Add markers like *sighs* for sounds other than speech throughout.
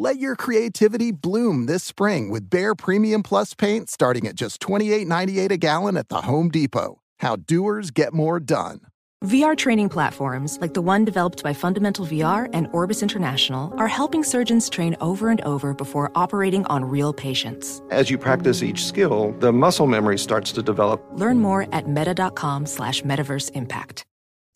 Let your creativity bloom this spring with Behr Premium Plus paint starting at just $28.98 a gallon at the Home Depot. How doers get more done. VR training platforms, like the one developed by Fundamental VR and Orbis International, are helping surgeons train over and over before operating on real patients. As you practice each skill, the muscle memory starts to develop. Learn more at meta.com slash metaverse impact.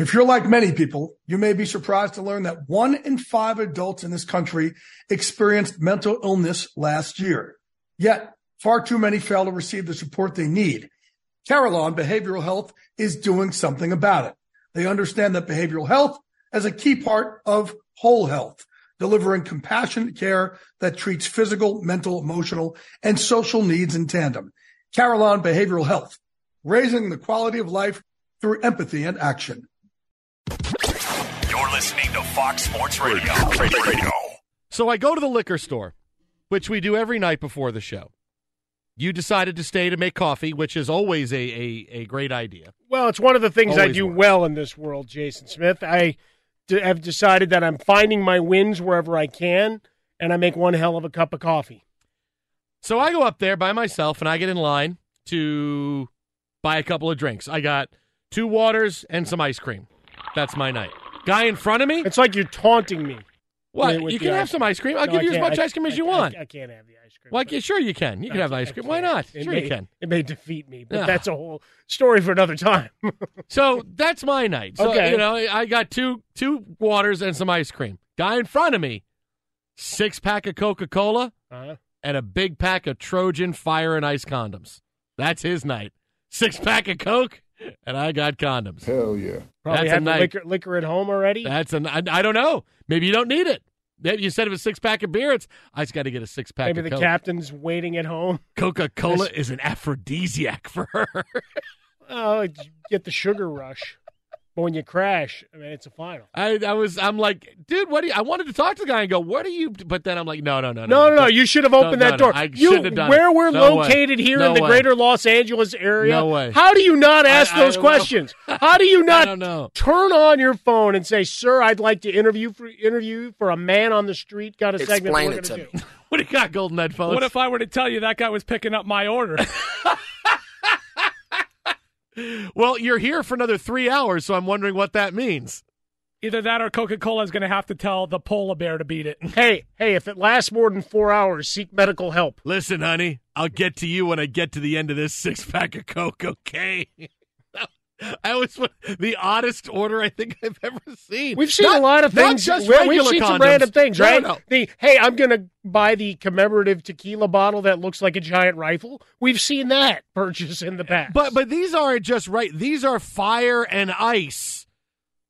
If you're like many people, you may be surprised to learn that one in five adults in this country experienced mental illness last year. Yet, far too many fail to receive the support they need. Carelon Behavioral Health is doing something about it. They understand that behavioral health is a key part of whole health, delivering compassionate care that treats physical, mental, emotional, and social needs in tandem. Carelon Behavioral Health, raising the quality of life through empathy and action. You're listening to Fox Sports Radio. Radio. So I go to the liquor store, which we do every night before the show. You decided to stay to make coffee, which is always a, a, a great idea. Well, it's one of the things I do works. well in this world, Jason Smith. I d- have decided that I'm finding my wins wherever I can, and I make one hell of a cup of coffee. So I go up there by myself and I get in line to buy a couple of drinks. I got two waters and some ice cream. That's my night. Guy in front of me. It's like you're taunting me. What? you can have some ice cream. I'll No, give I you as can't- much I- ice cream as I- you I- want. I, can't have the ice cream. Well, yeah, sure you can. You can have ice cream. Why can't. It Sure may, you can. It may defeat me, but that's a whole story for another time. *laughs* So that's my night. So Okay. you know, I got two two waters and some ice cream. Guy in front of me, six pack of Coca Cola uh, and a big pack of Trojan fire and ice condoms. That's his night. Six pack of Coke and I got condoms. Hell yeah. probably That's a have night. liquor, liquor at home already. That's an I, I don't know. Maybe you don't need it. Maybe you said it was six pack of beer. It's I just got to get a six pack. Maybe of the Coke. captain's waiting at home. Coca Cola is an aphrodisiac for her. *laughs* Oh, get the sugar rush. But when you crash, I mean, it's a final. I, I was I'm like, dude, what do you? I wanted to talk to the guy and go, what are you? But then I'm like, no, no, no, No, no, no. You should have opened No, that no, door. no, I you, shouldn't have done where it. we're No way. located here No in the way. greater Los Angeles area. No way. How do you not ask I those don't know. questions? *laughs* How do you I not don't know. turn on your phone and say, "Sir, I'd like to interview for interview for a man on the street"? Got a segment Explain it gonna to do. me. *laughs* What do you got, Golden Headphones? What if I were to tell you that guy was picking up my order? *laughs* well, you're here for another three hours, so I'm wondering what that means. Either that or Coca Cola is going to have to tell the polar bear to beat it. *laughs* Hey, hey! If it lasts more than four hours, seek medical help. Listen, honey, I'll get to you when I get to the end of this six pack of Coke, okay? *laughs* *laughs* I was the oddest order I think I've ever seen. We've seen Not- a lot of not things. just we- We've regular seen some random things, No, right? no. The hey, I'm going to buy the commemorative tequila bottle that looks like a giant rifle. We've seen that *laughs* purchase in the past. But but these aren't just right. These are fire and ice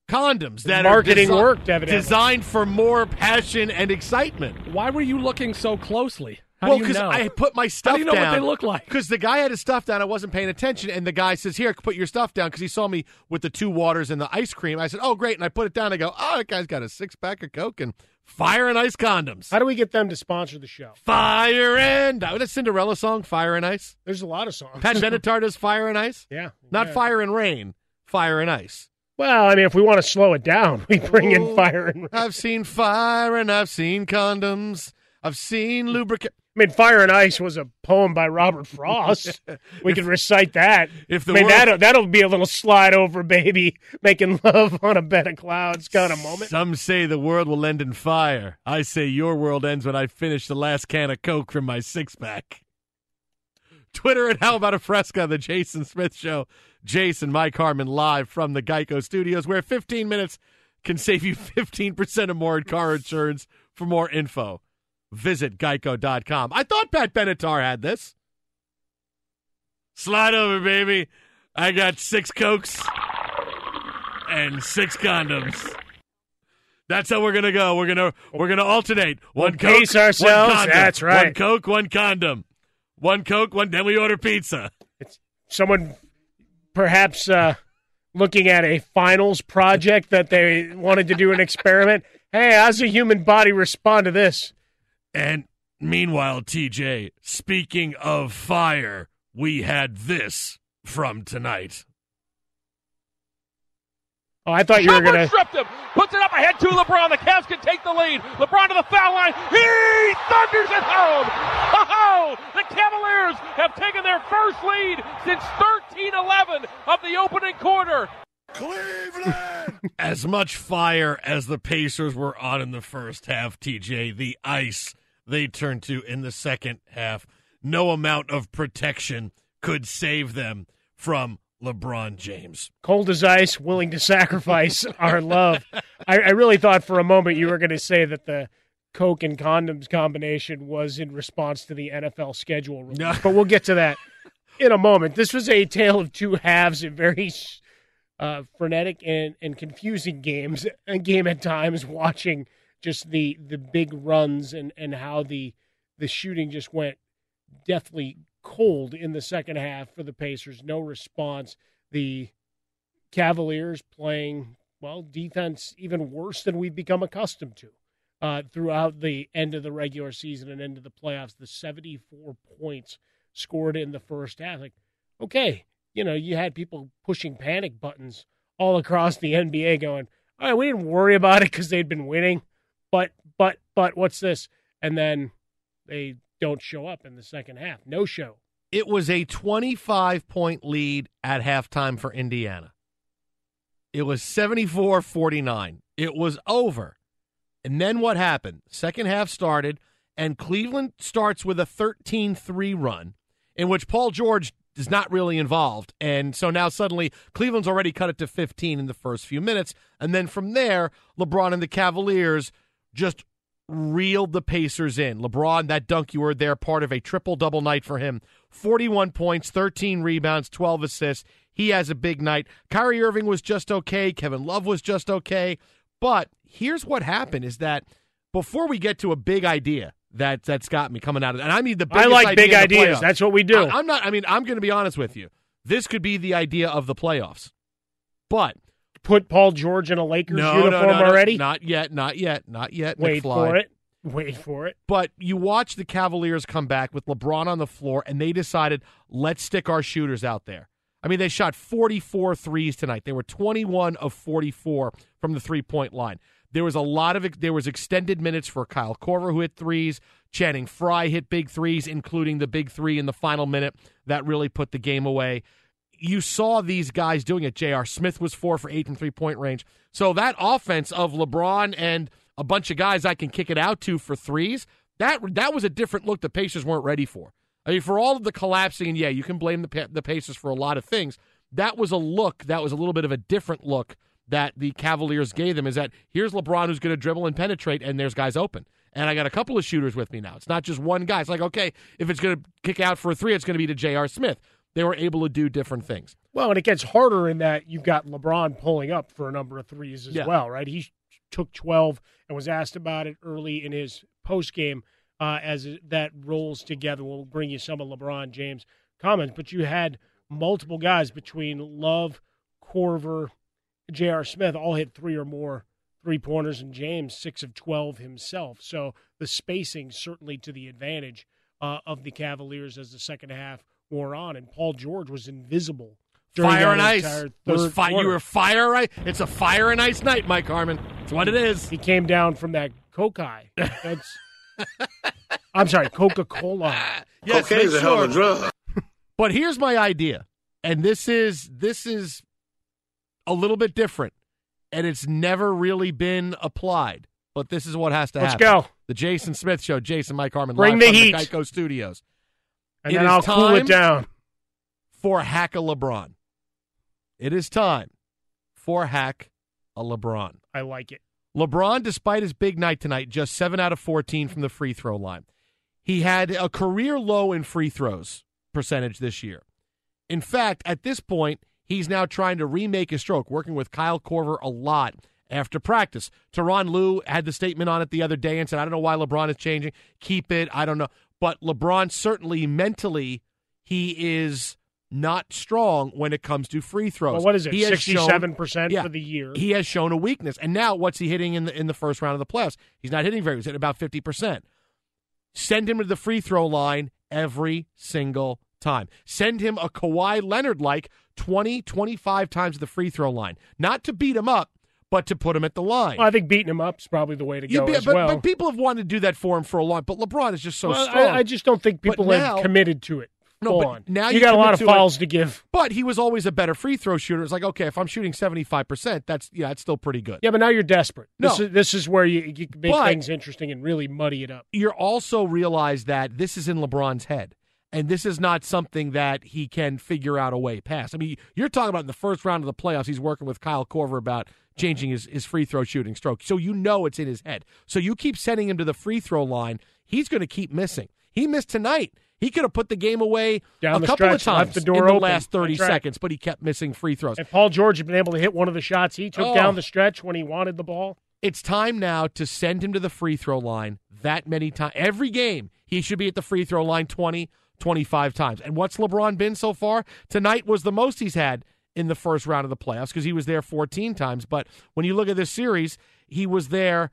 condoms that Marketing are desi- worked, evidently. designed for more passion and excitement. Why were you looking so closely? How well, do you because know? I put my stuff How do you know down. what they look like? Because the guy had his stuff down, I wasn't paying attention, and the guy says, "Here, put your stuff down." Because he saw me with the two waters and the ice cream. I said, "Oh, great!" And I put it down. I go, "Oh, that guy's got a six pack of Coke and fire and ice condoms." How do we get them to sponsor the show? Fire and that Cinderella song, "Fire and Ice." There's a lot of songs. Pat *laughs* Benatar does "Fire and Ice." yeah, Not yeah. fire and rain, fire and ice. Well, I mean, if we want to slow it down, *laughs* we bring in Oh, fire and. I I've seen fire and I've seen condoms. I've seen lubricant. Mean, Fire and Ice was a poem by Robert *laughs* Frost. we could recite that. if the I mean, world- that'll, that'll be a little slide over, baby, *laughs* making love on a bed of clouds kind of moment. Some say the world will end in fire. I say your world ends when I finish the last can of Coke from my six pack. Twitter at How About a Fresca, the Jason Smith Show. Jason, Mike Harmon, live from the Geico Studios, where 15 minutes can save you *laughs* 15% or more in car insurance. For more info, visit geico.com. I thought Pat Benatar had this. Slide over, baby. I got six Cokes and six condoms. That's how we're gonna go. We're gonna we're gonna alternate. One We'll coke, pace ourselves. One condom. That's right. One coke, one condom. One coke, one. Then we order pizza. It's Someone perhaps uh, looking at a finals project that they wanted to do an experiment. Hey, how's the human body respond to this? And meanwhile, TJ, speaking of fire, we had this from tonight. Oh, I thought you were gonna. stripped him, puts it up ahead to LeBron. The Cavs can take the lead. LeBron to the foul line. He thunders it home. Oh, the Cavaliers have taken their first lead since 13-11 of the opening quarter. Cleveland. *laughs* as much fire as the Pacers were on in the first half, TJ, the ice they turned to in the second half, no amount of protection could save them from LeBron James. Cold as ice, willing to sacrifice *laughs* our love. I, I really thought for a moment you were going to say that the Coke and condoms combination was in response to the NFL schedule release, No. but we'll get to that in a moment. This was a tale of two halves, a very uh, frenetic and, and confusing games, a game at times. Watching just the the big runs and and how the the shooting just went deathly cold in the second half for the Pacers. No response. The Cavaliers playing well defense even worse than we've become accustomed to uh, throughout the end of the regular season and into the playoffs. The 74 points scored in the first half. Like, okay, you know, you had people pushing panic buttons all across the NBA going, all right, we didn't worry about it because they'd been winning. But, but, but, what's this? And then they don't show up in the second half. No show. It was a 25 point lead at halftime for Indiana. It was 74 49. It was over. And then what happened? Second half started, and Cleveland starts with a 13 3 run in which Paul George is not really involved. And so now suddenly Cleveland's already cut it to 15 in the first few minutes. And then from there, LeBron and the Cavaliers just reeled the Pacers in. LeBron, that dunk you were there, part of a triple double night for him 41 points, 13 rebounds, 12 assists. He has a big night. Kyrie Irving was just okay. Kevin Love was just okay. But here's what happened is that before we get to a big idea that that's got me coming out of it, and I mean the I like idea big ideas. playoffs. That's what we do. I, I'm not I mean I'm going to be honest with you. This could be the idea of the playoffs. But Put Paul George in a Lakers no, uniform no, no, no, already? Not yet, not yet, not yet. Wait McFly. for it. Wait for it. But you watch the Cavaliers come back with LeBron on the floor, and they decided, let's stick our shooters out there. I mean, they shot 44 threes tonight. They were 21 of 44 from the three point line. There was a lot of there was extended minutes for Kyle Korver who hit threes. Channing Frye hit big threes, including the big three in the final minute that really put the game away. You saw these guys doing it. J.R. Smith was four for eight from three point range. So that offense of LeBron and a bunch of guys I can kick it out to for threes, that that was a different look the Pacers weren't ready for. I mean, for all of the collapsing, and yeah, you can blame the the Pacers for a lot of things, that was a look. That was a little bit of a different look that the Cavaliers gave them. Is that here's LeBron who's going to dribble and penetrate, and there's guys open. And I got a couple of shooters with me now. It's not just one guy. It's like okay, if it's going to kick out for a three, it's going to be to J.R. Smith. They were able to do different things. Well, and it gets harder in that you've got LeBron pulling up for a number of threes as Yeah. well, right? He took 12 and was asked about it early in his post game uh, as that rolls together. We'll bring you some of LeBron James' comments, but you had multiple guys between Love, Korver, J.R. Smith all hit three or more three pointers, and James six of 12 himself. So the spacing certainly to the advantage uh, of the Cavaliers as the second half wore on, and Paul George was invisible. Fire and ice. was third fi- you were fire right. It's a fire and ice night, Mike Harmon. It's what it is. He came down from that cocaine. That's. *laughs* I'm sorry, Coca Cola. *laughs* Yes, Cocaine's make a hell of a drug. *laughs* But here's my idea, and this is this is a little bit different, and it's never really been applied. But this is what has to Let's happen. go. The Jason Smith Show, Jason Mike Harmon, Bring live the from heat. the Geico Studios. And It then I'll cool it down. for hack a LeBron. It is time for hack a LeBron. I like it. LeBron, despite his big night tonight, just 7 out of 14 from the free throw line. He had a career low in free throws percentage this year. In fact, at this point, he's now trying to remake his stroke, working with Kyle Korver a lot after practice. Tyronn Lue had the statement on it the other day and said, I don't know why LeBron is changing. Keep it. I don't know. But LeBron certainly mentally, he is not strong when it comes to free throws. Well, what is it? He 67% Yeah. for the year. he has shown a weakness. And now what's he hitting in the in the first round of the playoffs? He's not hitting very he's hitting about 50%. Send him to the free throw line every single time. Send him a Kawhi Leonard like 20, 25 times to the free throw line. Not to beat him up, but to put him at the line. Well, I think beating him up is probably the way to go be- as but, well. but people have wanted to do that for him for a long but LeBron is just so Well, strong. I, I just don't think people now- have committed to it. No, but on. now you, you got a lot of to it. fouls to give. But he was always a better free throw shooter. It's like, okay, if I'm shooting 75%, that's yeah, it's still pretty good. Yeah, but now you're desperate. This No. is this is where you, you can make But- things interesting and really muddy it up. you're also realize that this is in LeBron's head. And this is not something that he can figure out a way past. I mean, you're talking about in the first round of the playoffs, he's working with Kyle Korver about changing his, his free throw shooting stroke. So you know it's in his head. So you keep sending him to the free throw line, he's going to keep missing. He missed tonight. He could have put the game away Down a the couple of stretch, left times the door in the open. last 30 right. seconds, but he kept missing free throws. If Paul George had been able to hit one of the shots he took Oh. down the stretch when he wanted the ball, It's time now to send him to the free throw line that many times. Every game, he should be at the free throw line 20, 25 times. And what's LeBron been so far? Tonight was the most he's had in the first round of the playoffs because he was there 14 times. But when you look at this series, he was there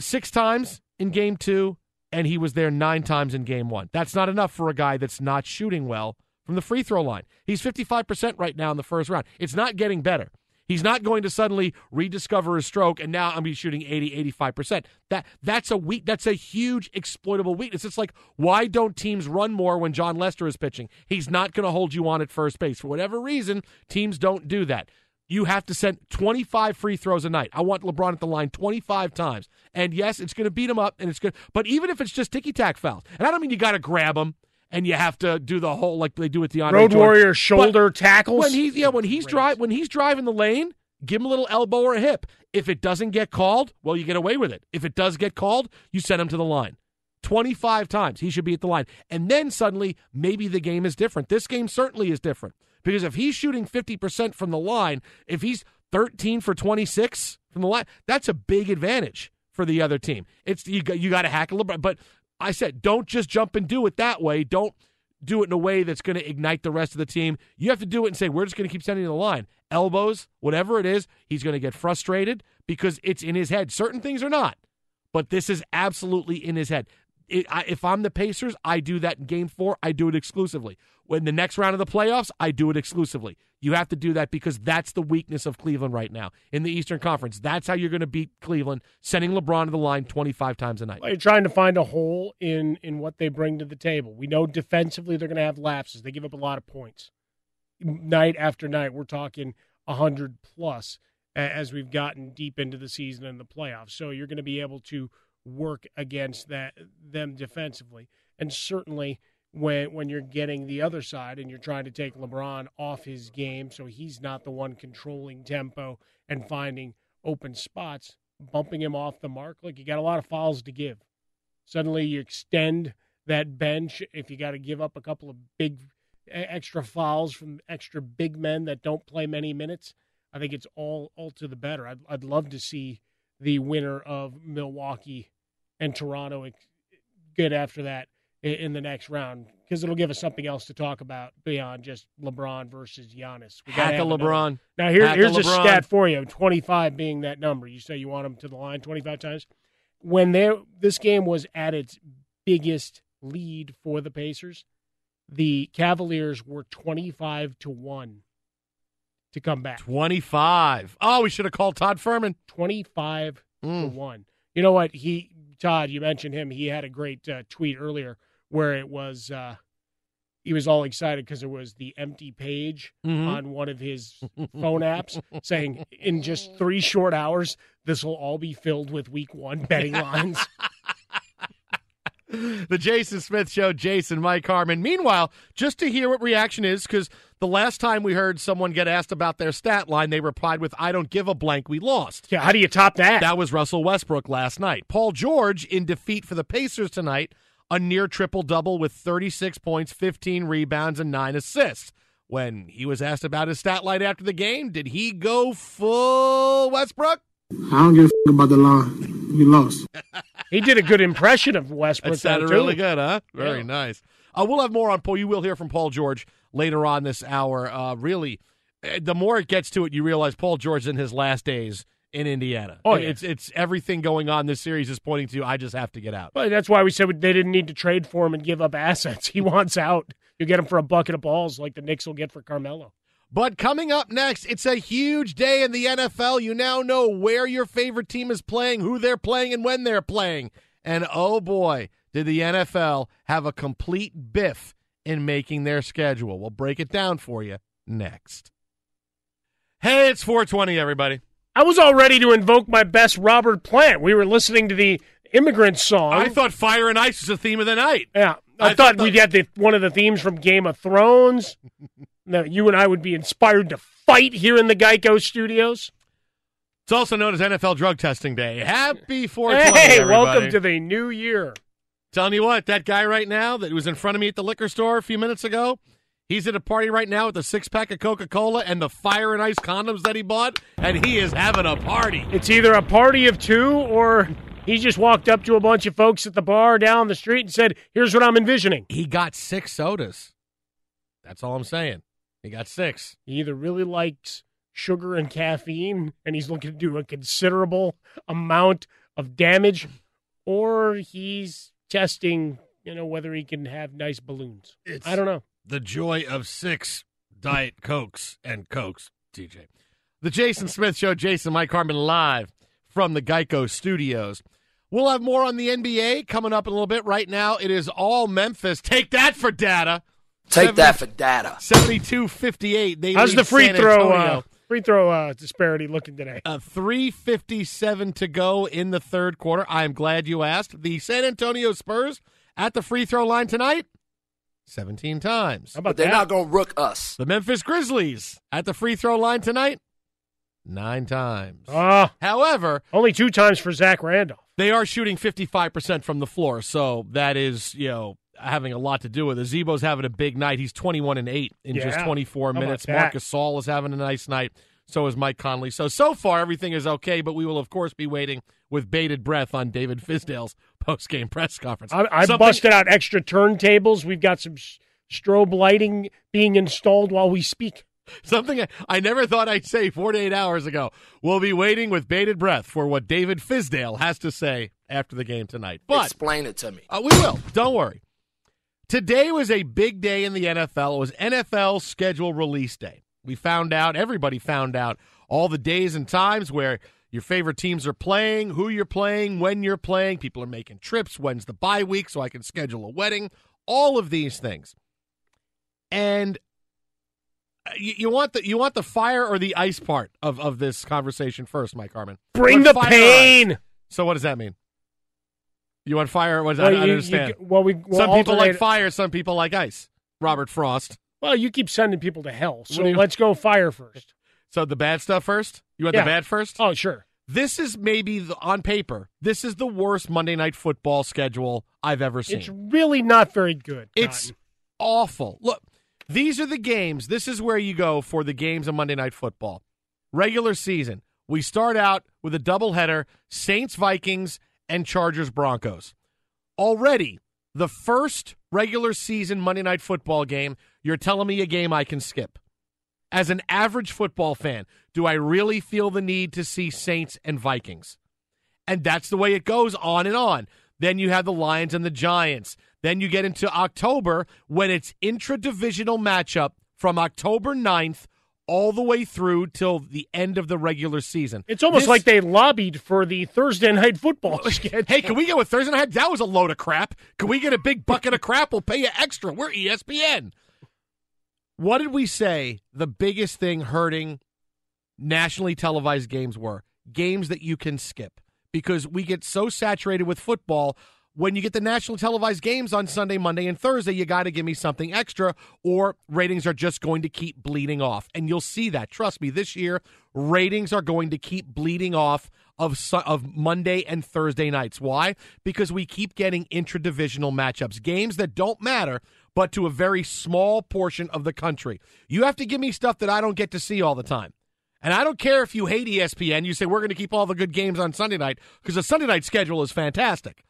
six times in game two, and he was there nine times in game one. That's not enough for a guy that's not shooting well from the free throw line. He's 55% right now in the first round. It's not getting better. He's not going to suddenly rediscover his stroke and now I'm be shooting 80, 85%. That that's a weak that's a huge exploitable weakness. It's like why don't teams run more when Jon Lester is pitching? He's not going to hold you on at first base. For whatever reason, teams don't do that. You have to send 25 free throws a night. I want LeBron at the line 25 times. And yes, it's going to beat him up and it's good. But even if it's just ticky tack fouls, and I don't mean you got to grab him and you have to do the whole like they do with the Road Warrior shoulder tackles. When he's yeah, when he's drive when he's driving the lane, give him a little elbow or a hip. If it doesn't get called, well, you get away with it. If it does get called, you send him to the line. 25 times he should be at the line. And then suddenly, maybe the game is different. This game certainly is different. Because if he's shooting 50% from the line, if he's 13 for 26 from the line, that's a big advantage for the other team. It's you got, you got to hack a little bit. But I said, don't just jump and do it that way. Don't do it in a way that's going to ignite the rest of the team. You have to do it and say, we're just going to keep sending the line. Elbows, whatever it is, he's going to get frustrated because it's in his head. Certain things are not, but this is absolutely in his head. It, I, if I'm the Pacers, I do that in game four. I do it exclusively. When the next round of the playoffs, I do it exclusively. You have to do that because that's the weakness of Cleveland right now in the Eastern Conference. That's how you're going to beat Cleveland, sending LeBron to the line 25 times a night. Well, You're trying to find a hole in in what they bring to the table. We know defensively they're going to have lapses. They give up a lot of points night after night. We're talking hundred plus as we've gotten deep into the season and the playoffs. So you're going to be able to work against that them defensively, and certainly when when you're getting the other side and you're trying to take LeBron off his game so he's not the one controlling tempo and finding open spots, bumping him off the mark. Like you got a lot of fouls to give. Suddenly you extend that bench if you got to give up a couple of big extra fouls from extra big men that don't play many minutes. I think it's all all to the better. I'd, I'd love to see the winner of Milwaukee and Toronto get after that in the next round because it'll give us something else to talk about beyond just LeBron versus Giannis. We Hack a LeBron. Now here, here's a, a stat for you: twenty-five being that number. You say you want him to the line twenty-five times. When there, this game was at its biggest lead for the Pacers, the Cavaliers were twenty-five to one to come back. Twenty-five. Oh, we should have called Todd Fuhrman. Twenty-five mm. to one. You know what? He Todd, you mentioned him. He had a great uh, tweet earlier where it was uh, he was all excited because it was the empty page mm-hmm. on one of his *laughs* phone apps saying in just *laughs* three short hours this will all be filled with week one betting *laughs* lines. the Jason Smith Show, Jason, Mike Harmon. Meanwhile, just to hear what reaction is, because the last time we heard someone get asked about their stat line, they replied with, I don't give a blank, we lost. Yeah, how do you top that? That was Russell Westbrook last night. Paul George in defeat for the Pacers tonight a near triple double with 36 points, 15 rebounds, and nine assists. When he was asked about his stat line after the game, did he go full Westbrook? I don't give a about the line. You lost. *laughs* he did a good impression of Westbrook. That sounded really good, huh? Very yeah. nice. Uh, we'll have more on Paul. You will hear from Paul George later on this hour. Uh, really, eh, the more it gets to it, you realize Paul George in his last days in Indiana. Oh, yeah. it's it's everything going on. This series is pointing to. I just have to get out. Well, that's why we said they didn't need to trade for him and give up assets. He wants out. You get him for a bucket of balls, like the Knicks will get for Carmelo. But coming up next, it's a huge day in the NFL. You now know where your favorite team is playing, who they're playing, and when they're playing. And oh boy, did the NFL have a complete biff in making their schedule. We'll break it down for you next. Hey, it's 420, everybody. I was all ready to invoke my best Robert Plant. We were listening to the immigrant song. I thought Fire and Ice was the theme of the night. Yeah. I, I thought, thought we'd get the, one of the themes from Game of Thrones. *laughs* that you and I would be inspired to fight here in the Geico studios. It's also known as NFL Drug Testing Day. Happy 420, Hey, everybody. welcome to the new year. Telling you what, that guy right now that was in front of me at the liquor store a few minutes ago, He's at a party right now with a six pack of Coca Cola and the fire and ice condoms that he bought, and he is having a party. It's either a party of two or he just walked up to a bunch of folks at the bar down the street and said, Here's what I'm envisioning. He got six sodas. That's all I'm saying. He got six. He either really likes sugar and caffeine and he's looking to do a considerable amount of damage, or he's testing, you know, whether he can have nice balloons. It's, I don't know the joy of six Diet Cokes and Cokes, TJ. The Jason Smith Show, Jason Mike Harmon live from the Geico studios. We'll have more on the NBA coming up in a little bit. Right now, it is all Memphis. Take that for data. Take 70, that for data. 72 58. How's the free throw? Uh, free throw uh, disparity looking today? Uh, 357 to go in the third quarter. I am glad you asked. The San Antonio Spurs at the free throw line tonight 17 times. how but they're that? not going to rook us. The Memphis Grizzlies at the free throw line tonight, nine times. Uh, However, only two times for Zach Randolph. They are shooting 55% from the floor, so that is, you know, having a lot to do with it. Z-Bo's having a big night. He's 21 and 8 in yeah. just 24 How minutes. Marcus Gasol is having a nice night. So is Mike Conley. So, so far, everything is okay, but we will, of course, be waiting with bated breath on David Fizdale's *laughs* post game press conference. I, I busted out extra turntables. We've got some strobe lighting being installed while we speak. Something I never thought I'd say 48 hours ago. We'll be waiting with bated breath for what David Fizdale has to say after the game tonight. But explain it to me. Uh, we will. Don't worry. Today was a big day in the NFL. It was NFL schedule release day. We found out, everybody found out all the days and times where your favorite teams are playing, who you're playing, when you're playing. People are making trips. When's the bye week so I can schedule a wedding? All of these things. And uh, you, you want the you want the fire or the ice part of, of this conversation first, Mike Harmon. Bring the pain. So what does that mean? You want fire? Was I, Well, I you- you understand. g- well, we- we'll some people like fire, some people like ice. Robert Frost. Well, you keep sending people to hell, so you- let's go fire first. *laughs* So the bad stuff first. You want Yeah. the bad first? Oh, sure. This is maybe the, on paper. This is the worst Monday Night Football schedule I've ever seen. It's really not very good. It's awful. Look, these are the games. This is where you go for the games of Monday Night Football. Regular season. We start out with a doubleheader Saints, Vikings, and Chargers, Broncos. Already, the first regular season Monday Night Football game, you're telling me a game I can skip. As an average football fan, do I really feel the need to see Saints and Vikings? And that's the way it goes on and on. Then you have the Lions and the Giants. Then you get into October when it's intra-divisional matchup from October 9th all the way through till the end of the regular season. It's almost This- like they lobbied for the Thursday night football schedule. *laughs* Hey, can we go with Thursday night? That was a load of crap. Can we get a big bucket of crap? We'll pay you extra. We're ESPN. What did we say the biggest thing hurting nationally televised games were? Games that you can skip because we get so saturated with football. When you get the national televised games on Sunday, Monday, and Thursday, you got to give me something extra, or ratings are just going to keep bleeding off. And you'll see that. Trust me, this year, ratings are going to keep bleeding off of of Monday and Thursday nights. Why? Because we keep getting intra-divisional matchups, games that don't matter, but to a very small portion of the country. You have to give me stuff that I don't get to see all the time. And I don't care if you hate ESPN, you say we're going to keep all the good games on Sunday night because the Sunday night schedule is fantastic.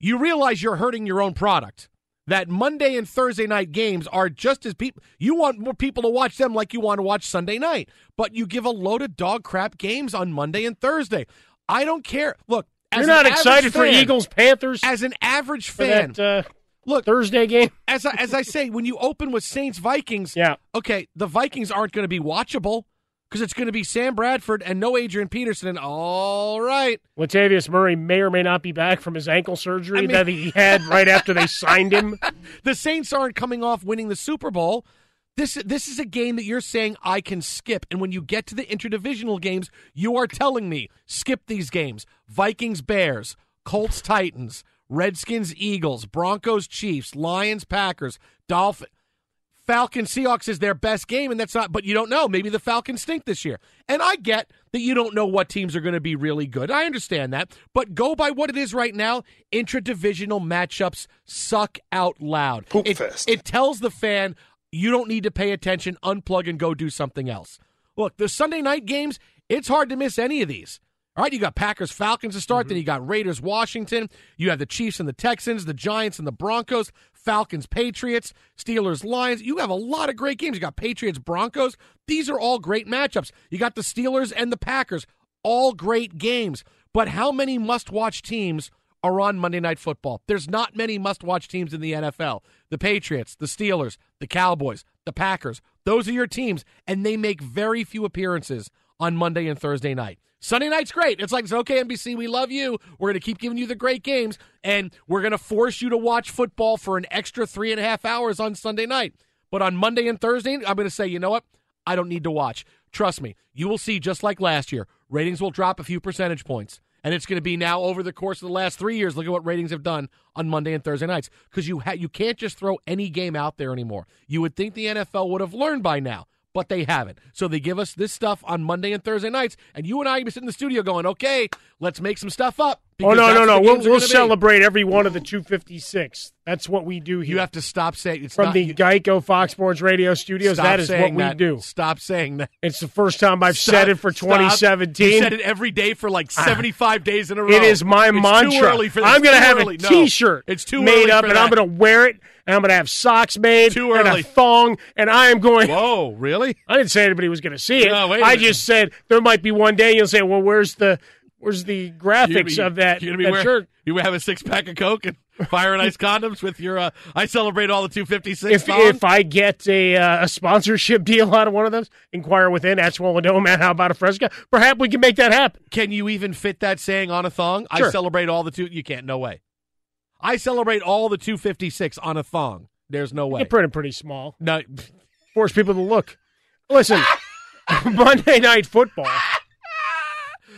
You realize you're hurting your own product. That Monday and Thursday night games are just as people you want more people to watch them like you want to watch Sunday night, but you give a load of dog crap games on Monday and Thursday. I don't care. Look, as You're not an excited average for Eagles Panthers as an average fan. that uh, look Thursday game. as I, as I say, when you open with Saints Vikings, *laughs* Yeah. okay, the Vikings aren't going to be watchable because it's going to be Sam Bradford and no Adrian Peterson. And all right, Latavius Murray may or may not be back from his ankle surgery I mean- that he had right after they signed him. *laughs* the Saints aren't coming off winning the Super Bowl. This this is a game that you're saying I can skip, and when you get to the interdivisional games, you are telling me skip these games: Vikings, Bears, Colts, Titans, Redskins, Eagles, Broncos, Chiefs, Lions, Packers, Dolphins. Falcons Seahawks is their best game, and that's not. But you don't know. Maybe the Falcons stink this year, and I get that you don't know what teams are going to be really good. I understand that, but go by what it is right now. Intradivisional matchups suck out loud. Poop it, fest. it tells the fan you don't need to pay attention. Unplug and go do something else. Look, the Sunday night games. It's hard to miss any of these. All right, you got Packers Falcons to start, then mm-hmm. you got Raiders Washington, you have the Chiefs and the Texans, the Giants and the Broncos, Falcons Patriots, Steelers Lions. You have a lot of great games. You got Patriots Broncos. These are all great matchups. You got the Steelers and the Packers, all great games. But how many must-watch teams are on Monday Night Football? There's not many must-watch teams in the NFL. The Patriots, the Steelers, the Cowboys, the Packers. Those are your teams and they make very few appearances on Monday and Thursday night. Sunday night's great. It's like, it's okay, NBC, we love you. We're going to keep giving you the great games, and we're going to force you to watch football for an extra three and a half hours on Sunday night. But on Monday and Thursday, I'm going to say, you know what? I don't need to watch. Trust me, you will see just like last year, ratings will drop a few percentage points. And it's going to be now over the course of the last three years. Look at what ratings have done on Monday and Thursday nights because you ha- you can't just throw any game out there anymore. You would think the NFL would have learned by now, but they haven't. So they give us this stuff on Monday and Thursday nights, and you and I be sitting in the studio going, "Okay, let's make some stuff up." Oh no, no, no! We'll, we'll be. celebrate every one of the 256. That's what we do here. You have to stop saying it's from not, the you- Geico Fox Sports Radio studios. That is what we that. do. Stop saying that. It's the first time I've Stop- said it for 2017. You said it every day for like ah. 75 days in a row. It is my It's mantra. early for this. I'm going to have early. a No. T-shirt It's too made up, and I'm going to wear it, and I'm going to have socks made, Too and early. a thong, and I am going. Whoa, really? I didn't say anybody was going to see it. No, wait a I minute. just said there might be one day you'll say, "Well, where's the where's the graphics gonna of that, You're gonna be that wearing, shirt?" You have a six pack of Coke and fire and ice condoms with your. Uh, I celebrate all the 256. If, thong. if I get a, uh, a sponsorship *laughs* deal out of one of those, inquire within at Swollen man. How about a Fresca? Perhaps we can make that happen. Can you even fit that saying on a thong? I celebrate all the two. You can't. No way. I celebrate all the 256 on a thong. There's no way. You print it pretty small. No. Force people to look. Listen, *laughs* Monday Night Football.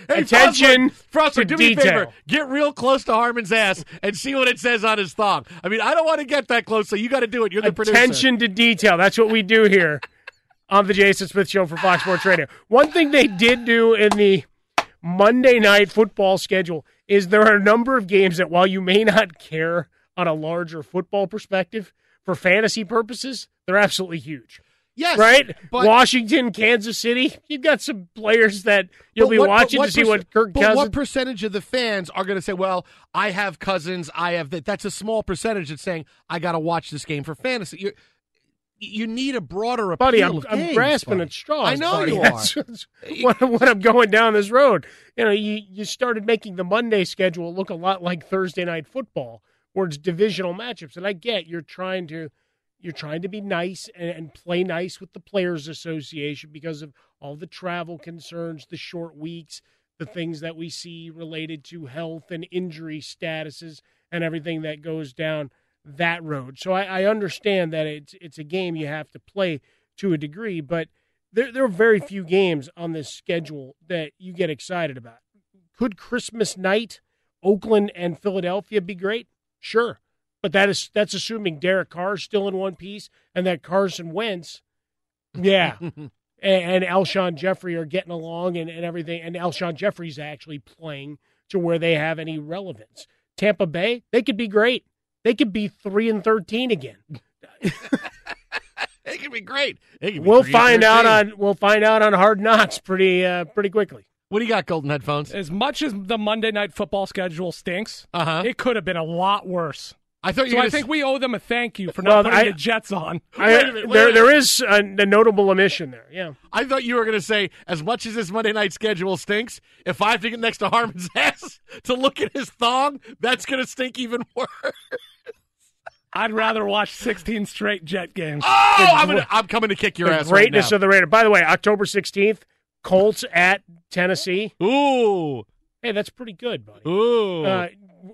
Hey, Attention Frostler, to do me a detail. favor. Get real close to Harmon's ass and see what it says on his thong. I mean, I don't want to get that close, so you got to do it. You're the producer. Attention to detail. That's what we do here on the Jason Smith Show for Fox Sports Radio. One thing they did do in the Monday night football schedule is there are a number of games that while you may not care on a larger football perspective, for fantasy purposes, they're absolutely huge. Yes, right? but- Washington, Kansas City. You've got some players that you'll be what- watching to see what Kirk but Cousins. what percentage of the fans are going to say, "Well, I have cousins, I have that"? That's a small percentage that's saying, "I got to watch this game for fantasy." You're, you need a broader appeal buddy, I'm, I'm games, grasping buddy. at straws. I know buddy. you are. That's- that's when, when I'm going down this road, you know, you, you started making the Monday schedule look a lot like Thursday night football, where it's divisional matchups. And I get you're trying to you're trying to be nice and, and play nice with the Players Association because of all the travel concerns, the short weeks, the things that we see related to health and injury statuses, and everything that goes down that road. So I, I understand that it's it's a game you have to play to a degree, but there there are very few games on this schedule that you get excited about. Could Christmas night, Oakland and Philadelphia be great? Sure. But that is that's assuming Derek Carr's still in one piece and that Carson Wentz, yeah, *laughs* and, and Alshon Jeffery are getting along and, and everything, and Alshon Jeffery's actually playing to where they have any relevance. Tampa Bay, they could be great. They could be three and thirteen again. *laughs* It could be great. It can be We'll find out on we'll find out on Hard Knocks pretty uh, pretty quickly. What do you got, Golden Headphones? As much as the Monday night football schedule stinks, Uh-huh. it could have been a lot worse. I thought you so I gonna think we owe them a thank you for Well, not putting I- the Jets on. *laughs* I, Wait a minute, wait there a there is a, a notable omission there. Yeah. I thought you were going to say, as much as this Monday night schedule stinks, if I have to get next to Harmon's *laughs* ass to look at his thong, that's going to stink even *laughs* worse. I'd rather watch 16 straight Jet games. Oh, I'm, gonna, I'm coming to kick your the ass right greatness now. of the Raider. By the way, October sixteenth, Colts at Tennessee. Ooh, Hey, that's pretty good, buddy. ooh. Uh,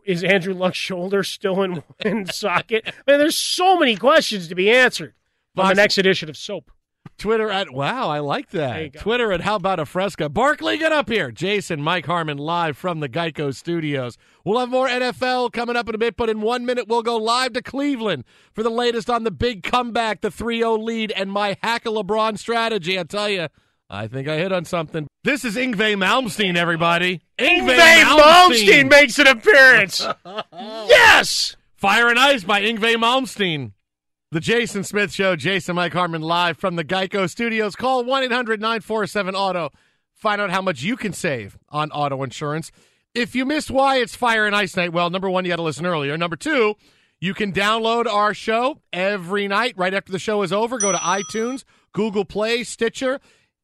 is Andrew Luck's shoulder still in *laughs* in socket? I mean, there's so many questions to be answered on the next edition of Soap. Twitter at wow, I like that. Twitter at how about a fresca. Barkley, get up here. Jason, Mike Harmon live from the Geico Studios. We'll have more NFL coming up in a bit, but in one minute we'll go live to Cleveland for the latest on the big comeback, the 3-0 lead, and my hack a LeBron strategy. I tell you, I think I hit on something. This is Yngwie Malmsteen, everybody. Yngwie Malmsteen makes an appearance. *laughs* yes. Fire and Ice by Yngwie Malmsteen. The Jason Smith Show, Jason Mike Harmon live from the Geico Studios. Call 1 800 947 Auto. Find out how much you can save on auto insurance. If you missed why it's Fire and Ice Night, well, number one, you had to listen earlier. Number two, you can download our show every night right after the show is over. Go to iTunes, Google Play, Stitcher.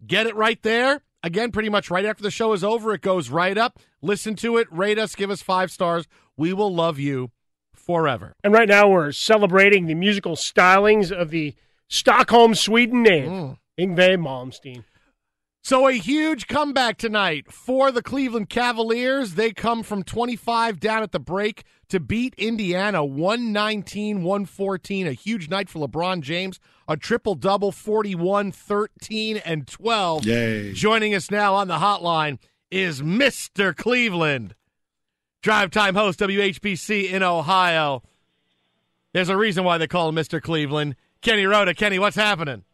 Get it right there. Again, pretty much right after the show is over, it goes right up. Listen to it, rate us, give us five stars. We will love you forever. And right now we're celebrating the musical stylings of the Stockholm, Sweden native, mm. Yngwie Malmsteen. So a huge comeback tonight for the Cleveland Cavaliers. They come from 25 down at the break to beat Indiana 119-114. A huge night for LeBron James. A triple-double 41, 13 and 12. Yay. Joining us now on the hotline is Mr. Cleveland. Drive time host WHBC in Ohio. There's a reason why they call him Mr. Cleveland. Kenny Roda. Kenny, what's happening?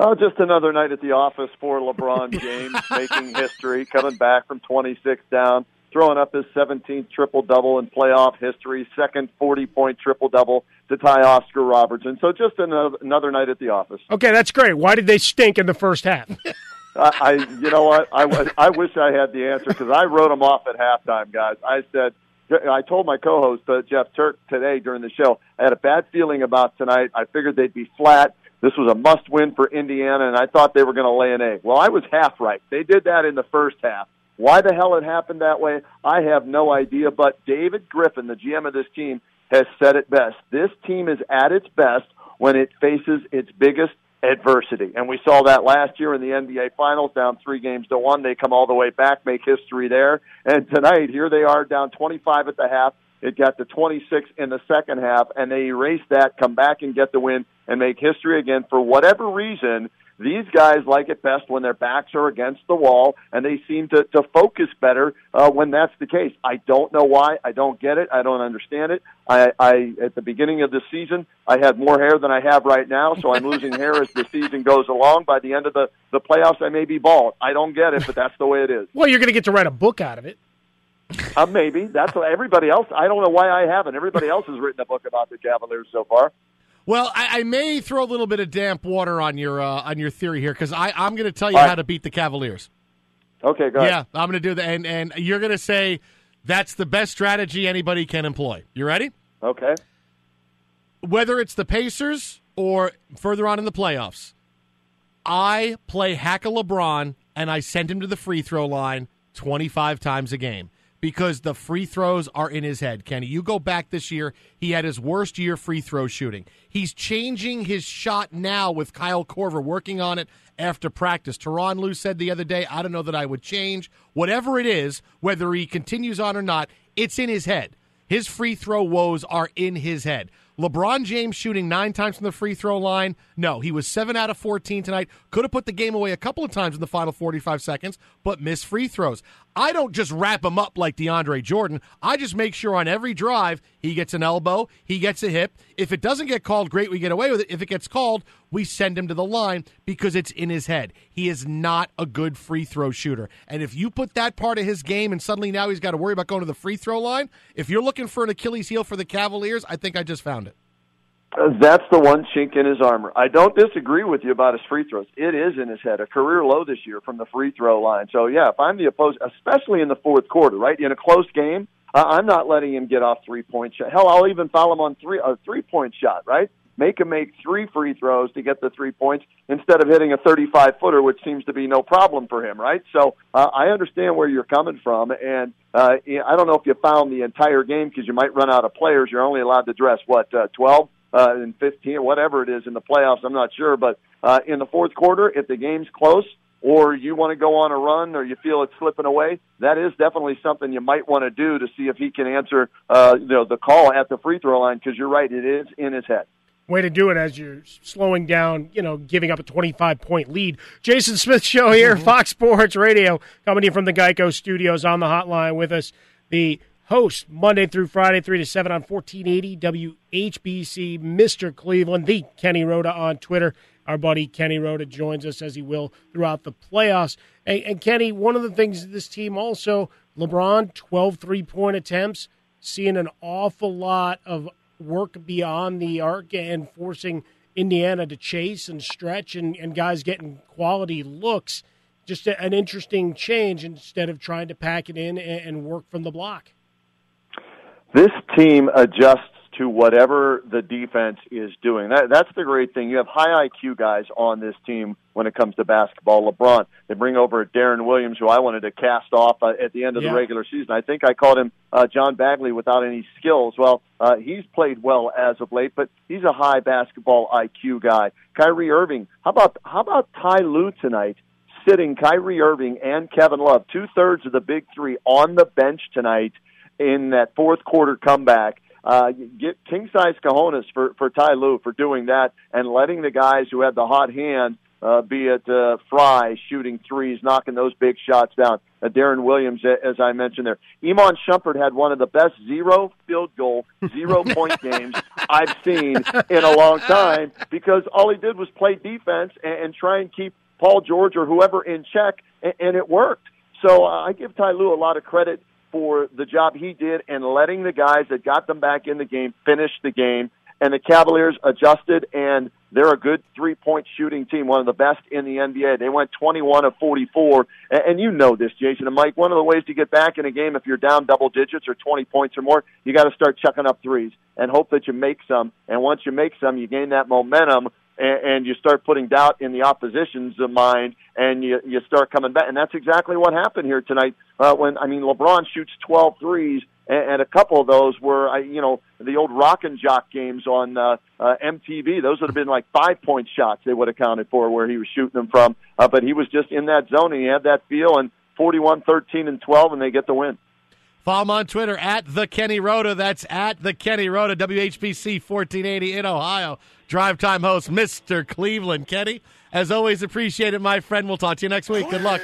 Oh, just another night at the office for LeBron *laughs* James, making history, coming back from 26 down, throwing up his 17th triple double in playoff history, second 40 point triple double to tie Oscar Robertson. So just another, another night at the office. Okay, that's great. Why did they stink in the first half? *laughs* I, I you know what? I, was- I wish I had the answer because I wrote him off at halftime, guys. I said, I told my co-host uh, Jeff Turk today during the show, I had a bad feeling about tonight. I figured they'd be flat. This was a must-win for Indiana, and I thought they were going to lay an egg. Well, I was half right. They did that in the first half. Why the hell it happened that way, I have no idea. But David Griffin, the GM of this team, has said it best. This team is at its best when it faces its biggest adversity. And we saw that last year in the NBA Finals, down three games to one. They come all the way back, make history there. And tonight, here they are down 25 at the half, It got to 26 in the second half, and they erase that, come back and get the win, and make history again. For whatever reason, these guys like it best when their backs are against the wall, and they seem to, to focus better uh, when that's the case. I don't know why. I don't get it. I don't understand it. I, I at the beginning of the season, I had more hair than I have right now, so I'm losing hair as the season goes along. By the end of the the playoffs, I may be bald. I don't get it, but that's the way it is. Well, you're going to get to write a book out of it. Uh, maybe that's what everybody else. I don't know why I haven't. Everybody else has written a book about the Cavaliers so far. Well, I, I, may throw a little bit of damp water on your uh, on your theory here because I'm going to tell you right. how to beat the Cavaliers. Okay, go ahead. Yeah, I'm going to do that, and and you're going to say that's the best strategy anybody can employ. You ready? Okay. Whether it's the Pacers or further on in the playoffs, I play hack a LeBron and I send him to the free throw line 25 times a game because the free throws are in his head. Kenny, you go back this year, he had his worst year free throw shooting. He's changing his shot now with Kyle Korver working on it after practice. Tyronn Lue said the other day, I don't know that I would change. Whatever it is, whether he continues on or not, it's in his head. His free throw woes are in his head. LeBron James shooting nine times from the free throw line. No, he was seven out of 14 tonight. Could have put the game away a couple of times in the final 45 seconds, but missed free throws. I don't just wrap him up like DeAndre Jordan. I just make sure on every drive he gets an elbow, he gets a hip. If it doesn't get called, great, we get away with it. If it gets called, we send him to the line because it's in his head. He is not a good free throw shooter. And if you put that part of his game and suddenly now he's got to worry about going to the free throw line, if you're looking for an Achilles heel for the Cavaliers, I think I just found it. That's the one chink in his armor. I don't disagree with you about his free throws. It is in his head, a career low this year from the free throw line. So yeah, if I'm the opposed, especially in the fourth quarter, right in a close game, I'm not letting him get off three point shot. Hell, I'll even foul him on three a three point shot, right? Make him make three free throws to get the three points instead of hitting a 35 footer, which seems to be no problem for him, right? So uh, I understand where you're coming from, and uh, I don't know if you found the entire game because you might run out of players. You're only allowed to dress what uh, 12 uh, in 15 whatever it is in the playoffs. I'm not sure, but uh, in the fourth quarter, if the game's close or you want to go on a run or you feel it's slipping away, that is definitely something you might want to do to see if he can answer uh, you know the call at the free throw line because you're right, it is in his head. Way to do it as you're slowing down, you know, giving up a 25 point lead. Jason Smith Show here, mm-hmm. Fox Sports Radio, coming in from the Geico Studios on the hotline with us. The host Monday through Friday, 3 to 7 on 1480 WHBC, Mr. Cleveland, the Kenny Roda on Twitter. Our buddy Kenny Roda joins us as he will throughout the playoffs. And, and Kenny, one of the things this team also, LeBron, 12 three point attempts, seeing an awful lot of work beyond the arc and forcing Indiana to chase and stretch and, and guys getting quality looks. Just a, an interesting change instead of trying to pack it in and, and work from the block. This team adjusts to whatever the defense is doing. That, that's the great thing. You have high IQ guys on this team when it comes to basketball. LeBron, they bring over Deron Williams, who I wanted to cast off uh, at the end of yeah. the regular season. I think I called him uh, John Bagley without any skills. Well, uh, he's played well as of late, but he's a high basketball IQ guy. Kyrie Irving, how about how about Ty Lue tonight? Sitting Kyrie Irving and Kevin Love, two thirds of the big three on the bench tonight in that fourth quarter comeback. Uh, get king size cojones for for Ty Lue for doing that and letting the guys who had the hot hand, uh, be it uh, Frye shooting threes, knocking those big shots down. Uh, Deron Williams, as I mentioned there, Iman Shumpert had one of the best zero field goal, zero *laughs* point games I've seen in a long time because all he did was play defense and, and try and keep Paul George or whoever in check, and, and it worked. So uh, I give Ty Lue a lot of credit for the job he did and letting the guys that got them back in the game finish the game. And the Cavaliers adjusted, and they're a good three point shooting team, one of the best in the NBA. They went 21 of 44. And, and you know this, Jason and Mike. One of the ways to get back in a game, if you're down double digits or 20 points or more, you got to start chucking up threes and hope that you make some. And once you make some, you gain that momentum and, and you start putting doubt in the opposition's mind, and you you start coming back. And that's exactly what happened here tonight. Uh, when I mean, LeBron shoots 12 threes, and, and a couple of those were, I you know, the old rock and jock games on uh, uh, MTV. Those would have been like five point shots they would have counted for where he was shooting them from. Uh, but he was just in that zone, and he had that feel. And 41, 13, and 12, and they get the win. Follow him on Twitter at the Kenny Roda. That's at the Kenny Roda, WHBC 1480 in Ohio. Drive time host, Mr. Cleveland. Kenny, as always, appreciate it, my friend. We'll talk to you next week. Good luck.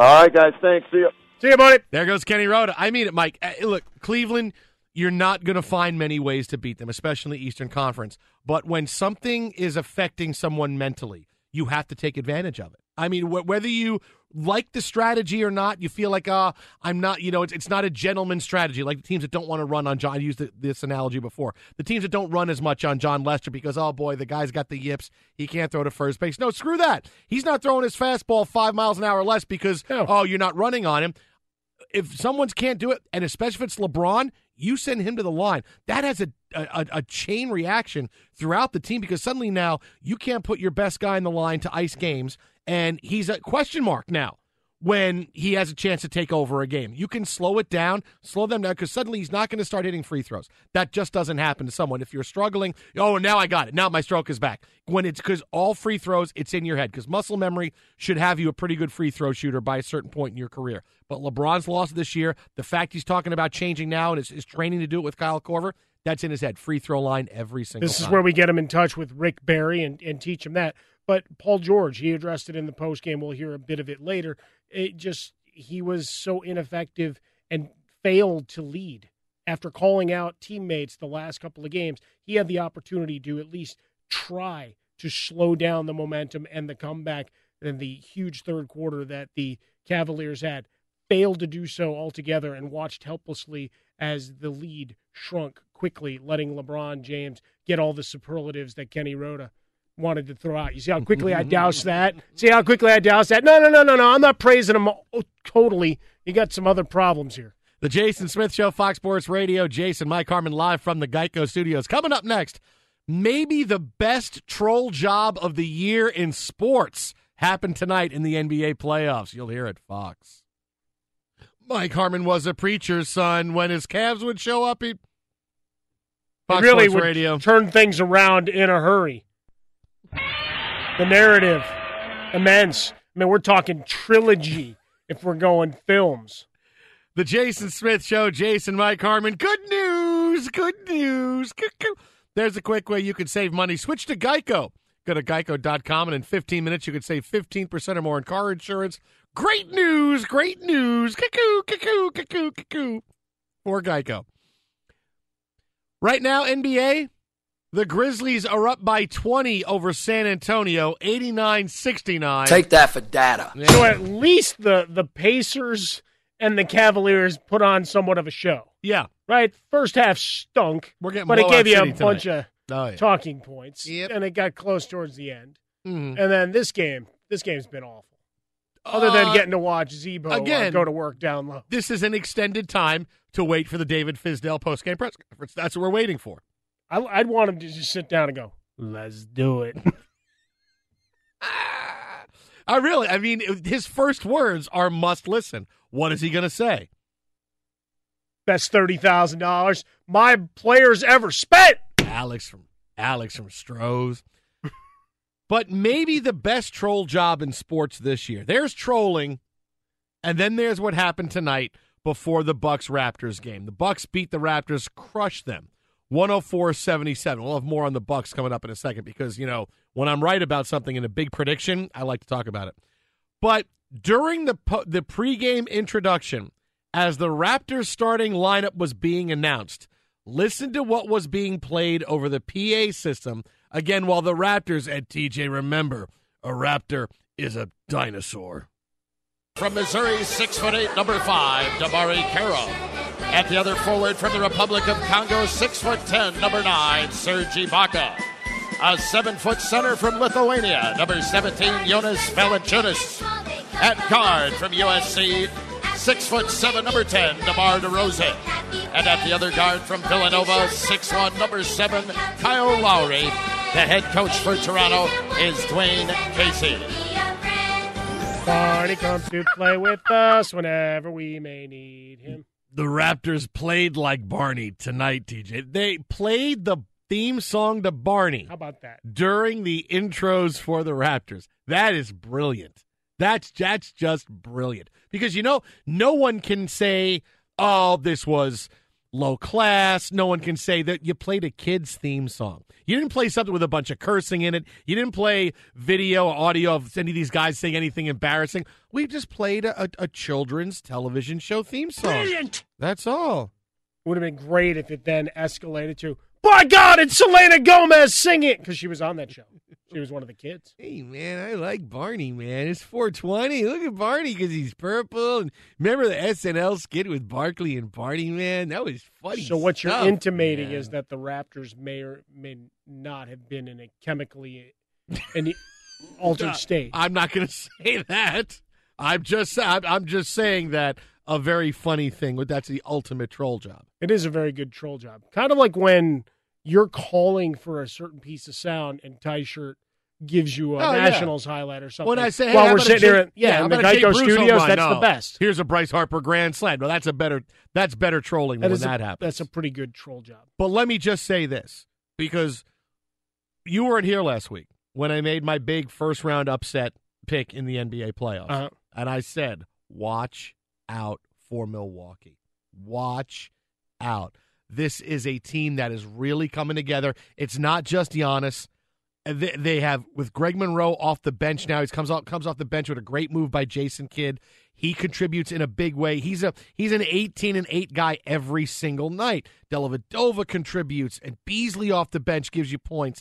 All right, guys. Thanks. See you. See you, buddy. There goes Kenny Roda. I mean it, Mike. Uh, look, Cleveland, you're not going to find many ways to beat them, especially in the Eastern Conference. But when something is affecting someone mentally, you have to take advantage of it. I mean, wh- whether you like the strategy or not, you feel like, uh, I'm not, you know, it's, it's not a gentleman's strategy. Like the teams that don't want to run on John, I used the, this analogy before. The teams that don't run as much on Jon Lester because, oh boy, the guy's got the yips. He can't throw to first base. No, screw that. He's not throwing his fastball five miles an hour less because, oh, you're not running on him. If someone's can't do it, and especially if it's LeBron, you send him to the line. That has a, a, a chain reaction throughout the team because suddenly now you can't put your best guy in the line to ice games, and he's a question mark now when he has a chance to take over a game. You can slow it down, slow them down, because suddenly he's not going to start hitting free throws. That just doesn't happen to someone. If you're struggling, oh, now I got it. Now my stroke is back. When it's because all free throws, it's in your head, because muscle memory should have you a pretty good free throw shooter by a certain point in your career. But LeBron's lost this year. The fact he's talking about changing now and is, is training to do it with Kyle Korver, that's in his head. Free throw line every single This time. is where we get him in touch with Rick Barry and, and teach him that. But Paul George, he addressed it in the post game. We'll hear a bit of it later. It just he was so ineffective and failed to lead after calling out teammates the last couple of games. He had the opportunity to at least try to slow down the momentum and the comeback and the huge third quarter that the Cavaliers had. Failed to do so altogether and watched helplessly as the lead shrunk quickly, letting LeBron James get all the superlatives that Kenny Roda wanted to throw out. You see how quickly I mm-hmm. doused that? See how quickly I doused that? No, no, no, no, no. I'm not praising him oh, totally. You got some other problems here. The Jason Smith Show, Fox Sports Radio. Jason, Mike Harmon, live from the Geico Studios. Coming up next, maybe the best troll job of the year in sports happened tonight in the NBA playoffs. You'll hear it, Fox. Mike Harmon was a preacher's son. When his Cavs would show up, he Fox really Sports would Radio. turn things around in a hurry. The narrative, immense. I mean, we're talking trilogy if we're going films. The Jason Smith Show, Jason Mike Harmon. Good news, good news. There's a quick way you can save money. Switch to Geico. Go to geico.com, and in 15 minutes, you can save 15% or more in car insurance. Great news, great news. Cuckoo, cuckoo, cuckoo, cuckoo. For Geico. Right now, NBA, the Grizzlies are up by 20 over San Antonio, 89 69. Take that for data. So at least the the Pacers and the Cavaliers put on somewhat of a show. Yeah. Right? First half stunk. We're getting but it gave you city a bunch tonight. of Oh, yeah. talking points. Yep. And it got close towards the end. Mhm. And then this game, this game's been awful. Other than Uh, getting to watch Z-Bo again- go to work down low. This is an extended time to wait for the David Fizdale postgame press conference. That's what we're waiting for. I, I'd want him to just sit down and go, let's do it. *laughs* Ah, I really, I mean, his first words are must listen. What is he going to say? Best $30,000 my players ever spent. Alex from Alex from Strohs. *laughs* but maybe the best troll job in sports this year. There's trolling, and then there's what happened tonight before the Bucks Raptors game. The Bucks beat the Raptors, crushed them. 104-77. We'll have more on the Bucks coming up in a second because, you know, when I'm right about something in a big prediction, I like to talk about it. But during the po- the pregame introduction, as the Raptors starting lineup was being announced, listen to what was being played over the PA system. Again, while the Raptors and TJ remember, a Raptor is a dinosaur. From Missouri, six foot eight, number five, DeMarre Carroll. At the other forward from the Republic of Congo, six foot ten, number nine, Serge Ibaka. A seven foot center from Lithuania, number 17, Jonas Valanciunas. At guard from USC, six foot seven, number 10, DeMar DeRozan. And at the other guard from Villanova, six one, number seven, Kyle Lowry. The head coach for Toronto is Dwane Casey. Barney comes to play with us whenever we may need him. The Raptors played like Barney tonight, TJ. They played the theme song to Barney. How about that? during the intros for the Raptors. That is brilliant. That's that's just brilliant because you know no one can say oh, this was low class. No one can say that you played a kid's theme song. You didn't play something with a bunch of cursing in it. You didn't play video, or audio of any of these guys saying anything embarrassing. We just played a, a, children's television show theme song. Brilliant. That's all. Would have been great if it then escalated to, by God, it's Selena Gomez singing because she was on that show. She was one of the kids. Hey man, I like Barney. Man, it's 420. Look at Barney because he's purple. And remember the SNL skit with Barkley and Barney? Man, that was funny. So what you're intimating man. is that the Raptors may or may not have been in a chemically uh, in *laughs* altered No, state. I'm not going to say that. I'm just I'm, I'm just saying that a very funny thing. But that's the ultimate troll job. It is a very good troll job. Kind of like when you're calling for a certain piece of sound and Ty Shirt gives you a Oh, yeah. Nationals highlight or something. When I say, hey, while we're sitting Jay- here, yeah, how in the about a Jay Geico Studios, that's No. the best. Here's a Bryce Harper grand slam. No, that's a better that's better trolling That than when a- that happens. That's a pretty good troll job. But let me just say this because you weren't here last week when I made my big first round upset pick in the NBA playoffs. Uh-huh. And I said, watch out for Milwaukee. Watch out. This is a team that is really coming together. It's not just Giannis. They, they have with Greg Monroe off the bench now. He comes off comes off the bench with a great move by Jason Kidd. He contributes in a big way. He's a he's an 18 and 8 guy every single night. Dellavedova contributes and Beasley off the bench gives you points.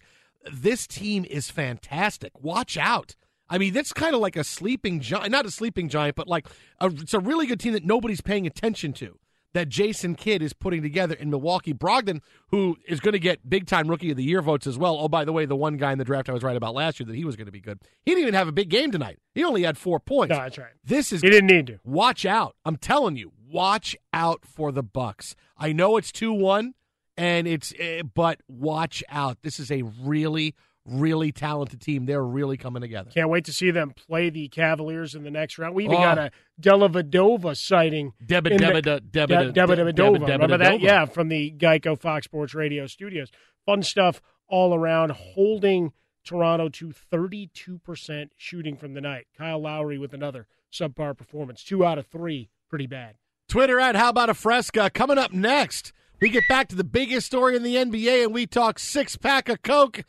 This team is fantastic. Watch out. I mean, that's kind of like a sleeping giant, not a sleeping giant, but like a, it's a really good team that nobody's paying attention to. That Jason Kidd is putting together in Milwaukee. Brogdon, who is going to get big time rookie of the year votes as well. Oh, by the way, the one guy in the draft I was right about last year that he was going to be good. He didn't even have a big game tonight. He only had four points. No, that's right. This is He didn't need to. Watch out. I'm telling you, watch out for the Bucks. I know it's 2-1 and it's eh, but watch out. This is a really really talented team. They're really coming together. Can't wait to see them play the Cavaliers in the next round. We even Oh. got a Dellavedova sighting. Deba- the- Deba- Deba- De- Deba- Dellavedova. Deba- Remember that? Yeah, from the Geico Fox Sports Radio studios. Fun stuff all around, holding Toronto to 32% shooting from the night. Kyle Lowry with another subpar performance. Two out of three. Pretty bad. Twitter at How About a Fresca. Coming up next, we get back to the biggest story in the NBA and we talk six pack of Coke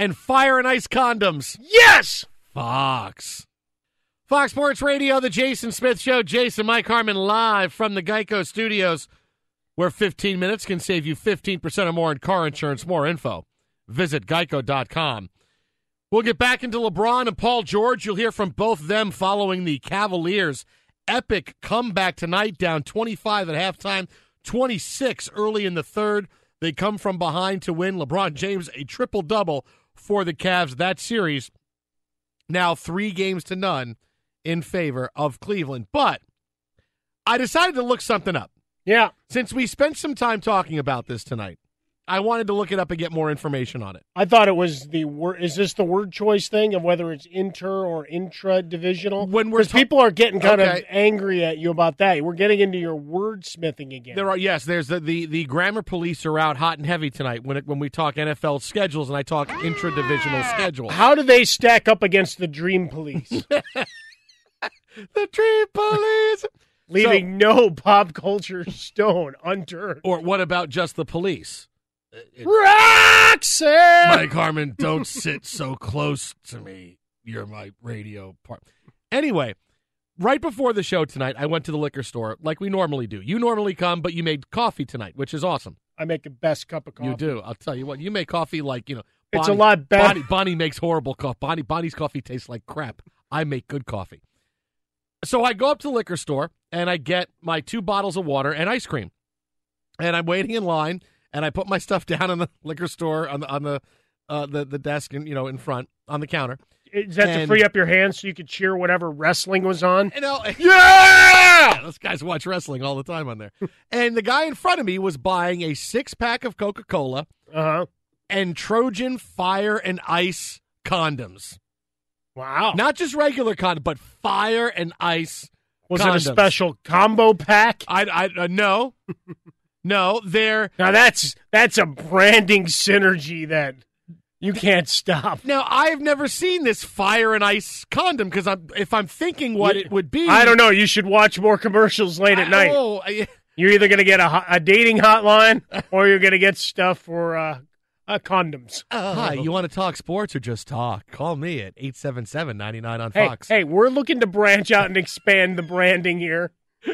and fire and ice condoms. Yes! Fox. Fox Sports Radio, the Jason Smith Show. Jason, Mike Harmon live from the Geico Studios, where 15 minutes can save you 15% or more in car insurance. More info. Visit geico.com. We'll get back into LeBron and Paul George. You'll hear from both them following the Cavaliers' epic comeback tonight, down 25 at halftime, 26 early in the third. They come from behind to win. LeBron James, a triple double for the Cavs. That series now three games to none in favor of Cleveland. But I decided to look something up. Yeah. Since we spent some time talking about this tonight, I wanted to look it up and get more information on it. I thought it was the word. Is this the word choice thing of whether it's inter or intra divisional? When we're ta- people are getting kind of angry at you about that. We're getting into your wordsmithing again. There are yes, there's the, the, the grammar police are out hot and heavy tonight when it, when we talk NFL schedules and I talk intra divisional ah. schedules. How do they stack up against the Dream Police? *laughs* the Dream Police, leaving no pop culture stone unturned. Or what about just the police? Roxanne! Mike Harmon, don't sit so close to me. You're my radio part. Anyway, right before the show tonight, I went to the liquor store like we normally do. You normally come, but you made coffee tonight, which is awesome. I make the best cup of coffee. You do. I'll tell you what. You make coffee like you know. It's a lot better. Bonnie, Bonnie makes horrible coffee. Bonnie Bonnie's coffee tastes like crap. I make good coffee. So I go up to the liquor store and I get my two bottles of water and ice cream, and I'm waiting in line. And I put my stuff *laughs* down in the liquor store on the on the uh, the the desk and you know in front on the counter. Is that to free up your hands so you could cheer whatever wrestling was on? You know, *laughs* yeah! Those guys watch wrestling all the time on there. *laughs* and the guy in front of me was buying a six pack of Coca Cola uh-huh. and Trojan Fire and Ice condoms. Wow. Not just regular condom, but fire and ice. Was condoms. it a special combo pack? I, I uh, no, no. They're Now that's that's a branding synergy that you can't stop. now. I've never seen this fire and ice condom because I'm if I'm thinking what it would be. I don't know. You should watch more commercials late at night. Oh, I, *laughs* You're either going to get a, a dating hotline or you're going to get stuff for uh, uh, condoms. Uh, Hi, you want to talk sports or just talk? Call me at 877-99 on Hey, Fox. hey, we're looking to branch out and expand the branding here.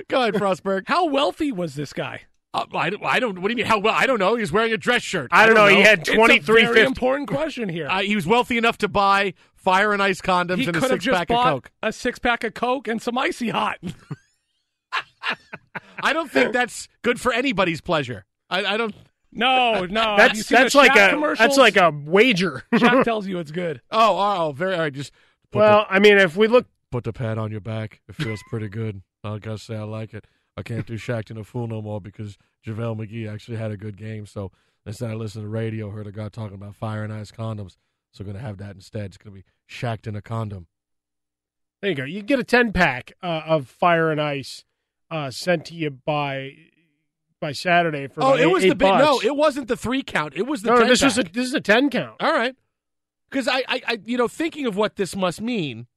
Go ahead, Frostberg. *laughs* How wealthy was this guy? Uh, I, don't, I don't. What do you mean? How well? I don't know. He was wearing a dress shirt. I don't know, he had It's a 23 very important question here. Uh, he was wealthy enough to buy fire and ice condoms he and a could have six just pack of bought Coke. a six pack of Coke and some icy hot. *laughs* I don't think that's good for anybody's pleasure. I, I don't. No, no. That's that's like a commercials? that's like a wager. Shaq *laughs* tells you it's good. Oh, oh, very. All right, just put well, I mean, if we look, put the pad on your back. It feels pretty good. I gotta say, I like it. I can't do Shaq a fool no more because JaVale McGee actually had a good game. So instead, I listened to the radio, heard a guy talking about fire and ice condoms. So we're gonna have that instead. It's gonna be Shaq in a condom. there you go. You get a ten pack uh, of Fire and Ice uh, sent to you by by Saturday for Oh, it eight- was the big. No, it wasn't the three count. It was the. no, 10 this was a this is a ten count. All right. Because I, I, I, you know, thinking of what this must mean,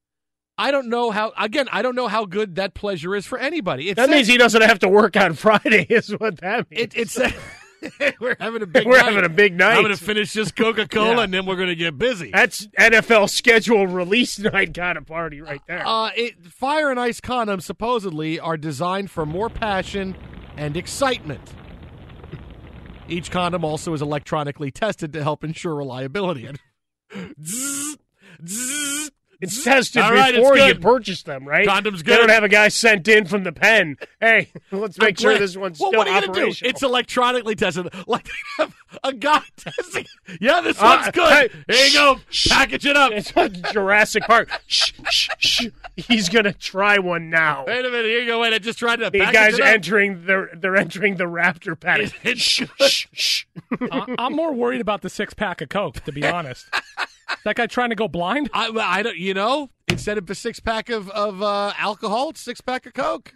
I don't know how. Again, I don't know how good that pleasure is for anybody. It That says- means he doesn't have to work on Friday. *laughs* Is what that means. It, it says *laughs* we're having a big. We're night. having a big night. I'm going to finish this Coca Cola Yeah. and then we're going to get busy. That's NFL schedule release *laughs* night kind of party right there. Uh, it, fire and ice condoms supposedly are designed for more passion and excitement. Each condom also is electronically tested to help ensure reliability. Zzz, zzz, It's tested All right, it's before you good. purchase them, right? Condom's good. They don't have a guy sent in from the pen. Hey, *laughs* let's make I'm sure glad- this one's well, still what are you gonna do? It's electronically tested. *laughs* Like they have a guy *laughs* testing. Yeah, this Uh, one's good. hey, Here you go. Package it up. It's like Jurassic Park. shh, shh, shh. He's gonna try one now. Wait a minute. Here you go. Wait, I just tried to. The package guys it up. entering the they're entering the raptor paddock. It's shh, good. shh, shh. I- I'm more worried about the six pack of Coke, to be honest. Is that guy trying to go blind? I, I don't. You know, instead of a six pack of of uh, alcohol, it's six pack of Coke.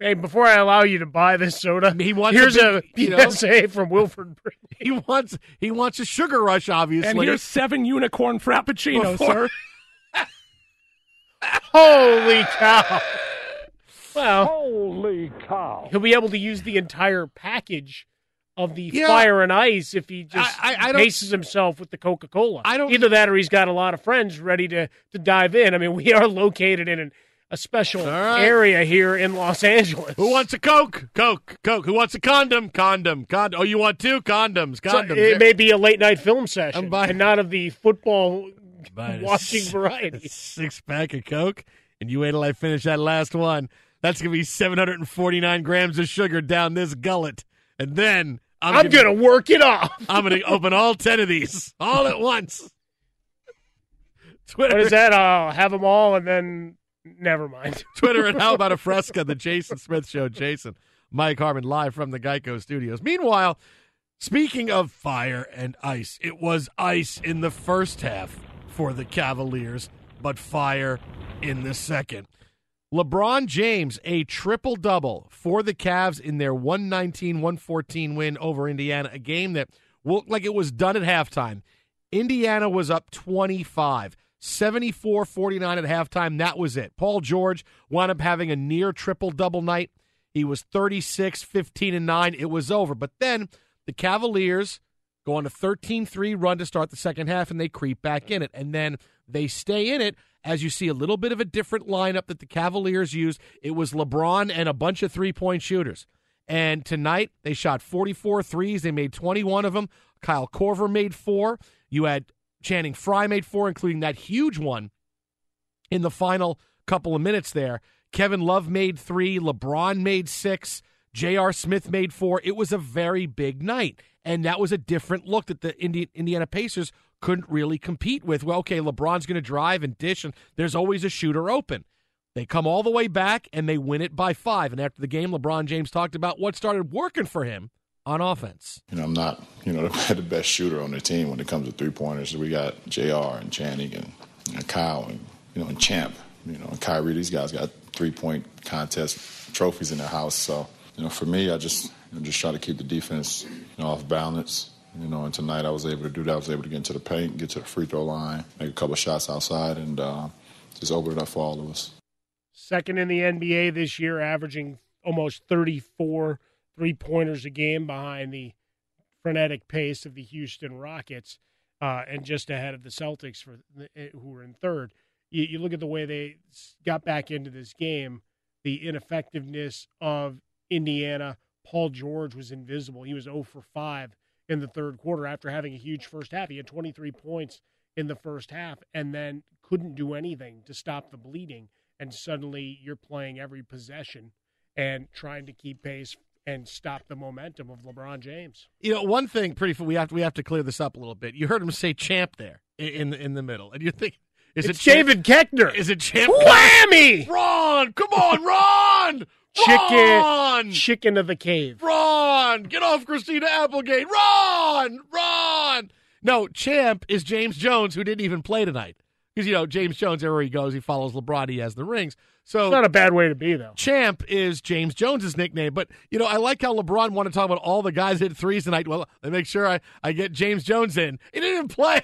Hey, before I allow you to buy this soda, He wants here's a a, big, you know- PSA from Wilford Brimley. He wants he wants a sugar rush, obviously. And here's seven unicorn frappuccinos, Before- sir. *laughs* Holy cow! Well, Holy cow. he'll be able to use the entire package of the Yeah. fire and ice if he just I- I- I paces himself with the Coca Cola. I don't- either that or he's got a lot of friends ready to to dive in. I mean, we are located in an, a special right. area here in Los Angeles. Who wants a Coke? Coke, Coke. Who wants a condom? Condom, condom. Oh, you want two condoms? So Condoms. it may be a late night film session, I'm buying- and not of the football Buying *laughs* a watching s- variety. *laughs* Six pack of Coke, and you wait till I finish that last one. That's gonna be 749 grams of sugar down this gullet, and then I'm, I'm gonna work it off. *laughs* I'm gonna open all ten of these all at once. Twitter, *laughs* What is that? I'll have them all, and then never mind. *laughs* Twitter, and how about a fresca? The Jason Smith Show. Jason, Mike Harmon, live from the Geico Studios. Meanwhile, speaking of fire and ice, it was ice in the first half for the Cavaliers, but fire in the second. LeBron James, a triple double for the Cavs in their 119 114 win over Indiana, a game that looked like it was done at halftime. Indiana was up 25, 74 49 at halftime. That was it. Paul George wound up having a near triple double night. He was 36, 15, and 9. It was over. But then the Cavaliers go on a 13 3 run to start the second half, and they creep back in it. And then they stay in it as you see a little bit of a different lineup that the Cavaliers used. It was LeBron and a bunch of three point shooters. And tonight they shot 44 threes. They made 21 of them. Kyle Korver made four. You had Channing Frye made four, including that huge one in the final couple of minutes there. Kevin Love made three. LeBron made six. J.R. Smith made four. It was a very big night. And that was a different look that the Indiana Pacers couldn't really compete with. Well, okay, LeBron's going to drive and dish, and there's always a shooter open. They come all the way back and they win it by five. And after the game, LeBron James talked about what started working for him on offense. You know, I'm not, you know, *laughs* the best shooter on the team when it comes to three pointers. We got JR and Channing and, Kyle and, you know, and Champ, you know, and Kyrie. These guys got three point contest trophies in their house. So, you know, for me, I just, know, just try to keep the defense, you know, off balance. You know, and tonight I was able to do that. I was able to get into the paint, get to the free throw line, make a couple shots outside, and uh, just open it up for all of us. Second in the NBA this year, averaging almost 34 three pointers a game behind the frenetic pace of the Houston Rockets, uh, and just ahead of the Celtics for eh, who were in third. You, you look at the way they got back into this game, the ineffectiveness of Indiana. Paul George was invisible. He was 0 for 5 in the third quarter after having a huge first half. He had 23 points in the first half and then couldn't do anything to stop the bleeding. And suddenly you're playing every possession and trying to keep pace and stop the momentum of LeBron James. You know, one thing pretty we have to, we have to clear this up a little bit. You heard him say champ there in in the, in the middle, and you're thinking, is it's it? David Koechner? Is it champ? Whammy! Ron, come on, Ron! Chicken, Ron! chicken of the cave. Ron, get off Christina Applegate. Ron, Ron. No, champ is James Jones, who didn't even play tonight. Because you know James Jones, everywhere he goes, he follows LeBron. He has the rings. So It's not a bad way to be, though. Champ is James Jones's nickname, but you know I like how LeBron wanted to talk about all the guys that hit threes tonight. Well, I make sure I, I get James Jones in. He didn't even play.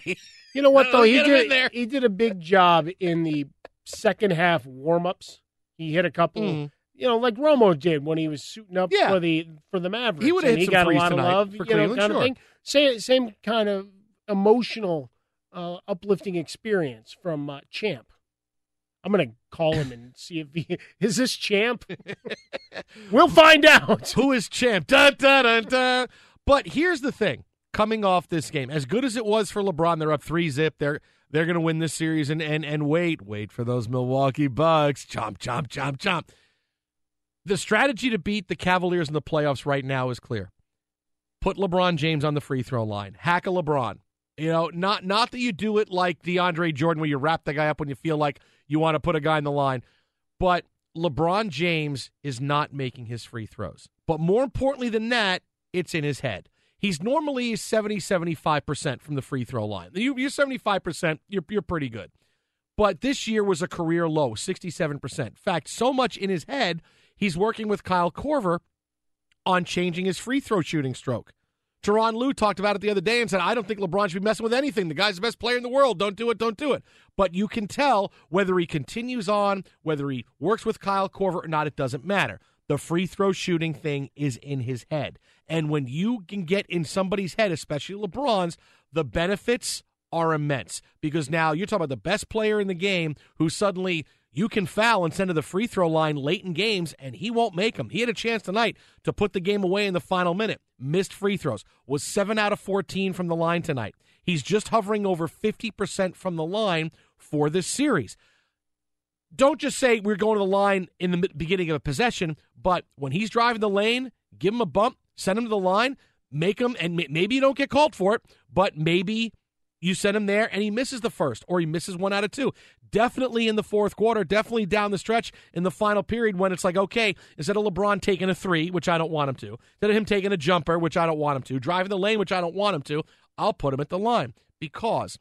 You know what *laughs* No, though? He get him in did. there. He did a big job in the second half warm ups. He hit a couple. Mhm. You know, like Romo did when he was suiting up Yeah. for the for the Mavericks. He hit some got a lot of love you know, kind sure. of thing. Same same kind of emotional, uh, uplifting experience from uh, Champ. I'm gonna call him and see if he *laughs* is this Champ. *laughs* we'll find out. Who is champ? Dun, dun, dun, dun. But here's the thing: coming off this game, as good as it was for LeBron, they're up three zip. They're they're going to win this series, and and and wait, wait for those Milwaukee Bucks. Chomp, chomp, chomp, chomp. The strategy to beat the Cavaliers in the playoffs right now is clear. Put LeBron James on the free throw line. Hack a LeBron. You know, not not that you do it like DeAndre Jordan, where you wrap the guy up when you feel like you want to put a guy in the line, but LeBron James is not making his free throws. But more importantly than that, it's in his head. He's normally 70, 75% from the free throw line. You, you're 75%, you're, you're pretty good. But this year was a career low, 67%. In fact, so much in his head, he's working with Kyle Korver on changing his free throw shooting stroke. Tyronn Lue talked about it the other day and said, I don't think LeBron should be messing with anything. The guy's the best player in the world. Don't do it. Don't do it. But you can tell whether he continues on, whether he works with Kyle Korver or not, it doesn't matter. The free throw shooting thing is in his head. And when you can get in somebody's head, especially LeBron's, the benefits are immense because now you're talking about the best player in the game who suddenly you can foul and send to the free throw line late in games and he won't make them. He had a chance tonight to put the game away in the final minute. Missed free throws. Was 7 out of 14 from the line tonight. He's just hovering over 50% from the line for this series. Don't just say we're going to the line in the beginning of a possession, but when he's driving the lane, give him a bump, send him to the line, make him, and maybe you don't get called for it, but maybe you send him there and he misses the first or he misses one out of two. Definitely in the fourth quarter, definitely down the stretch in the final period when it's like, okay, instead of LeBron taking a three, which I don't want him to, instead of him taking a jumper, which I don't want him to, driving the lane, which I don't want him to, I'll put him at the line because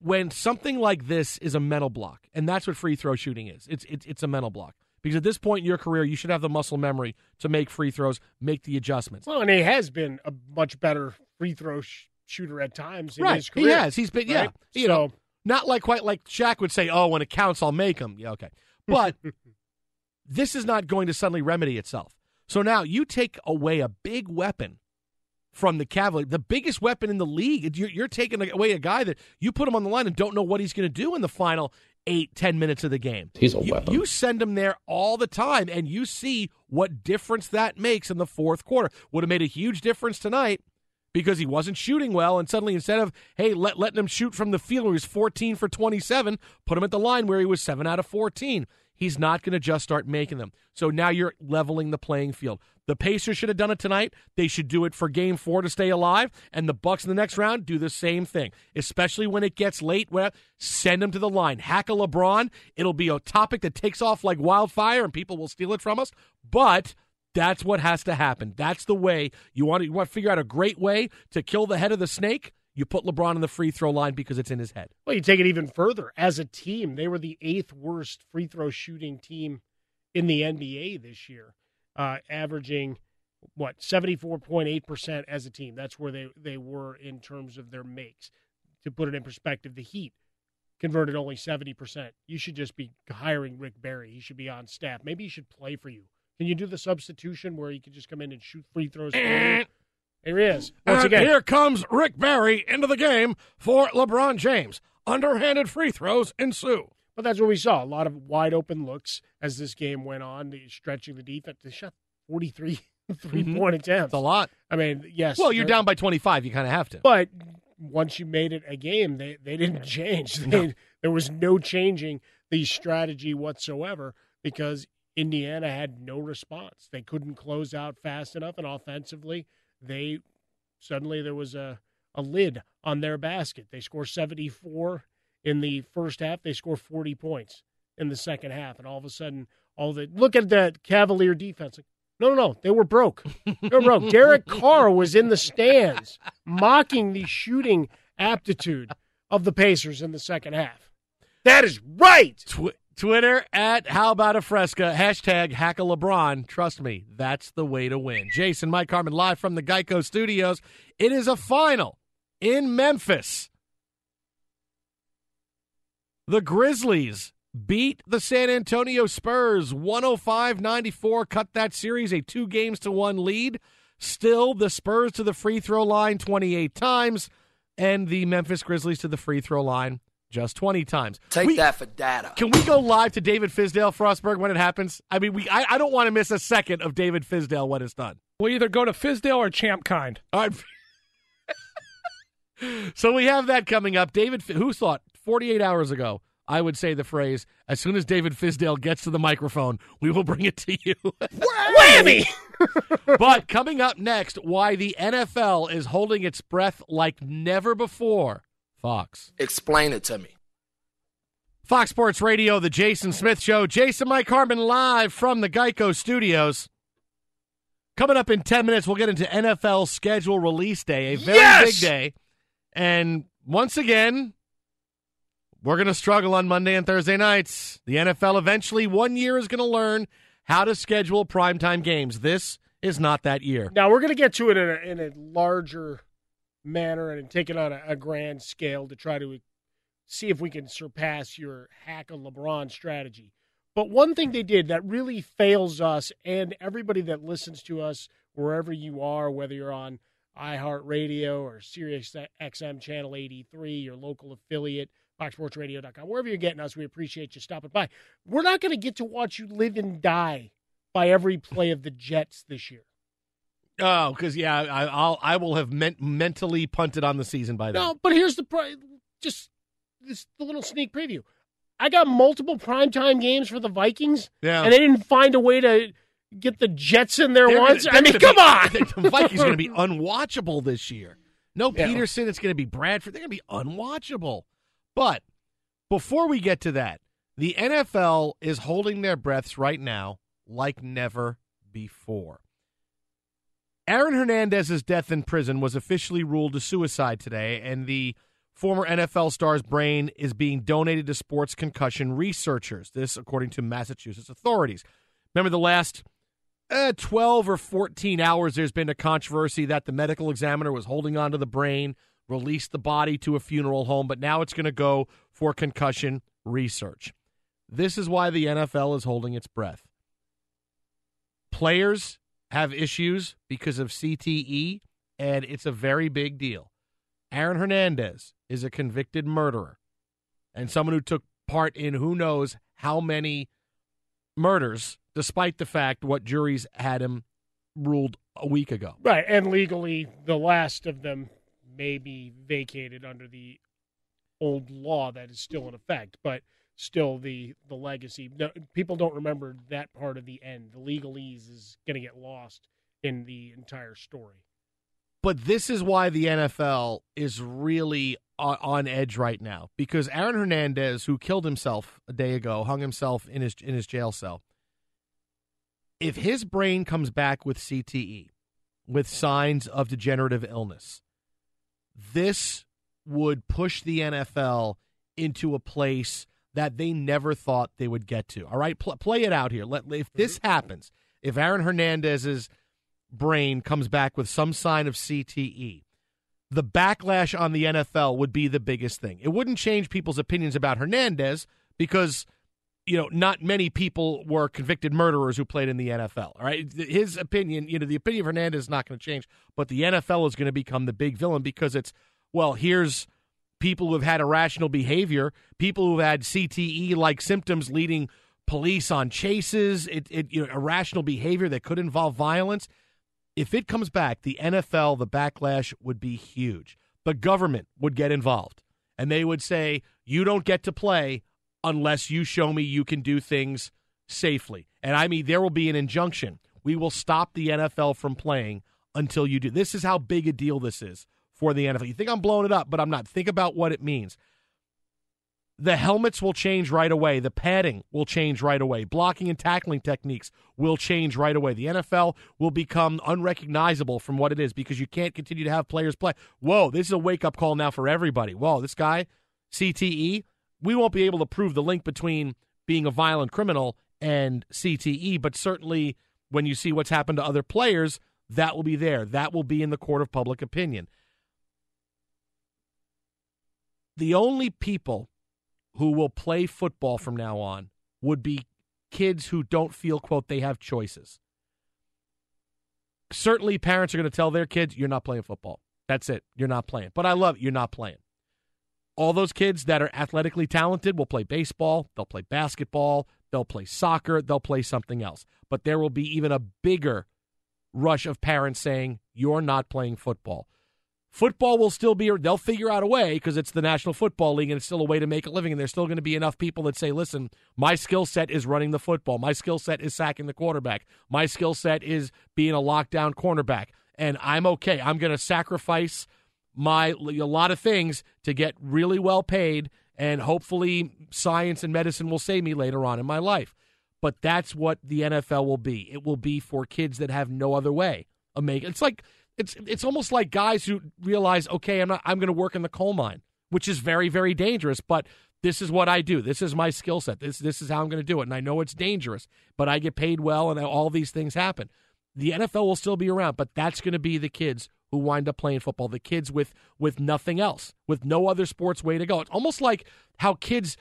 when something like this is a mental block, and that's what free throw shooting is, it's, it's, it's a mental block. Because at this point in your career, you should have the muscle memory to make free throws, make the adjustments. Well, and he has been a much better free throw sh- shooter at times in right. his career. He has. He's been, yeah. right? You so, know, not like quite like Shaq would say, oh, when it counts, I'll make him." Yeah, okay. But *laughs* this is not going to suddenly remedy itself. So now you take away a big weapon from the Cavaliers, the biggest weapon in the league. You're, you're taking away a guy that you put him on the line and don't know what he's going to do in the final eight, ten minutes of the game. He's a you, weapon. You send him there all the time, and you see what difference that makes in the fourth quarter. Would have made a huge difference tonight because he wasn't shooting well, and suddenly instead of hey let, letting him shoot from the field where he was 14 for 27, put him at the line where he was seven out of 14. He's not going to just start making them. So now you're leveling the playing field. The Pacers should have done it tonight. They should do it for Game Four to stay alive, and the Bucks in the next round do the same thing. Especially when it gets late, well, send them to the line. Hack a LeBron. It'll be a topic that takes off like wildfire, and people will steal it from us. But that's what has to happen. That's the way you want to, you want to figure out a great way to kill the head of the snake. You put LeBron in the free throw line because it's in his head. Well, you take it even further. As a team, they were the eighth worst free throw shooting team in the NBA this year, uh, averaging what seventy four point eight percent as a team. That's where they they were in terms of their makes. To put it in perspective, the Heat converted only seventy percent. You should just be hiring Rick Barry. He should be on staff. Maybe he should play for you Can you do the substitution where he can just come in and shoot free throws? Eh. Here he is. Once And again, here comes Rick Barry into the game for LeBron James. Underhanded free throws ensue. But that's what we saw. A lot of wide open looks as this game went on, the stretching the defense. They shot 43 *laughs* three point mm-hmm. attempts. It's a lot. I mean, yes. Well, you're down by 25. You kind of have to. But once you made it a game, they, they didn't change. *laughs* They, There was no changing the strategy whatsoever because Indiana had no response. They couldn't close out fast enough, and offensively, they suddenly there was a, a lid on their basket. They score 74 in the first half, they score 40 points in the second half, and all of a sudden, all the look at that Cavalier defense. No, no, no, they were broke. They were broke. Derek Carr was in the stands mocking the shooting aptitude of the Pacers in the second half. That is right. Twitter at How About a Fresca, hashtag Hack a LeBron. Trust me, that's the way to win. Jason, Mike Harmon, live from the Geico Studios. It is a final in Memphis. The Grizzlies beat the San Antonio Spurs 105 94, cut that series a two games to one lead. Still, the Spurs to the free throw line 28 times, and the Memphis Grizzlies to the free throw line just 20 times. Take We- that for data. Can we go live to David Fizdale Frostberg when it happens? I mean, we I, I don't want to miss a second of David Fizdale when it's done. We'll either go to Fizdale or Champ Kind. All right. *laughs* so we have that coming up. David, Fi- who thought 48 hours ago I would say the phrase, as soon as David Fizdale gets to the microphone, we will bring it to you. *laughs* Whammy! *laughs* but coming up next, why the NFL is holding its breath like never before. Fox. Explain it to me. Fox Sports Radio, The Jason Smith Show. Jason Mike Harmon live from the Geico Studios. Coming up in 10 minutes, we'll get into NFL schedule release day, a very Yes! big day. And once again, we're going to struggle on Monday and Thursday nights. The NFL eventually, one year, is going to learn how to schedule primetime games. This is not that year. Now we're going to get to it in a, in a larger manner and take it on a, a grand scale to try to see if we can surpass your hack a LeBron strategy. But one thing they did that really fails us and everybody that listens to us wherever you are, whether you're on iHeartRadio or Sirius XM Channel 83, your local affiliate, FoxSportsRadio.com, wherever you're getting us, we appreciate you stopping by. We're not going to get to watch you live and die by every play of the Jets this year. Oh, because yeah, I, I'll I will have men- mentally punted on the season by then. No, but here's the pri- just this the little sneak preview. I got multiple primetime games for the Vikings, Yeah. and they didn't find a way to get the Jets in there They're once. gonna- I mean, come be- on. *laughs* the Vikings are going to be *laughs* unwatchable this year. No Yeah. Peterson. It's going to be Bradford. They're going to be unwatchable. But before we get to that, the NFL is holding their breaths right now like never before. Aaron Hernandez's death in prison was officially ruled a suicide today, and the former NFL star's brain is being donated to sports concussion researchers. This, according to Massachusetts authorities. Remember the last uh, 12 or 14 hours, there's been a controversy that the medical examiner was holding onto the brain, released the body to a funeral home, but now it's going to go for concussion research. This is why the NFL is holding its breath. Players have issues because of CTE, and it's a very big deal. Aaron Hernandez is a convicted murderer and someone who took part in who knows how many murders, despite the fact what juries had him ruled a week ago. Right, and legally, the last of them may be vacated under the old law that is still in effect, but still the the legacy. No, people don't remember that part of the end. The legalese is going to get lost in the entire story. But this is why the NFL is really on, edge right now because Aaron Hernandez, who killed himself a day ago, hung himself in his in his jail cell. If his brain comes back with CTE, with signs of degenerative illness, this would push the NFL into a place that they never thought they would get to. All right, Pl- play it out here. Let if mm-hmm. this happens, if Aaron Hernandez's brain comes back with some sign of CTE, the backlash on the NFL would be the biggest thing. It wouldn't change people's opinions about Hernandez because you know, not many people were convicted murderers who played in the NFL. All right, his opinion, you know, the opinion of Hernandez is not going to change, but the NFL is going to become the big villain because it's well, here's people who have had irrational behavior, people who have had CTE like symptoms leading police on chases, it, it you know, irrational behavior that could involve violence. If it comes back, the NFL, the backlash would be huge. The government would get involved and they would say, You don't get to play unless you show me you can do things safely. And I mean, there will be an injunction. We will stop the NFL from playing until you do. This is how big a deal this is for the NFL. You think I'm blowing it up, but I'm not. Think about what it means. The helmets will change right away. The padding will change right away. Blocking and tackling techniques will change right away. The NFL will become unrecognizable from what it is because you can't continue to have players play. Whoa, this is a wake up call now for everybody. Whoa, this guy, CTE, we won't be able to prove the link between being a violent criminal and CTE, but certainly when you see what's happened to other players, that will be there. That will be in the court of public opinion. The only people who will play football from now on would be kids who don't feel, quote, they have choices. Certainly, parents are going to tell their kids, you're not playing football. That's it. You're not playing. But I love it. You're not playing all those kids that are athletically talented will play baseball, they'll play basketball, they'll play soccer, they'll play something else. But there will be even a bigger rush of parents saying, You're not playing football. Football will still be, or they'll figure out a way because it's the National Football League and it's still a way to make a living. And there's still going to be enough people that say, listen, my skill set is running the football. My skill set is sacking the quarterback. My skill set is being a lockdown cornerback. And I'm okay. I'm going to sacrifice my a lot of things to get really well paid and hopefully science and medicine will save me later on in my life. But that's what the NFL will be. It will be for kids that have no other way. It's like it's it's almost like guys who realize, okay, I'm not I'm going to work in the coal mine, which is very very dangerous, but this is what I do. This is my skill set. This this is how I'm going to do it. And I know it's dangerous, but I get paid well and all these things happen. The NFL will still be around, but that's going to be the kids who wind up playing football, the kids with with nothing else, with no other sports way to go. It's almost like how kids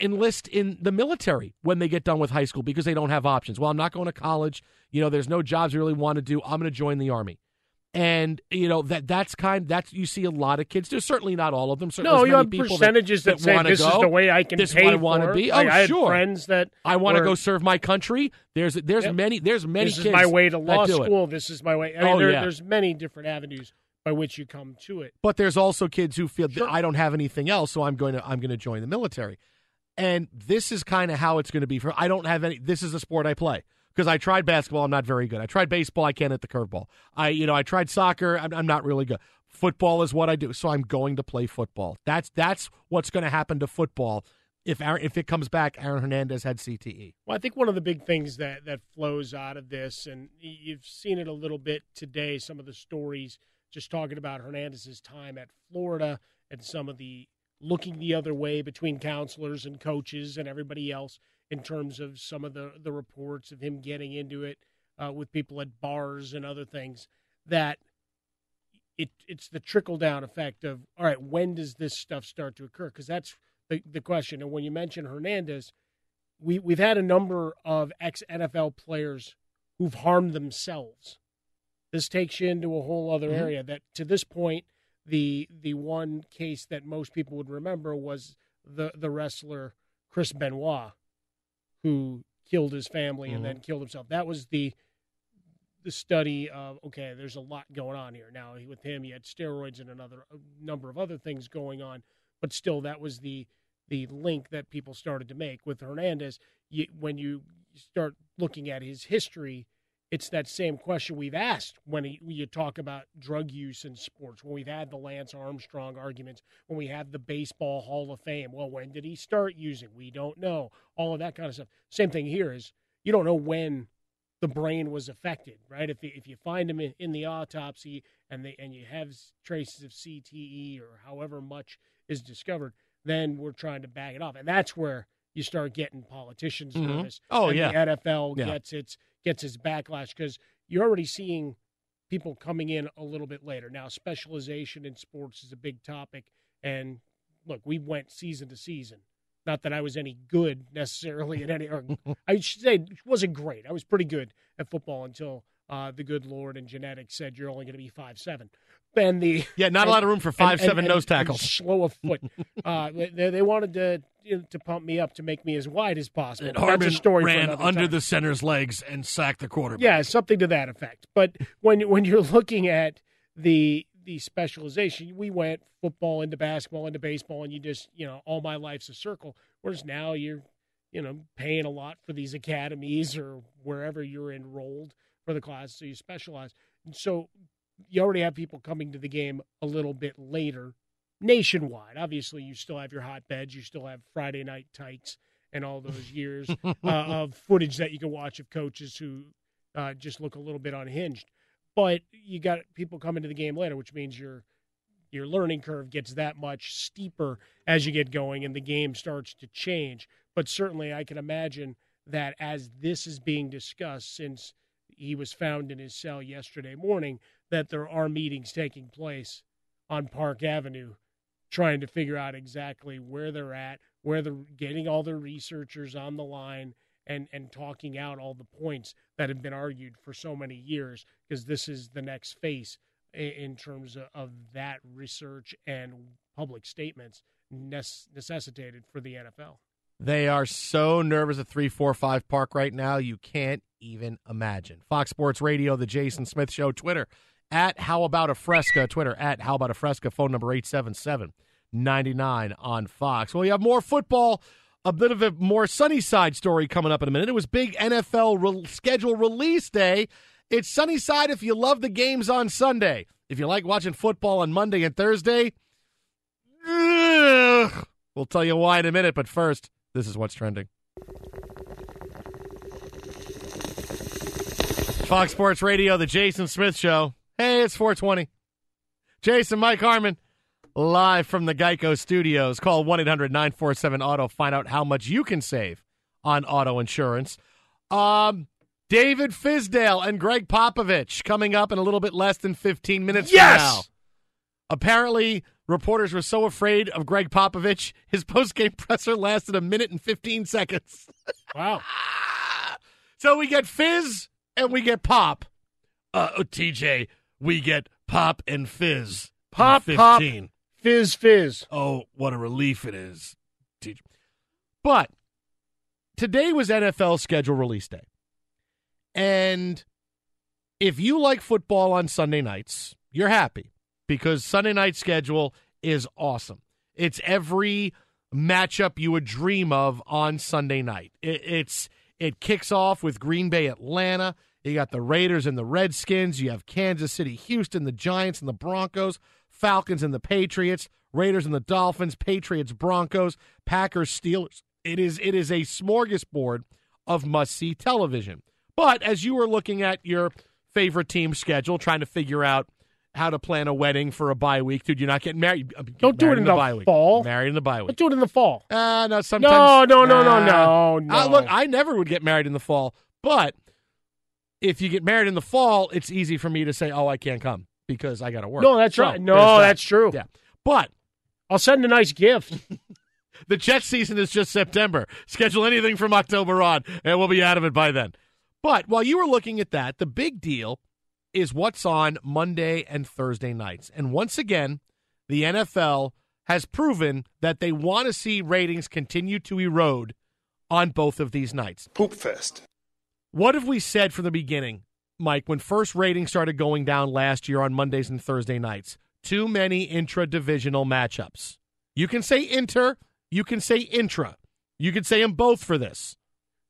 enlist in the military when they get done with high school because they don't have options. Well, I'm not going to college. You know, there's no jobs I really want to do. I'm going to join the army and you know that that's kind that's you see a lot of kids. There's certainly not all of them. Certainly no, you have percentages that, that, that say this go. is the way I can this pay I want to be. Oh, like, I sure. friends that I want to go serve my country. There's there's yep. many there's many. This is my way to law school. It. This is my way. I mean, oh, there, yeah. there's many different avenues by which you come to it. But there's also kids who feel sure. I don't have anything else, so I'm going to I'm going to join the military. And this is kind of how it's going to be for. I don't have any. This is a sport I play because I tried basketball. I'm not very good. I tried baseball. I can't hit the curveball. I, you know, I tried soccer. I'm, I'm not really good. Football is what I do, so I'm going to play football. That's that's what's going to happen to football if Aaron, if it comes back. Aaron Hernandez had CTE. Well, I think one of the big things that that flows out of this, and you've seen it a little bit today. Some of the stories just talking about Hernandez's time at Florida and some of the looking the other way between counselors and coaches and everybody else in terms of some of the, the reports of him getting into it uh, with people at bars and other things that it it's the trickle down effect of all right when does this stuff start to occur? Because that's the, the question. And when you mention Hernandez we we've had a number of ex NFL players who've harmed themselves. This takes you into a whole other Mm-hmm. area that to this point the the one case that most people would remember was the the wrestler Chris Benoit who killed his family Mm-hmm. and then killed himself. That was the the study of okay, there's a lot going on here. Now with him, he had steroids and another a number of other things going on, but still, that was the the link that people started to make with Hernandez. You, when you start looking at his history, it's that same question we've asked when, he, when you talk about drug use in sports. When we've had the Lance Armstrong arguments, when we have the Baseball Hall of Fame. Well, when did he start using? We don't know. All of that kind of stuff. Same thing here is you don't know when the brain was affected, right? If you, if you find him in, in the autopsy and they and you have traces of CTE or however much is discovered, then we're trying to bag it off, and that's where you start getting politicians Mhm. nervous. Oh, and yeah. the NFL Yeah. gets its gets its backlash because you're already seeing people coming in a little bit later. Now, specialization in sports is a big topic, and look, we went season to season Not that I was any good necessarily at any. Or *laughs* I should say wasn't great. I was pretty good at football until uh, the good Lord and genetics said you're only going to be five seven. And the Yeah, not a lot of room for five and- seven and- nose and tackles. slow of foot. *laughs* uh, they, they wanted to you know, to pump me up to make me as wide as possible. And But That's a story ran under time. the center's legs and sacked the quarterback. Yeah, something to that effect. But when when you're looking at the the specialization, we went football into basketball into baseball, and you just you know all my life's a circle. Whereas now you're you know paying a lot for these academies or wherever you're enrolled for the class, so you specialize. And so you already have people coming to the game a little bit later nationwide. Obviously, you still have your hotbeds, you still have Friday Night Lights, and all those years *laughs* uh, of footage that you can watch of coaches who uh, just look a little bit unhinged. But you got people coming to the game later, which means your your learning curve gets that much steeper as you get going, and the game starts to change. But certainly, I can imagine that as this is being discussed, since he was found in his cell yesterday morning, that there are meetings taking place on Park Avenue trying to figure out exactly where they're at, where they're getting all their researchers on the line and and talking out all the points that have been argued for so many years because this is the next phase in terms of, that research and public statements nece- necessitated for the NFL. They are so nervous at 345 Park right now, you can't even imagine. Fox Sports Radio, The Jason Smith Show, Twitter at How About a Fresca, Twitter at How About a Fresca, phone number 877 99 on Fox. Well, you have more football, a bit of a more sunny side story coming up in a minute. It was big NFL re- schedule release day. It's sunny side if you love the games on Sunday. If you like watching football on Monday and Thursday, ugh. we'll tell you why in a minute. But first, this is what's trending. Fox Sports Radio, the Jason Smith Show. Hey, it's 420. Jason, Mike Harmon, live from the Geico Studios. Call 1 800 947 Auto. Find out how much you can save on auto insurance. Um, David Fizdale and Gregg Popovich coming up in a little bit less than 15 minutes Yes! from now. Apparently, reporters were so afraid of Gregg Popovich, his postgame *laughs* presser lasted a minute and 15 seconds. Wow. *laughs* so we get Fizz and we get Pop. Uh, oh, TJ, we get Pop and Fizz. Pop, pop, fizz, fizz. Oh, what a relief it is. But today was NFL schedule release day. And if you like football on Sunday nights, you're happy because Sunday night schedule is awesome. It's every matchup you would dream of on Sunday night. It, it's it kicks off with Green Bay Atlanta. You got the Raiders and the Redskins. You have Kansas City, Houston, the Giants and the Broncos, Falcons and the Patriots, Raiders and the Dolphins, Patriots, Broncos, Packers, Steelers. It is it is a smorgasbord of must see television. But as you were looking at your favorite team schedule, trying to figure out how to plan a wedding for a bye week, dude, you're not getting married. Get Don't do it in the the bye week. fall. Married in the bye week. Let's do it in the fall. Uh, no, sometimes. No, no, no, no, Nah. no, no. Uh, look, I never would get married in the fall, but if you get married in the fall, it's easy for me to say, "Oh, I can't come because I got to work." No, that's So, right. No, that. that's true. Yeah, but I'll send a nice gift. *laughs* the Jet season is just September. Schedule anything from October on, and we'll be out of it by then. But while you were looking at that, the big deal is what's on Monday and Thursday nights. And once again, the NFL has proven that they want to see ratings continue to erode on both of these nights. Poop fest. What have we said from the beginning, Mike, when first ratings started going down last year on Mondays and Thursday nights? Too many intra divisional matchups. You can say inter, you can say intra. You could say them both for this.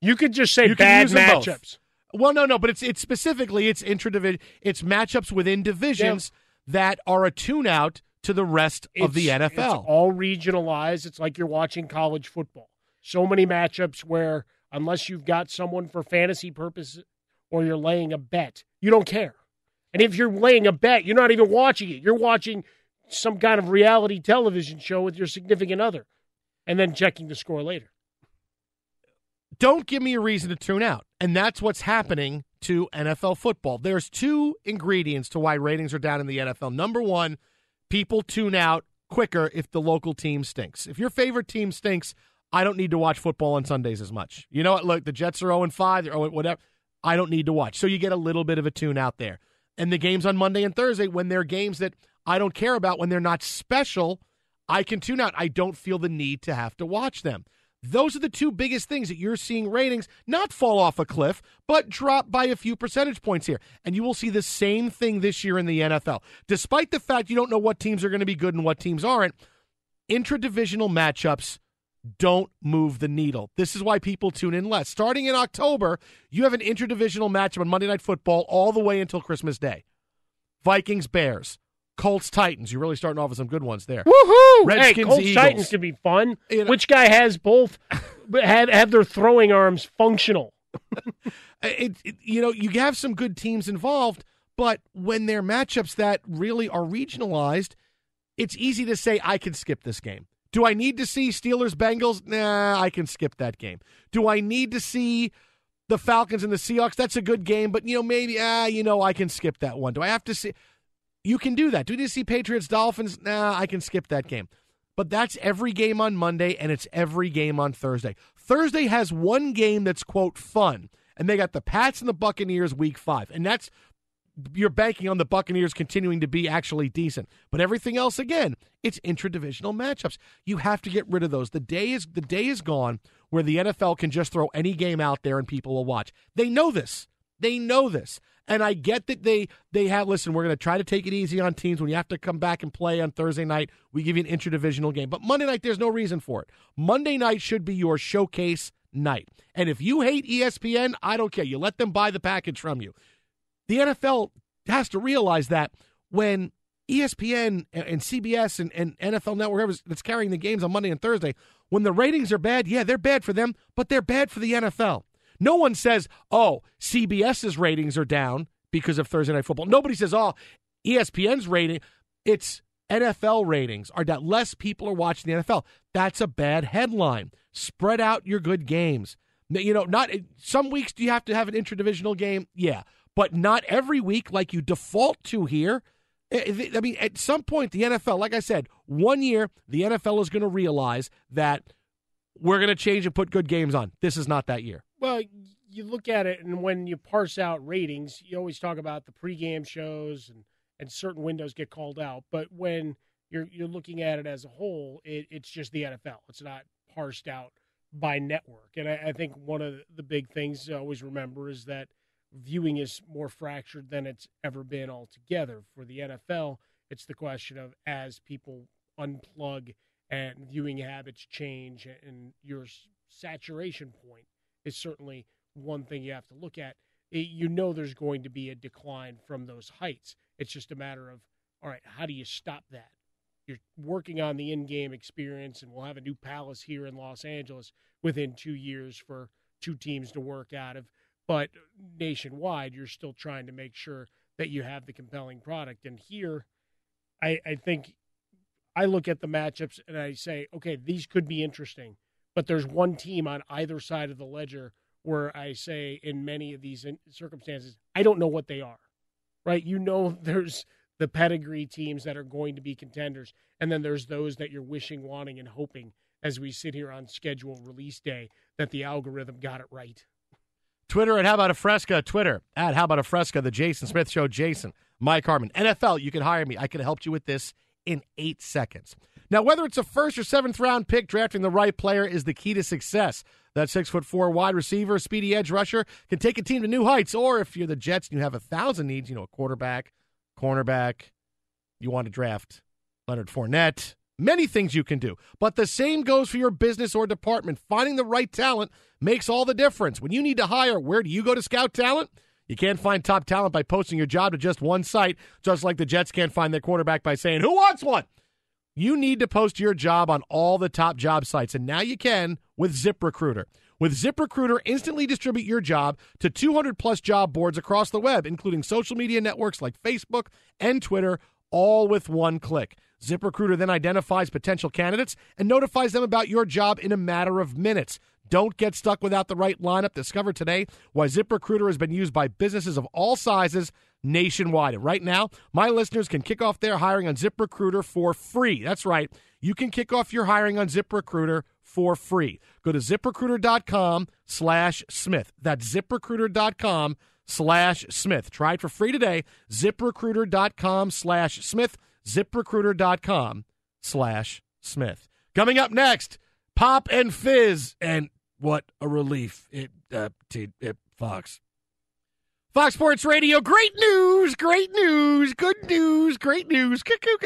You could just say You bad matchups. Well, no, no, but it's it's specifically it's intra division. It's matchups within divisions that are a tune out to the rest of the NFL. It's all regionalized. It's like you're watching college football. So many matchups where unless you've got someone for fantasy purposes or you're laying a bet, you don't care. And if you're laying a bet, you're not even watching it. You're watching some kind of reality television show with your significant other and then checking the score later. don't give me a reason to tune out. And that's what's happening to NFL football. There's two ingredients to why ratings are down in the NFL. Number one, people tune out quicker if the local team stinks. If your favorite team stinks, I don't need to watch football on Sundays as much. You know what? Look, the Jets are 0 5, they're 0 whatever. I don't need to watch. So you get a little bit of a tune out there. And the games on Monday and Thursday, when they're games that I don't care about, when they're not special, I can tune out. I don't feel the need to have to watch them. Those are the two biggest things that you're seeing ratings not fall off a cliff, but drop by a few percentage points here. And you will see the same thing this year in the NFL. Despite the fact you don't know what teams are going to be good and what teams aren't, intradivisional matchups don't move the needle. This is why people tune in less. Starting in October, you have an interdivisional matchup on Monday Night Football all the way until Christmas Day. Vikings, Bears, Colts, Titans. You're really starting off with some good ones there. Woohoo! Redskins, hey, Colts Eagles. Titans could be fun. You know- Which guy has both? have have their throwing arms functional? *laughs* it, it- you know, you have some good teams involved, but when they're matchups that really are regionalized, it's easy to say I can skip this game. Do I need to see Steelers Bengals? Nah, I can skip that game. Do I need to see the Falcons and the Seahawks? That's a good game, but you know maybe ah, you know I can skip that one. Do I have to see? You can do that. Do you need to see Patriots Dolphins? Nah, I can skip that game. But that's every game on Monday and it's every game on Thursday. Thursday has one game that's quote fun, and they got the Pats and the Buccaneers week five, and that's you're banking on the Buccaneers continuing to be actually decent. But everything else, again, it's intradivisional matchups. You have to get rid of those. The day is the day is gone where the NFL can just throw any game out there and people will watch. They know this. They know this. And I get that they they have listen, we're going to try to take it easy on teams when you have to come back and play on Thursday night. We give you an interdivisional game. But Monday night there's no reason for it. Monday night should be your showcase night. And if you hate ESPN, I don't care. You let them buy the package from you. The NFL has to realize that when ESPN and CBS and, and NFL Network that's carrying the games on Monday and Thursday, when the ratings are bad, yeah, they're bad for them, but they're bad for the NFL. No one says, oh, CBS's ratings are down because of Thursday Night Football. Nobody says, oh, ESPN's rating, it's NFL ratings are that Less people are watching the NFL. That's a bad headline. Spread out your good games. You know, not some weeks do you have to have an interdivisional game? Yeah, but not every week like you default to here. Eh, eh, I I mean, at some point, the NFL, like I said, one year, the NFL is going to realize that we're going to change and put good games on. This is not that year. Well, you look at it, and when you parse out ratings, you always talk about the pregame shows and, and certain windows get called out. But when you're you're looking at it as a whole, it, it's just the NFL. It's not parsed out by network. And I, I think one of the big things to always remember is that viewing is more fractured than it's ever been altogether. For the NFL, it's the question of as people unplug and viewing habits change and your saturation point is certainly one thing you have to look at. It- you know there's going to be a decline from those heights. It's just a matter of, all right, how do you stop that? You're working on the in game experience, and we'll have a new palace here in Los Angeles within two years for two teams to work out of. But nationwide, you're still trying to make sure that you have the compelling product. And here, I, I think I look at the matchups and I say, okay, these could be interesting, but there's one team on either side of the ledger where I say, in many of these circumstances, I don't know what they are, right? You know, *laughs* there's the pedigree teams that are going to be contenders, and then there's those that you're wishing, wanting, and hoping as we sit here on schedule release day that the algorithm got it right. Twitter at How About a Fresca. Twitter at How About a Fresca. The Jason Smith Show. Jason, Mike Harmon. NFL, you can hire me. I could helped you with this in eight seconds. Now, whether it's a first or seventh round pick, drafting the right player is the key to success. That six foot four wide receiver, speedy edge rusher can take a team to new heights. Or if you're the Jets and you have a thousand needs, you know, a quarterback, cornerback, you want to draft Leonard Fournette, many things you can do. But the same goes for your business or department. Finding the right talent makes all the difference. When you need to hire, where do you go to scout talent? You can't find top talent by posting your job to just one site, just like the Jets can't find their quarterback by saying, Who wants one? You need to post your job on all the top job sites, and now you can with ZipRecruiter. With ZipRecruiter, instantly distribute your job to 200 plus job boards across the web, including social media networks like Facebook and Twitter, all with one click. ZipRecruiter then identifies potential candidates and notifies them about your job in a matter of minutes. Don't get stuck without the right lineup. Discover today why ZipRecruiter has been used by businesses of all sizes nationwide. And right now, my listeners can kick off their hiring on ZipRecruiter for free. That's right. You can kick off your hiring on ZipRecruiter for free. Go to ziprecruiter.com slash Smith. That's ziprecruiter.com slash Smith. Try it for free today. ziprecruiter.com slash Smith. ziprecruiter.com slash Smith. Coming up next, Pop and Fizz. And what a relief it, uh, it Fox. Fox Sports Radio, great news, great news, good news, great news.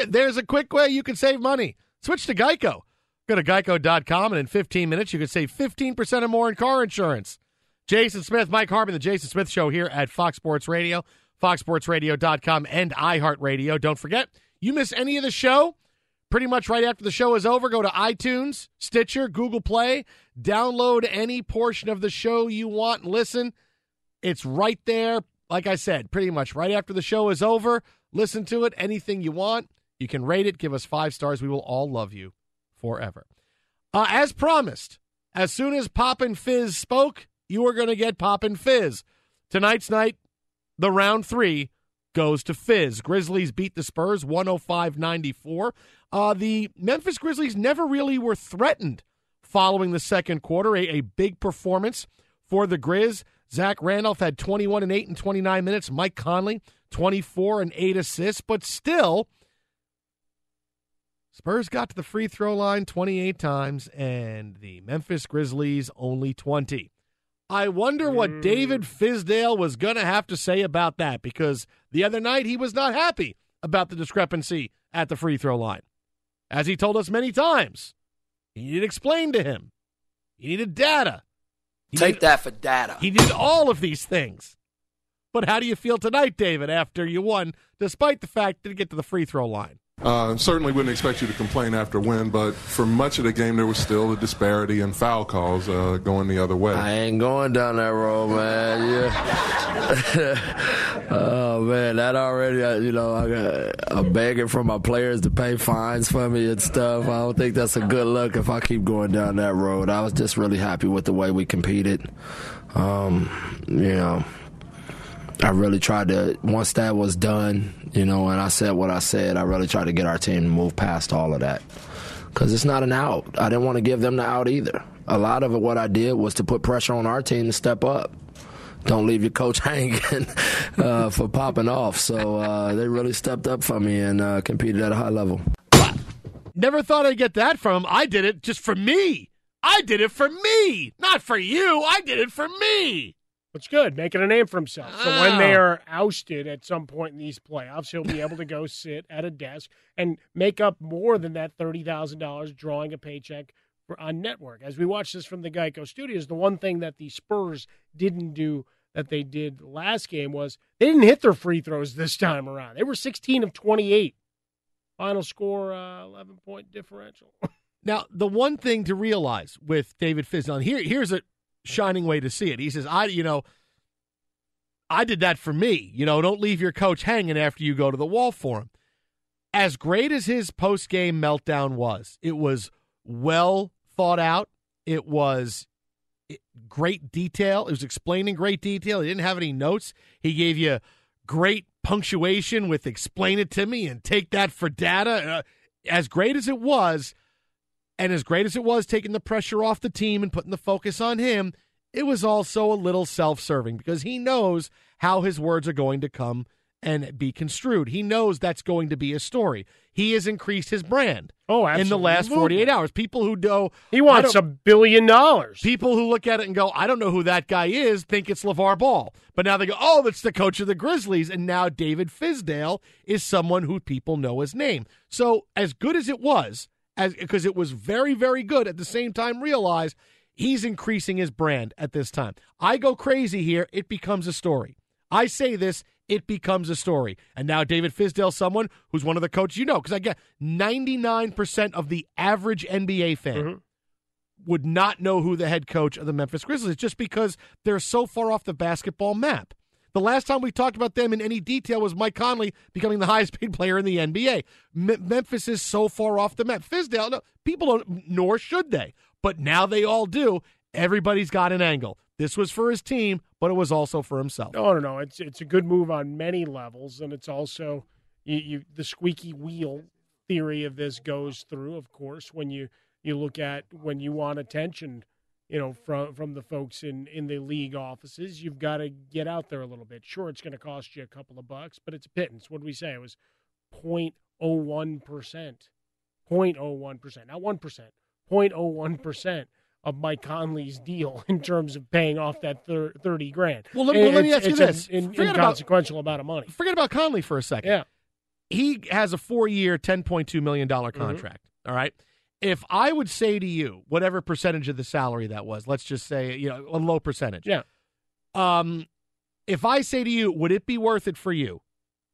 There's a quick way you can save money. Switch to Geico. Go to geico.com, and in 15 minutes, you can save 15% or more in car insurance. Jason Smith, Mike Harmon, The Jason Smith Show here at Fox Sports Radio, foxsportsradio.com, and iHeartRadio. Don't forget, you miss any of the show, pretty much right after the show is over, go to iTunes, Stitcher, Google Play, download any portion of the show you want and listen. It's right there. Like I said, pretty much right after the show is over. Listen to it. Anything you want. You can rate it. Give us five stars. We will all love you forever. Uh, as promised, as soon as Pop and Fizz spoke, you are going to get Pop and Fizz. Tonight's night, the round three goes to Fizz. Grizzlies beat the Spurs 105 94. Uh, the Memphis Grizzlies never really were threatened following the second quarter. A, a big performance for the Grizz. Zach Randolph had 21 and 8 in 29 minutes. Mike Conley, 24 and 8 assists, but still, Spurs got to the free throw line 28 times, and the Memphis Grizzlies only 20. I wonder what mm. David Fizdale was going to have to say about that because the other night he was not happy about the discrepancy at the free throw line. As he told us many times, he needed explained to him. He needed data. He Take did, that for data. He did all of these things. But how do you feel tonight, David, after you won, despite the fact that you get to the free throw line? Uh, certainly wouldn't expect you to complain after a win, but for much of the game, there was still a disparity in foul calls uh, going the other way. I ain't going down that road, man. Yeah. *laughs* oh man, that already, uh, you know, I got, I'm begging for my players to pay fines for me and stuff. I don't think that's a good look if I keep going down that road. I was just really happy with the way we competed. Um, you know. I really tried to once that was done, you know, and I said what I said. I really tried to get our team to move past all of that because it's not an out. I didn't want to give them the out either. A lot of it, what I did was to put pressure on our team to step up. Don't leave your coach *laughs* hanging uh, for popping off. So uh, they really stepped up for me and uh, competed at a high level. Never thought I'd get that from. him. I did it just for me. I did it for me, not for you. I did it for me. It's good, making a name for himself. So when they are ousted at some point in these playoffs, he'll be able to go sit at a desk and make up more than that thirty thousand dollars drawing a paycheck for, on network. As we watch this from the Geico Studios, the one thing that the Spurs didn't do that they did last game was they didn't hit their free throws this time around. They were sixteen of twenty eight. Final score, uh, eleven point differential. *laughs* now, the one thing to realize with David Fizdale, here here's a shining way to see it. He says, I, you know, I did that for me. You know, don't leave your coach hanging after you go to the wall for him. As great as his post game meltdown was, it was well thought out. It was great detail. It was explaining great detail. He didn't have any notes. He gave you great punctuation with explain it to me and take that for data. Uh, as great as it was, and as great as it was taking the pressure off the team and putting the focus on him, it was also a little self serving because he knows how his words are going to come and be construed. He knows that's going to be a story. He has increased his brand. Oh, absolutely. In the last 48 hours. People who know He wants a billion dollars. People who look at it and go, I don't know who that guy is, think it's LeVar Ball. But now they go, oh, that's the coach of the Grizzlies. And now David Fizdale is someone who people know his name. So, as good as it was, as because it was very very good at the same time realize he's increasing his brand at this time. I go crazy here it becomes a story. I say this it becomes a story. And now david fizdale someone who's one of the coaches you know because i get 99% of the average nba fan mm-hmm. would not know who the head coach of the memphis grizzlies is just because they're so far off the basketball map the last time we talked about them in any detail was Mike Conley becoming the highest paid player in the NBA. Memphis is so far off the map. Fizdale, no, people don't, nor should they. But now they all do. Everybody's got an angle. This was for his team, but it was also for himself. No, no, no. It's it's a good move on many levels, and it's also you, you the squeaky wheel theory of this goes through. Of course, when you You look at when you want attention, you know, from from the folks in in the league offices, you've got to get out there a little bit. Sure, it's going to cost you a couple of bucks, but it's a pittance. What did we say? It was 0.01 percent, 0.01 percent, not one percent, 0.01 percent of Mike Conley's deal *laughs* in terms of paying off that thir- thirty grand. Well, let me, let me ask you this: an in- Forget about inconsequential amount of money. forget about Conley for a second. Yeah. he has a four-year, ten point two million dollar Mm-hmm. contract. all right. If I would say to you, whatever percentage of the salary that was, let's just say, you know, a low percentage. Yeah. Um, if I say to you, would it be worth it for you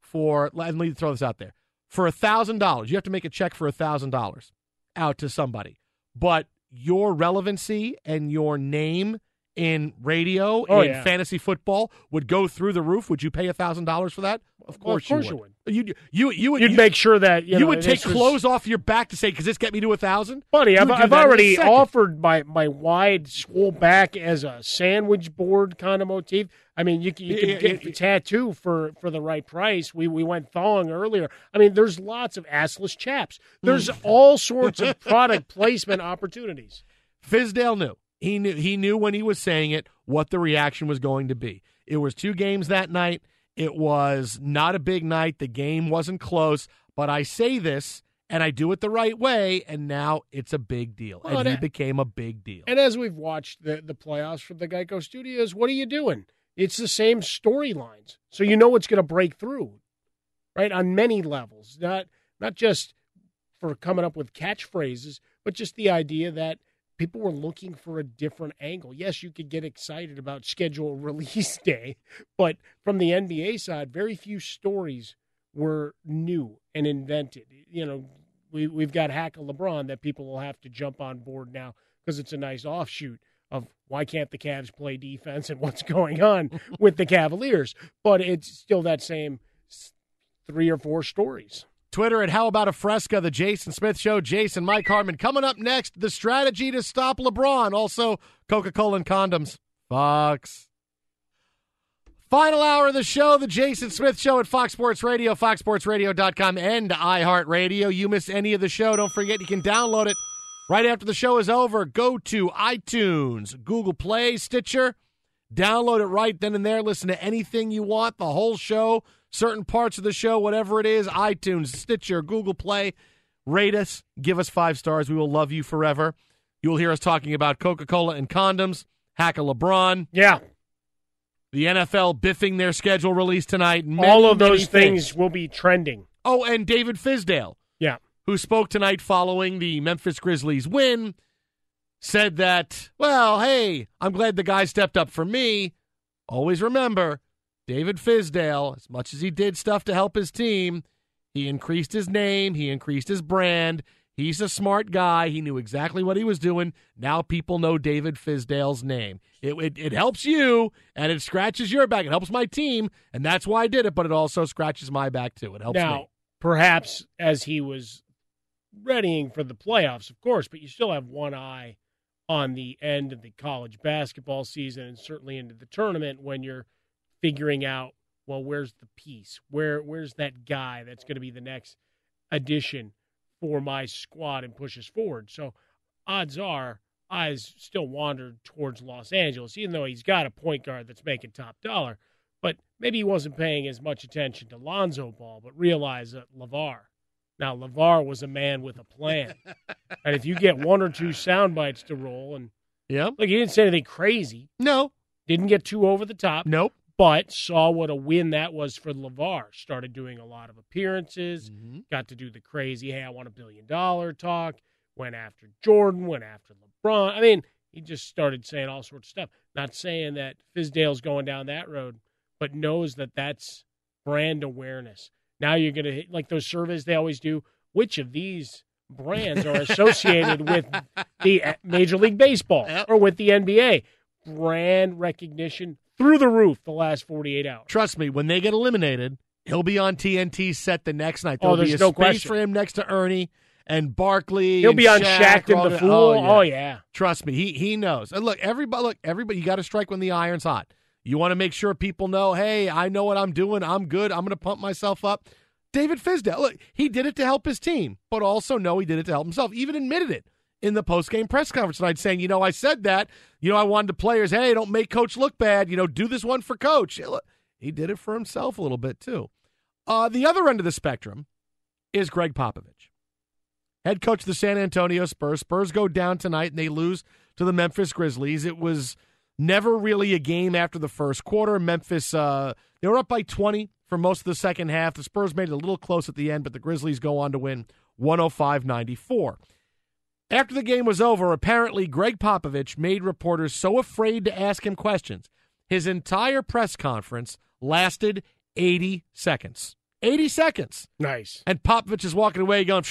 for? Let me throw this out there for a thousand dollars. You have to make a check for a thousand dollars out to somebody, but your relevancy and your name in radio Oh, in yeah. fantasy football would go through the roof. Would you pay a thousand dollars for that? Of Well, of course, course you you would. You you you would You'd you- make sure that you, you, know, would take this was- clothes off your back to say, "Because this get me to a thousand? Buddy, I've, I've a already offered my, my wide swole back as a sandwich board kind of motif. I mean, you, can- you can get yeah, the tattoo for, for the right price. We we went thong earlier. I mean, there's lots of assless chaps. There's Mm. all sorts of product *laughs* placement opportunities. Fizdale knew. He knew he knew when he was saying it what the reaction was going to be. It was two games that night. It was not a big night. The game wasn't close, but I say this and I do it the right way and now it's a big deal. Well, and he became a big deal. And as we've watched the, the playoffs from the Geico Studios, what are you doing? It's the same storylines. So you know it's going to break through, right? On many levels, not not just for coming up with catchphrases, but just the idea that people were looking for a different angle. Yes, you could get excited about schedule *laughs* release day, but from the NBA side, very few stories were new and invented. You know, we we've got Hack a LeBron that people will have to jump on board now because it's a nice offshoot of why can't the Cavs play defense and what's *laughs* going on with the *laughs* Cavaliers. But it's still that same three or four stories. Twitter at How About a Fresca, the Jason Smith Show. Jason, Mike Harmon. Coming up next, the strategy to stop LeBron. Also, Coca Cola and condoms. Fox. Final hour of the show, the Jason Smith Show at Fox Sports Radio, foxsportsradio.com, and iHeartRadio. You miss any of the show, don't forget you can download it right after the show is over. Go to iTunes, Google Play, Stitcher. Download it right then and there. Listen to anything you want, the whole show, certain parts of the show, whatever it is. iTunes, Stitcher, Google Play. Rate us, give us five stars. We will love you forever. You will hear us talking about Coca Cola and condoms, hack a LeBron. Yeah. The NFL biffing their schedule release tonight. Many, All of those things will be trending. Oh, and David Fizdale, Yeah. who spoke tonight following the Memphis Grizzlies win, said that, well, hey, I'm glad the guy stepped up for me. Always remember, David Fizdale, as much as he did stuff to help his team, he increased his name, he increased his brand. He's a smart guy. He knew exactly what he was doing. Now people know David Fizdale's name. It, it, it helps you and it scratches your back. It helps my team, and that's why I did it, but it also scratches my back too. It helps now, me. perhaps as he was readying for the playoffs, of course, but you still have one eye on the end of the college basketball season and certainly into the tournament when you're figuring out, well, where's the piece? Where where's that guy that's going to be the next addition for my squad and push us forward? So odds are eyes still wandered towards Los Angeles, even though he's got a point guard that's making top dollar. But maybe he wasn't paying as much attention to Lonzo Ball, but realized that LeVar. Now, LeVar was a man with a plan. *laughs* and if you get one or two sound bites to roll, and yeah, look, he didn't say anything crazy. No. Didn't get too over the top. Nope. But saw what a win that was for LeVar. Started doing a lot of appearances, Mm-hmm. got to do the crazy, hey, I want a billion dollar talk, went after Jordan, went after LeBron. I mean, he just started saying all sorts of stuff. Not saying that Fizdale's going down that road, but knows that that's brand awareness. Now you're going to, like those surveys they always do, which of these brands are associated with *laughs* the Major League Baseball or with the NBA? Brand recognition through the roof the last 48 hours. Trust me, when they get eliminated, he'll be on TNT set the next night. Oh, There'll be there's a no space question. for him next to Ernie and Barkley. He'll and be on Shaq, Shaqtin' a Fool. Oh Oh, yeah. yeah. Trust me, he he knows. And look, everybody, look, everybody, you got to strike when the iron's hot. You want to make sure people know, hey, I know what I'm doing. I'm good. I'm going to pump myself up. David Fizdale, look, he did it to help his team, but also know he did it to help himself. Even admitted it in the post-game press conference tonight saying, you know, I said that. You know, I wanted the players, hey, don't make coach look bad. You know, do this one for coach. He did it for himself a little bit too. Uh, the other end of the spectrum is Gregg Popovich, head coach of the San Antonio Spurs. Spurs go down tonight and they lose to the Memphis Grizzlies. It was never really a game after the first quarter. Memphis, uh, they were up by 20 for most of the second half. The Spurs made it a little close at the end, but the Grizzlies go on to win 105 94. After the game was over, apparently Gregg Popovich made reporters so afraid to ask him questions. His entire press conference lasted 80 seconds. 80 seconds. Nice. And Popovich is walking away going,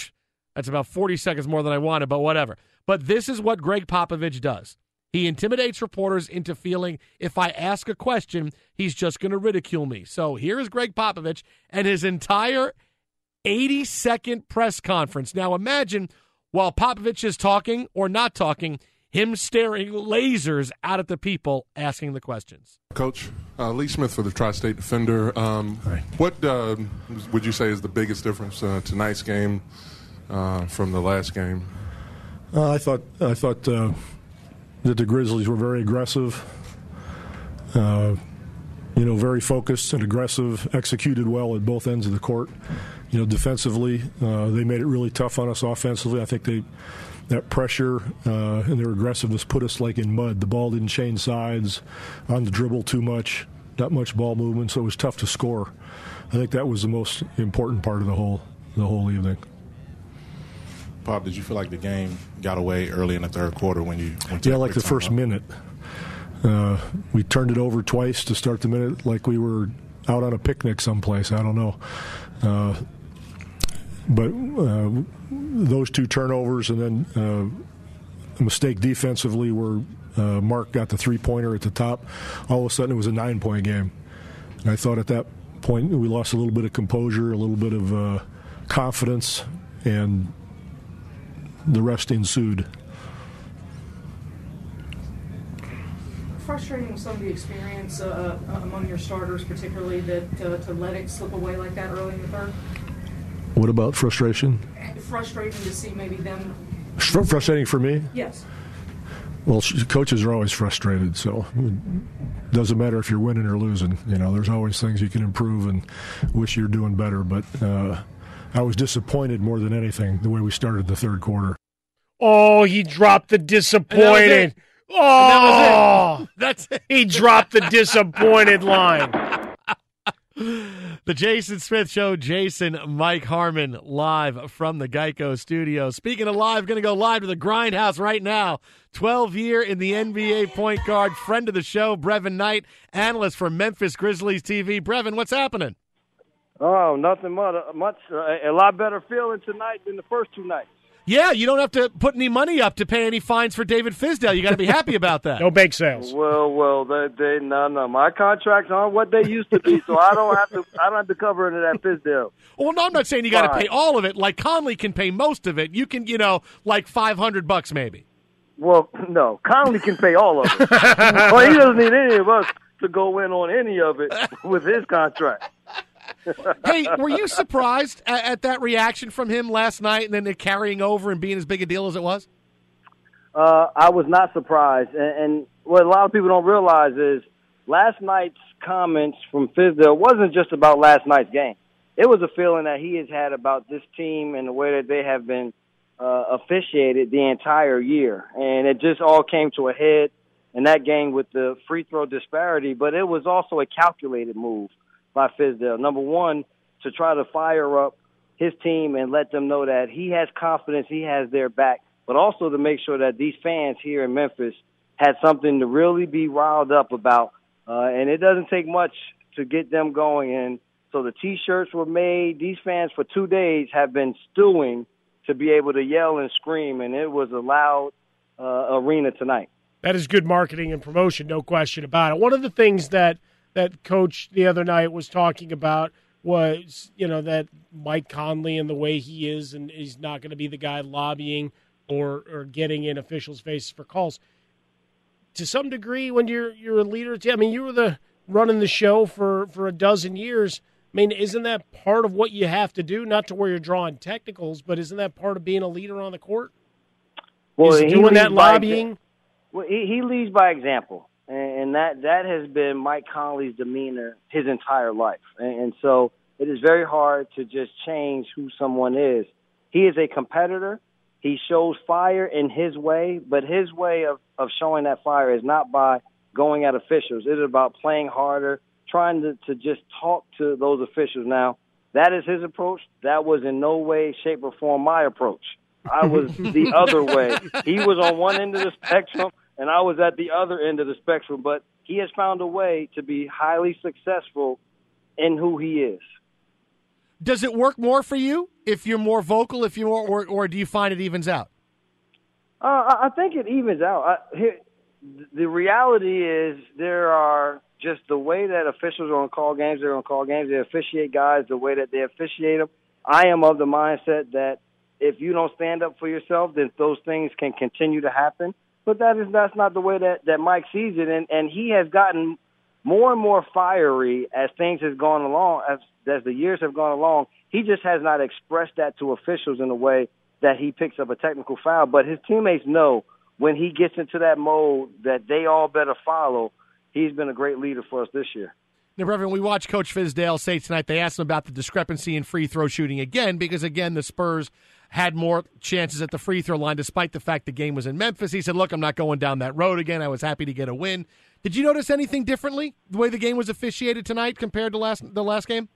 that's about 40 seconds more than I wanted, but whatever. But this is what Gregg Popovich does. He intimidates reporters into feeling if I ask a question, he's just going to ridicule me. So here is Gregg Popovich and his entire 80 second press conference. Now imagine while Popovich is talking or not talking, him staring lasers out at the people asking the questions. Coach, uh, Lee Smith for the Tri State Defender. Um, what uh, would you say is the biggest difference uh, tonight's game uh, from the last game? Uh, I thought I thought uh, that the Grizzlies were very aggressive. You know, very focused and aggressive, executed well at both ends of the court. You know, defensively, they made it really tough on us. Offensively, I think they that pressure uh, and their aggressiveness put us like in mud. The ball didn't change sides on the dribble too much, not much ball movement, so it was tough to score. I think that was the most important part of the whole the whole evening. Pop, did you feel like the game got away early in the third quarter when you went to yeah, like the first minute. Uh, we turned it over twice to start the minute, like we were out on a picnic someplace. I don't know. Uh, but uh, those two turnovers and then uh, a mistake defensively where uh, Marc got the three pointer at the top, all of a sudden it was a nine point game. And I thought at that point we lost a little bit of composure, a little bit of uh, confidence, and the rest ensued. Frustrating with some of the experience uh, among your starters, particularly that uh, to let it slip away like that early in the third? What about frustration? Frustrating to see maybe them. Frustrating for me? Yes. Well, coaches are always frustrated, so it doesn't matter if you're winning or losing. You know, there's always things you can improve and wish you're doing better. But uh, I was disappointed more than anything the way we started the third quarter. Oh, he dropped the disappointed. Oh, that that's it. he dropped the disappointed line. The Jason Smith Show, Jason Mike Harmon, live from the Geico studio. Speaking of live, going to go live to the Grindhouse right now. 12 year in the NBA point guard, friend of the show, Brevin Knight, analyst for Memphis Grizzlies TV. Brevin, what's happening? Oh, nothing much. much uh, a lot better feeling tonight than the first two nights. Yeah, you don't have to put any money up to pay any fines for David Fizdale. You got to be happy about that. *laughs* no bake sales. Well, well, they, they no, no. My contracts aren't what they used to be, so I don't have to. I don't have to cover into that Fizdale. Well, no, I'm not saying you got to pay all of it. Like Conley can pay most of it. You can, you know, like five hundred bucks maybe. Well, no, Conley can pay all of it. *laughs* well, he doesn't need any of us to go in on any of it with his contract. Hey, were you surprised at, at, that reaction from him last night and then it carrying over and being as big a deal as it was? Uh, I was not surprised. And, and, what a lot of people don't realize is last night's comments from Fizdale wasn't just about last night's game. It was a feeling that he has had about this team and the way that they have been uh, officiated the entire year. And it just all came to a head in that game with the free throw disparity, but it was also a calculated move by Fizdale. Number one, to try to fire up his team and let them know that he has confidence, he has their back, but also to make sure that these fans here in Memphis had something to really be riled up about. Uh, and it doesn't take much to get them going. And so the T-shirts were made. These fans for two days have been stewing to be able to yell and scream, and it was a loud uh, arena tonight. That is good marketing and promotion, no question about it. One of the things that – that coach the other night was talking about was you know that Mike Conley and the way he is, and he's not going to be the guy lobbying or or getting in officials' faces for calls. To some degree, when you're you're a leader, I mean, you were the running the show for for a dozen years. I mean, isn't that part of what you have to do? Not to where you're drawing technicals, but isn't that part of being a leader on the court? Well, He's he doing that lobbying. Well, he, he leads by example, and, and that that has been Mike Conley's demeanor his entire life, and, and so it is very hard to just change who someone is. He is a competitor. He shows fire in his way, but his way of, of showing that fire is not by going at officials. It is about playing harder, trying to, to just talk to those officials. Now, that is his approach. That was in no way, shape, or form my approach. I was *laughs* the other way. He was on one end of the spectrum, and I was at the other end of the spectrum. But he has found a way to be highly successful in who he is. Does it work more for you if you're more vocal, if you're more, or, or do you find it evens out? Uh, I I think it evens out. I, here, the reality is there are just the way that officials are on call games. They're on call games. They officiate guys the way that they officiate them. I am of the mindset that if you don't stand up for yourself, then those things can continue to happen. But that is that's not the way that that Mike sees it, and and he has gotten more and more fiery as things have gone along, as as the years have gone along. He just has not expressed that to officials in a way that he picks up a technical foul. But his teammates know when he gets into that mode that they all better follow. He's been a great leader for us this year. Now, Reverend, we watched Coach Fizdale say tonight. They asked him about the discrepancy in free throw shooting again because, again, the Spurs had more chances at the free throw line, despite the fact the game was in Memphis. He said, "Look, I'm not going down that road again. I was happy to get a win." Did you notice anything differently the way the game was officiated tonight compared to last the last game?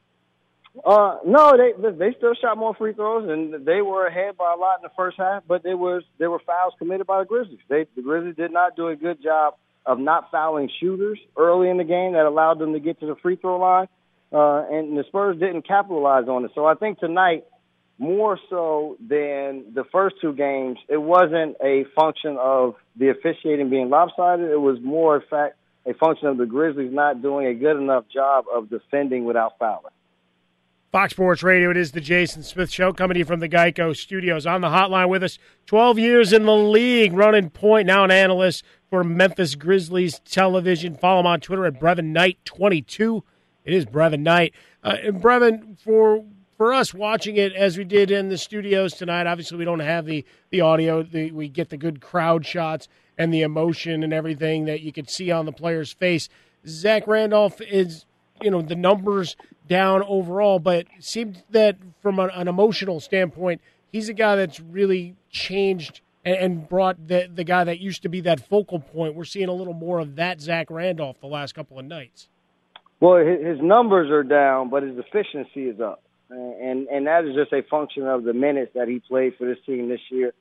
Uh, no, they they still shot more free throws, and they were ahead by a lot in the first half. But there was there were fouls committed by the Grizzlies. They the Grizzlies did not do a good job of not fouling shooters early in the game that allowed them to get to the free throw line, uh, and the Spurs didn't capitalize on it. So I think tonight, more so than the first two games, it wasn't a function of the officiating being lopsided. It was more, in fact, a function of the Grizzlies not doing a good enough job of defending without fouling. Fox Sports Radio. It is the Jason Smith Show coming to you from the Geico Studios. On the hotline with us, 12 years in the league, running point, now an analyst for Memphis Grizzlies television. Follow him on Twitter at Brevin Knight 22. It is Brevin Knight. Uh, and Brevin, for for us watching it as we did in the studios tonight, obviously we don't have the the audio. The, we get the good crowd shots and the emotion and everything that you could see on the player's face. Zach Randolph is, you know, the numbers down overall, but seemed that from an, an emotional standpoint, he's a guy that's really changed and, and brought the the guy that used to be that focal point. We're seeing a little more of that Zach Randolph the last couple of nights. Well, his numbers are down, but his efficiency is up, and and that is just a function of the minutes that he played for this team this year.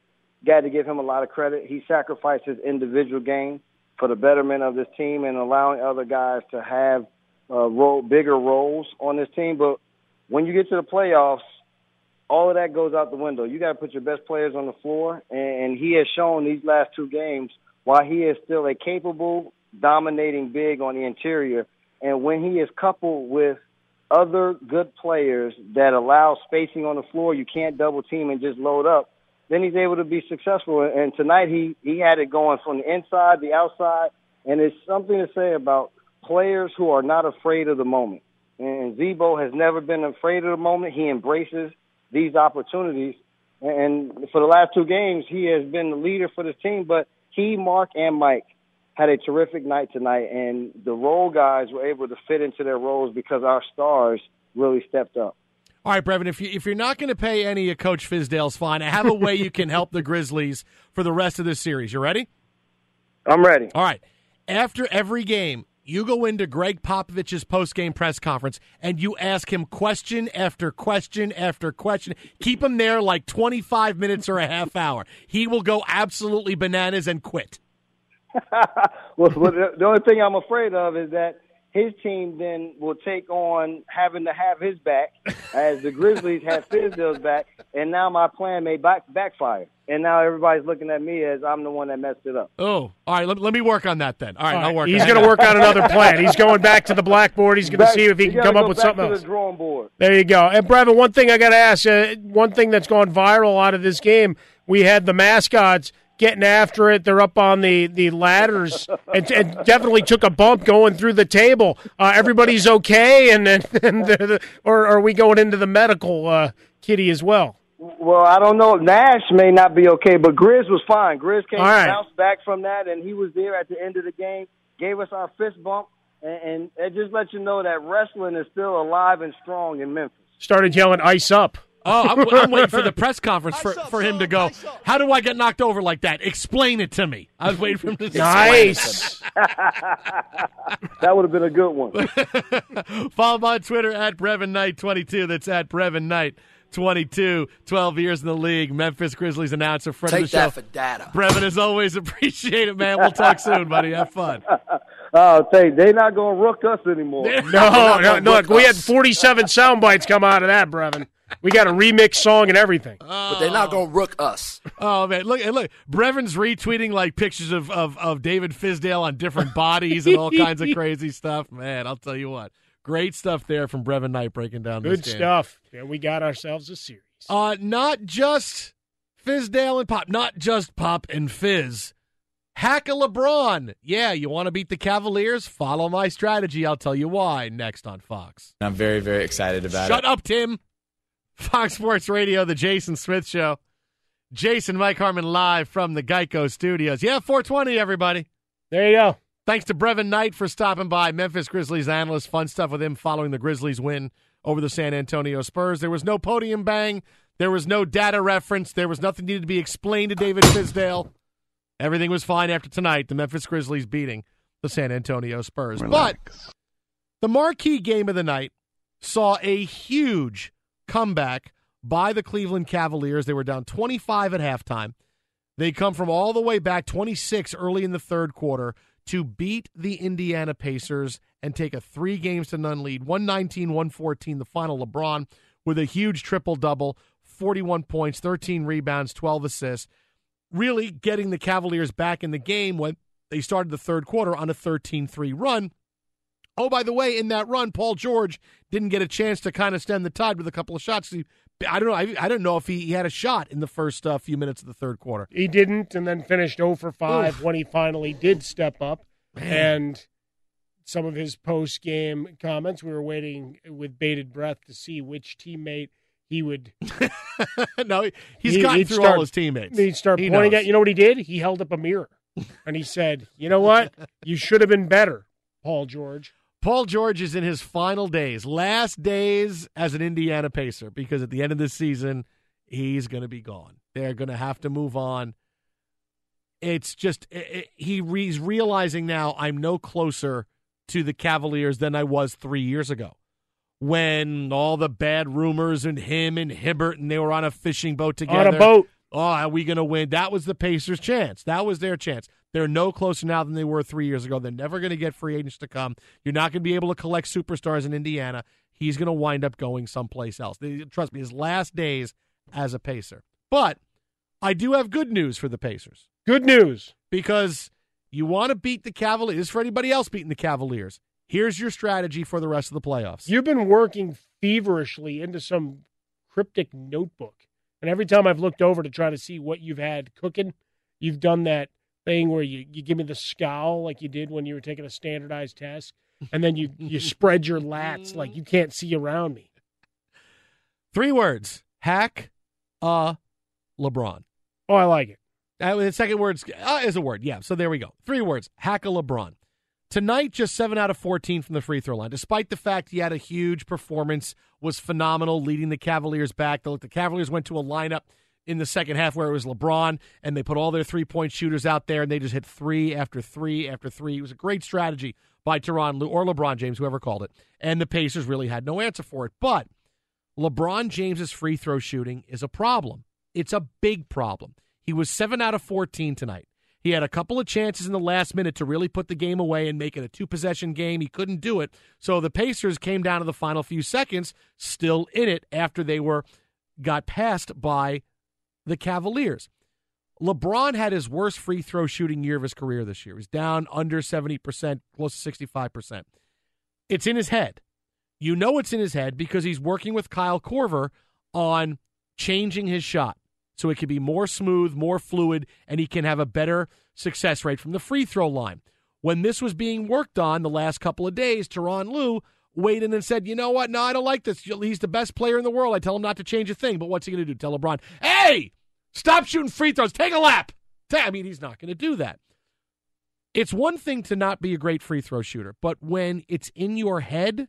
Got to give him a lot of credit. He sacrificed his individual game for the betterment of this team and allowing other guys to have uh, role, bigger roles on this team. But when you get to the playoffs, all of that goes out the window. You got to put your best players on the floor, and he has shown these last two games why he is still a capable, dominating big on the interior. And when he is coupled with other good players that allow spacing on the floor, you can't double team and just load up. Then he's able to be successful. And tonight he he had it going from the inside, the outside, and it's something to say about players who are not afraid of the moment. And Z-Bo has never been afraid of the moment. He embraces these opportunities. And for the last two games, he has been the leader for this team. But he, Mark, and Mike had a terrific night tonight, and the role guys were able to fit into their roles because our stars really stepped up. All right, Brevin, if, you, if you're not going to pay any of Coach Fizdale's fine, I have a way you can help the Grizzlies for the rest of this series. You ready? I'm ready. All right. After every game, you go into Gregg Popovich's post-game press conference and you ask him question after question after question. Keep him there like 25 minutes or a half hour. He will go absolutely bananas and quit. *laughs* well, the only thing I'm afraid of is that his team then will take on having to have his back, as the Grizzlies have Fizdale's back, and now my plan may back, backfire. And now everybody's looking at me as I'm the one that messed it up. Oh, all right. Let, let me work on that then. All right, All right, I'll work. He's going to work on another plan. He's going back to the blackboard. He's going to see if he can come up with back something to else. The drawing board. There you go. And Brevin, one thing I got to ask, uh, one thing that's gone viral out of this game, we had the mascots getting after it. They're up on the the ladders and, and definitely took a bump going through the table. Uh, everybody's okay, and and, and the, the, or are we going into the medical uh, kitty as well? Well, I don't know. Nash may not be okay, but Grizz was fine. Grizz came right. bounced back from that, and he was there at the end of the game. Gave us our fist bump, and, and it just lets you know that wrestling is still alive and strong in Memphis. Started yelling "Ice up." Oh, I'm, I'm waiting for the press *laughs* conference for, for him to go. How do I get knocked over like that? Explain it to me. I was waiting for him to explain it to *laughs* that would have been a good one. *laughs* Follow him on Twitter at Brevin Knight 22. That's at Brevin Knight 22. 12 years in the league. Memphis Grizzlies announcer, friend Take of the show. Take that for data. Brevin, as always, appreciate it, man. We'll talk soon, buddy. Have fun. Oh, thank. They're not going to rook us anymore. No, no, no. Look, we had 47 sound bites come out of that, Brevin. We got a remix song and everything. But they're not going to rook us. Oh man, look look. Brevin's retweeting like pictures of, of, of David Fizdale on different bodies and all kinds of crazy stuff. Man, I'll tell you what. Great stuff there from Brevin Knight breaking down Good this game. stuff. Yeah, we got ourselves a series. Uh, not just Fizdale and Pop, not just Pop and Fizz. Hack a LeBron. Yeah, you want to beat the Cavaliers? Follow my strategy. I'll tell you why next on Fox. I'm very, very excited about Shut it. Shut up, Tim. Fox Sports Radio, the Jason Smith Show. Jason Mike Harmon live from the Geico Studios. Yeah, 420, everybody. There you go. Thanks to Brevin Knight for stopping by. Memphis Grizzlies analyst. Fun stuff with him following the Grizzlies win over the San Antonio Spurs. There was no podium bang. There was no data reference. There was nothing needed to be explained to David Fizdale. Everything was fine after tonight. The Memphis Grizzlies beating the San Antonio Spurs. But the marquee game of the night saw a huge comeback by the Cleveland Cavaliers. They were down 25 at halftime. They come from all the way back 26 early in the third quarter to beat the Indiana Pacers and take a three games to none lead 119 114, the final. LeBron with a huge triple double 41 points, 13 rebounds, 12 assists. Really getting the Cavaliers back in the game when they started the third quarter on a 13 3 run. Oh, by the way, in that run, Paul George didn't get a chance to kind of stem the tide with a couple of shots. He, I don't know. I, I don't know if he, he had a shot in the first uh, few minutes of the third quarter. He didn't, and then finished 0 for 5 Oof. when he finally did step up. And some of his post game comments, we were waiting with bated breath to see which teammate he would. *laughs* no, he's he- gotten through start- all his teammates. He'd start He pointing knows. at. You know what he did? He held up a mirror, and he said, "You know what? *laughs* You should have been better, Paul George." Paul George is in his final days, last days as an Indiana Pacer, because at the end of this season, he's going to be gone. They're going to have to move on. It's just i i he he's realizing now I'm no closer to the Cavaliers than I was three years ago, when all the bad rumors and him and Hibbert and they were on a fishing boat together. On a boat. Oh, are we going to win? That was the Pacers' chance. That was their chance. They're no closer now than they were three years ago. They're never going to get free agents to come. You're not going to be able to collect superstars in Indiana. He's going to wind up going someplace else. Trust me, his last days as a Pacer. But I do have good news for the Pacers. Good news. Because you want to beat the Cavaliers. This is for anybody else beating the Cavaliers. Here's your strategy for the rest of the playoffs. You've been working feverishly into some cryptic notebook. And every time I've looked over to try to see what you've had cooking, you've done that thing where you, you give me the scowl like you did when you were taking a standardized test, and then you, you spread your lats like you can't see around me. Three words hack a LeBron. Oh, I like it. Uh, the second word uh, is a word. Yeah, so there we go. Three words. Hack a LeBron. Tonight, just 7 out of 14 from the free throw line. Despite the fact he had a huge performance, was phenomenal, leading the Cavaliers back. The, the Cavaliers went to a lineup in the second half where it was LeBron, and they put all their three point shooters out there, and they just hit three after three after three. It was a great strategy by Tyronn Lue or LeBron James, whoever called it. And the Pacers really had no answer for it. But LeBron James's free throw shooting is a problem. It's a big problem. He was 7 out of 14 tonight. He had a couple of chances in the last minute to really put the game away and make it a two possession game. He couldn't do it. So the Pacers came down to the final few seconds, still in it after they were got passed by the Cavaliers. LeBron had his worst free throw shooting year of his career this year. He's down under 70%, close to 65%. It's in his head. You know it's in his head because he's working with Kyle Korver on changing his shot so it can be more smooth, more fluid, and he can have a better success rate from the free throw line. When this was being worked on the last couple of days, Tyronn Lue weighed in and said, you know what? No, I don't like this. He's the best player in the world. I tell him not to change a thing. But what's he going to do? Tell LeBron, hey, stop shooting free throws. Take a lap. I mean, he's not going to do that. It's one thing to not be a great free throw shooter, but when it's in your head,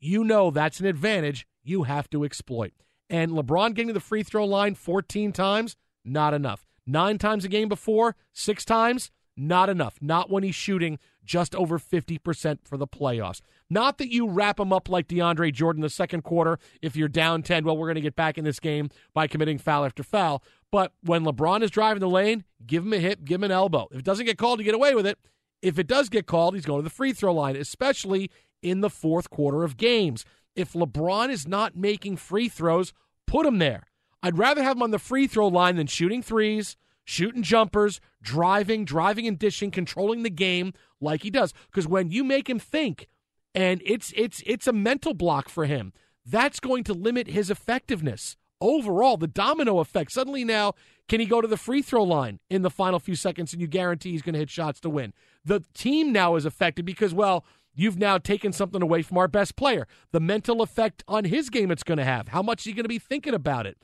you know that's an advantage you have to exploit. And LeBron getting to the free throw line 14 times, not enough. Nine times a game before, six times, not enough. Not when he's shooting just over 50% for the playoffs. Not that you wrap him up like DeAndre Jordan the second quarter if you're down 10. Well, we're going to get back in this game by committing foul after foul. But when LeBron is driving the lane, give him a hip, give him an elbow. If it doesn't get called, you get away with it. If it does get called, he's going to the free throw line, especially in the fourth quarter of games. If LeBron is not making free throws, put him there. I'd rather have him on the free throw line than shooting threes, shooting jumpers, driving, driving and dishing, controlling the game like he does. Because when you make him think, and it's it's it's a mental block for him, that's going to limit his effectiveness overall. The domino effect. Suddenly now, can he go to the free throw line in the final few seconds, and you guarantee he's going to hit shots to win? The team now is affected because well. You've now taken something away from our best player. The mental effect on his game it's going to have. How much is he going to be thinking about it?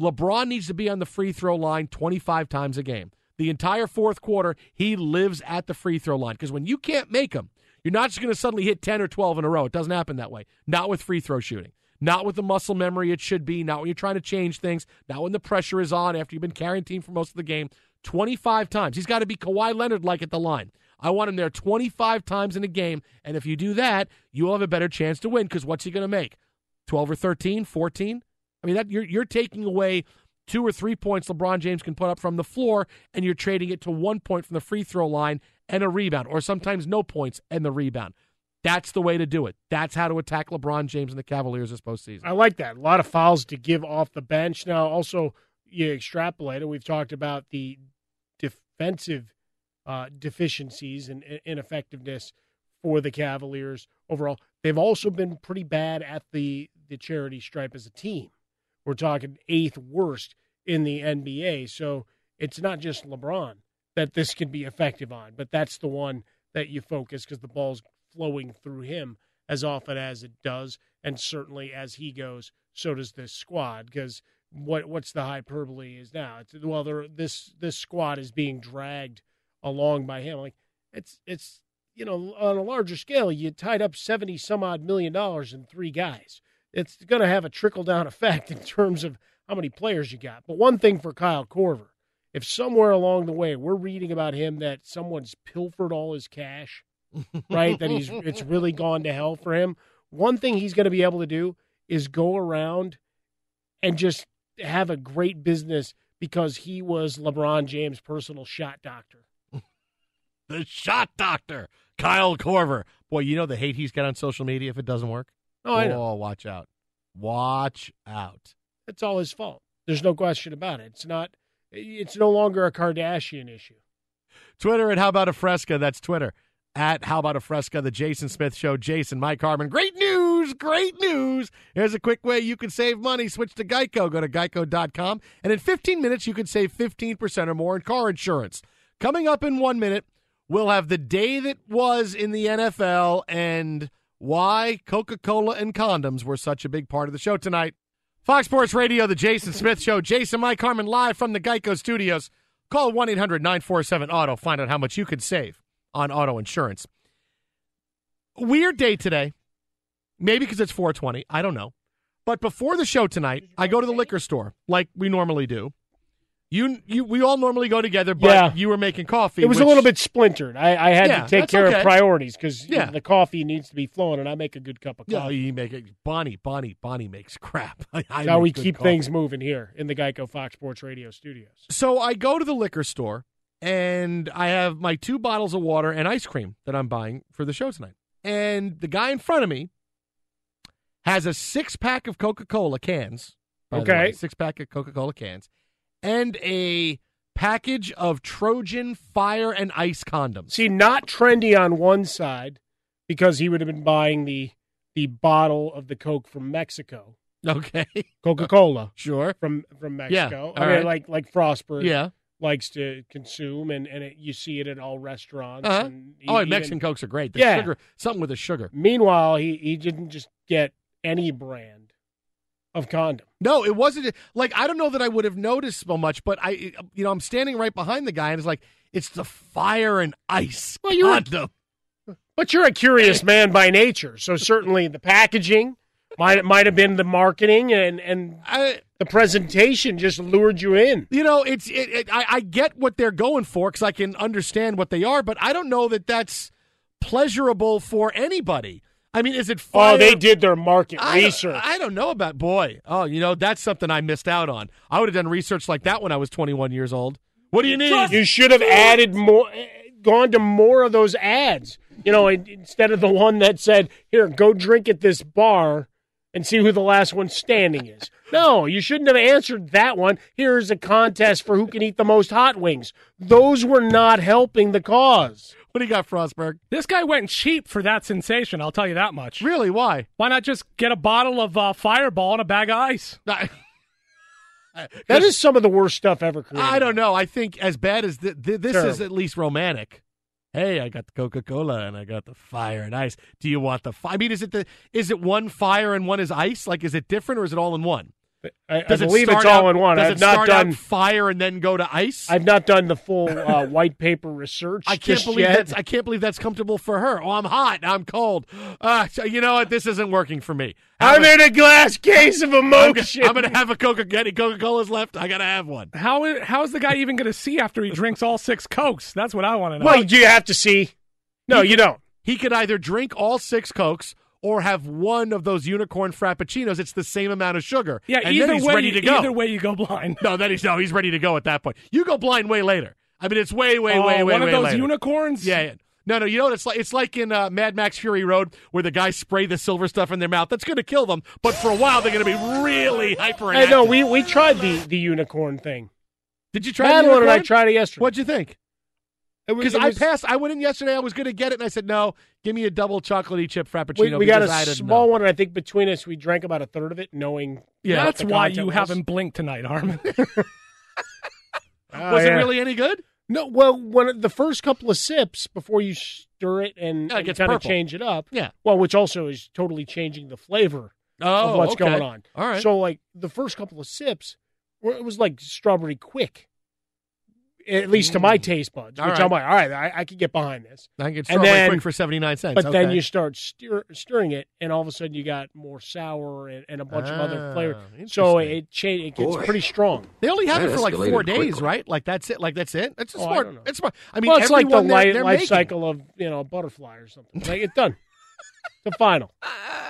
LeBron needs to be on the free throw line 25 times a game. The entire fourth quarter, he lives at the free throw line because when you can't make them, you're not just going to suddenly hit 10 or 12 in a row. It doesn't happen that way. Not with free throw shooting. Not with the muscle memory it should be. Not when you're trying to change things. Not when the pressure is on after you've been carrying team for most of the game. 25 times. He's got to be Kawhi Leonard like at the line. I want him there 25 times in a game. And if you do that, you'll have a better chance to win because what's he going to make? 12 or 13, 14? I mean, that you're you're taking away two or three points LeBron James can put up from the floor, and you're trading it to one point from the free throw line and a rebound, or sometimes no points and the rebound. That's the way to do it. That's how to attack LeBron James and the Cavaliers this postseason. I like that. A lot of fouls to give off the bench. Now, also, you extrapolate it. We've talked about the defensive uh, deficiencies and ineffectiveness for the Cavaliers overall. They've also been pretty bad at the the charity stripe as a team. We're talking eighth worst in the NBA. So it's not just LeBron that this can be effective on, but that's the one that you focus because the ball's flowing through him as often as it does, and certainly as he goes, so does this squad. Because what what's the hyperbole is now? It's, well, this this squad is being dragged along by him. Like it's it's you know on a larger scale, you tied up seventy some odd million dollars in three guys it's going to have a trickle down *laughs* effect in terms of how many players you got. But one thing for Kyle Korver, if somewhere along the way we're reading about him that someone's pilfered all his cash, right? that he's it's really gone to hell for him. One thing he's going to be able to do is go around and just have a great business because he was LeBron James' personal shot doctor. *laughs* the shot doctor, Kyle Korver. Boy, you know the hate he's got on social media if it doesn't work. Oh, I know. Oh, watch out. Watch out. It's all his fault. There's no question about it. It's not. It's no longer a Kardashian issue. Twitter at How About a Fresca. That's Twitter at How About a Fresca, the Jason Smith Show. Jason, Mike Harmon. Great news! Great news! Here's a quick way you can save money. Switch to Geico. Go to geico.com, and in 15 minutes, you can save 15% or more in car insurance. Coming up in one minute, we'll have the day that was in the NFL and why Coca Cola and condoms were such a big part of the show tonight. Fox Sports Radio, The Jason Smith Show. Jason Mike Harmon live from the Geico Studios. Call 1 800 947 Auto. Find out how much you could save on auto insurance. Weird day today. Maybe because it's 420. I don't know. But before the show tonight, I go to the liquor store like we normally do. You, you, we all normally go together, but yeah. you were making coffee. It was which, a little bit splintered. I, I had Yeah, to take care okay. of priorities because Yeah. the coffee needs to be flowing, and I make a good cup of Yeah, coffee. you make it. Bonnie, Bonnie, Bonnie makes *laughs* crap. I, I That's how make we keep coffee. things moving here in the Geico Fox Sports Radio studios. So I go to the liquor store and I have my two bottles of water and ice cream that I'm buying for the show tonight. And the guy in front of me has a six pack of Coca Cola cans. Okay. six pack of Coca Cola cans and a package of Trojan fire and ice condoms. See, not trendy on one side because he would have been buying the the bottle of the Coke from Mexico. Okay. Coca Cola. *laughs* Sure. From from Yeah, Mexico. all I mean right. like like Frostburg. Yeah. Likes to consume, and and it, you see it at all restaurants. Uh-huh. And Oh, Mexican even- Cokes are great. The yeah. sugar, something with the sugar. Meanwhile, he he didn't just get any brand of condom. No, it wasn't like I don't know that I would have noticed so much, but I, you know, I'm standing right behind the guy, and it's like it's the fire and ice Well, you're a- condom. But you're a curious man by nature, so certainly the packaging might might have been the marketing and and the presentation just lured you in. You know, it's it, it, I, I get what they're going for because I can understand what they are, but I don't know that that's pleasurable for anybody. I mean, is it? Oh, fire? Oh, they did their market I research. I don't know about boy. Oh, you know, that's something I missed out on. I would have done research like that when I was 21 years old. What do you need? You should have added more, gone to more of those ads. You know, instead of the one that said, "Here, go drink at this bar and see who the last one standing is." No, you shouldn't have answered that one. Here's a contest for who can eat the most hot wings. Those were not helping the cause. What do you got, Frostberg? This guy went cheap for that sensation. I'll tell you that much. Really? Why? Why not just get a bottle of uh, Fireball and a bag of ice? *laughs* That is some of the worst stuff ever created. I don't know. I think as bad as th- th- this Terrible. is, at least romantic. Hey, I got the Coca Cola and I got the fire and ice. Do you want the? Fi- I mean, is it the? Is it one fire and one is ice? Like, is it different or is it all in one? I, I Does it believe it's all out- in one. Does I've it not start done fire and then go to ice? I've not done the full uh, white paper research. I can't believe yet. that's I can't believe that's comfortable for her. Oh, I'm hot. I'm cold. Uh, so you know what? This isn't working for me. I'm in a glass case of I'm. I'm gonna have a Coca Coca Cola's left. I gotta have one. How how is the guy even going to see after he drinks all six cokes? That's what I want to know. Well, do you have to see? No, He you don't. He could either drink all six Cokes or have one of those unicorn frappuccinos. It's the same amount of sugar. yeah, and either way, ready to go. either way, you go blind. No, then he's no, he's ready to go at that point. You go blind way later. I mean, it's way, way, Oh, way, way, later. one of way those later. unicorns. Yeah, yeah. No, no. You know what it's like? It's like in uh, Mad Max Fury Road, where the guys spray the silver stuff in their mouth. That's going to kill them, but for a while they're going to be really hyper. I know we we tried the the unicorn thing. Did you try? the Madeline and I tried it yesterday. What'd you think? Because I passed. I went in yesterday. I was going to get it, and I said, "No, give me a double chocolatey chip frappuccino." We, we got a small know. one, and I think between us we drank about a third of it, knowing. Yeah, that's why you was. haven't blinked tonight, Harmon. Ah, *laughs* Was it really any good? No, well, when the first couple of sips before you stir it and, Yeah, it and kind of change it up. Yeah. Well, which also is totally changing the flavor Oh, of what's okay. going on. All right. So, like the first couple of sips, it was like strawberry quick, at least to my taste buds. Mm. All which right. I'm like, all right, I, I can get behind this. I can get And strawberry then- quick for seventy nine cents. But then you start stir, stirring it, and all of a sudden you got more sour and, and a bunch of other Ah, flavors. So interesting. it cha- it gets Boy. pretty strong. They only have That it for like four days, quickly. right? Like that's it. Like that's it. That's a Oh, smart. don't. It's smart. I mean, well, it's like the they're- life, they're life cycle of you know a butterfly or something. Like it's done. *laughs* the final.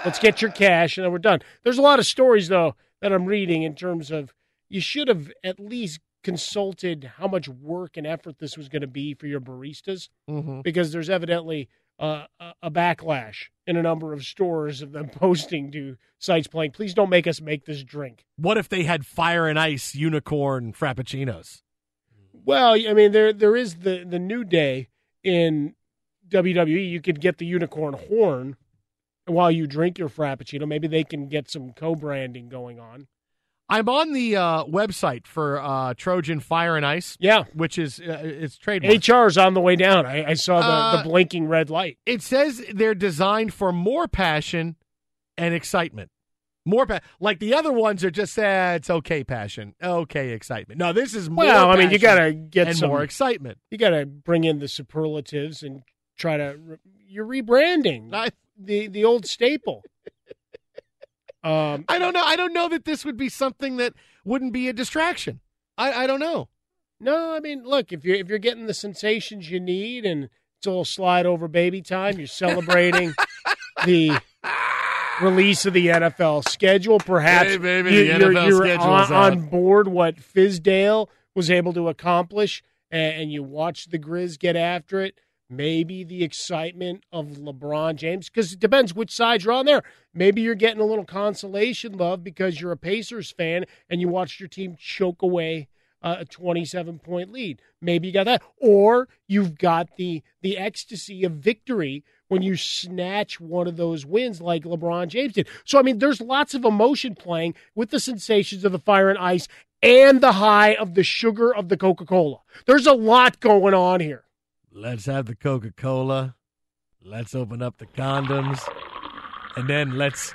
Let's get your cash, and then we're done. There's a lot of stories though that I'm reading in terms of you should have at least consulted how much work and effort this was going to be for your baristas Mhm. because there's evidently uh, a, a backlash in a number of stores of them *laughs* posting to sites playing. Please don't make us make this drink. What if they had fire and ice unicorn frappuccinos? Well, I mean, there there is the the new day in WWE. You could get the unicorn horn while you drink your frappuccino. Maybe they can get some co-branding going on. I'm on the uh, website for uh, Trojan Fire and Ice. Yeah, which is uh, it's trademark. HR's on the way down. I, I saw the, Uh, the blinking red light. It says they're designed for more passion and excitement. More pa- like the other ones are just uh, it's okay passion, okay excitement. No, this is more. Well, I mean, you got to get some more excitement. You got to bring in the superlatives and try to. re- You're rebranding the the old staple. Um, I don't know. I don't know that this would be something that wouldn't be a distraction. I, I don't know. No, I mean, look, if you're if you're getting the sensations you need and it's all slide over baby time, you're celebrating *laughs* the release of the NFL schedule. Perhaps Hey, baby, you, the you're, NFL you're on, on board what Fizdale was able to accomplish, and, and you watch the Grizz get after it. Maybe the excitement of LeBron James, because it depends which side you're on there. Maybe you're getting a little consolation love because you're a Pacers fan and you watched your team choke away uh, a 27 point lead. Maybe you got that, or you've got the the ecstasy of victory when you snatch one of those wins like LeBron James did. So I mean, there's lots of emotion playing with the sensations of the fire and ice and the high of the sugar of the Coca Cola. There's a lot going on here. Let's have the Coca Cola. Let's open up the condoms. And then let's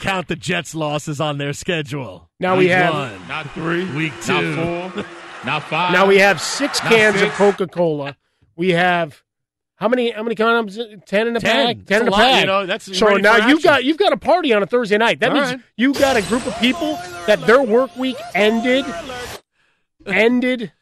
count the Jets' losses on their schedule. Now we have- one, Not three. week two, Not four. *laughs* Not five. Now we have six Not cans of. Coca Cola. We have how many? How many condoms? Ten in a Ten. pack. That's Ten in a a lot, pack. you know, that's- so ready now you've got you've got a party on a Thursday night. That All means right. you got a group of people that their work week ended ended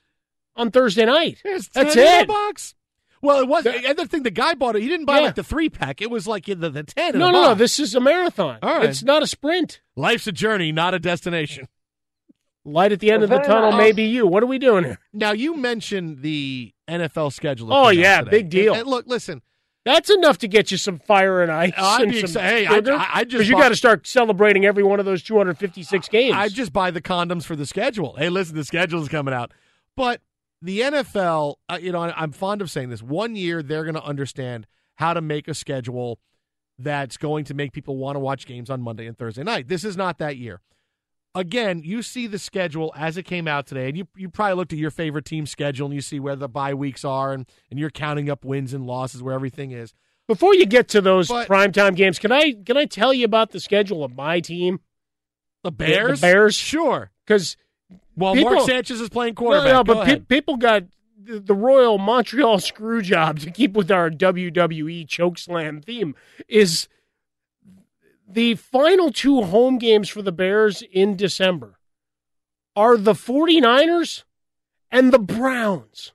on Thursday night. There's That's 10 in it. the box. Well, it was. And the thing, the guy bought it. He didn't buy Yeah. like the three pack. It was like the, the ten. in No, a no, no. This is a marathon. All right. It's not a sprint. Life's a journey, not a destination. Light at the end of the tunnel may be you. What are we doing here? Now you mentioned the NFL schedule. Oh, yeah, today. big deal. And- and look, listen. That's enough to get you some fire and ice. I'd and be some hey, I- sugar, I- I just 'cause you got to start celebrating every one of those 256 games. I just buy the condoms for the schedule. Hey, listen, the schedule's coming out. But the NFL, uh, you know, I- I'm fond of saying this. One year, they're going to understand how to make a schedule that's going to make people want to watch games on Monday and Thursday night. This is not that year. Again, you see the schedule as it came out today, and you, you probably looked at your favorite team schedule and you see where the bye weeks are, and, and you're counting up wins and losses, where everything is. Before you get to those But- primetime games, can I can I tell you about the schedule of my team? The Bears? The Bears? Sure. Because Well, Mark Sanchez is playing No, quarterback. no, Go but pe- people got the, the Royal Montreal *laughs* screw job to keep with our WWE chokeslam theme is the final two home games for the Bears in December are the 49ers and the Browns.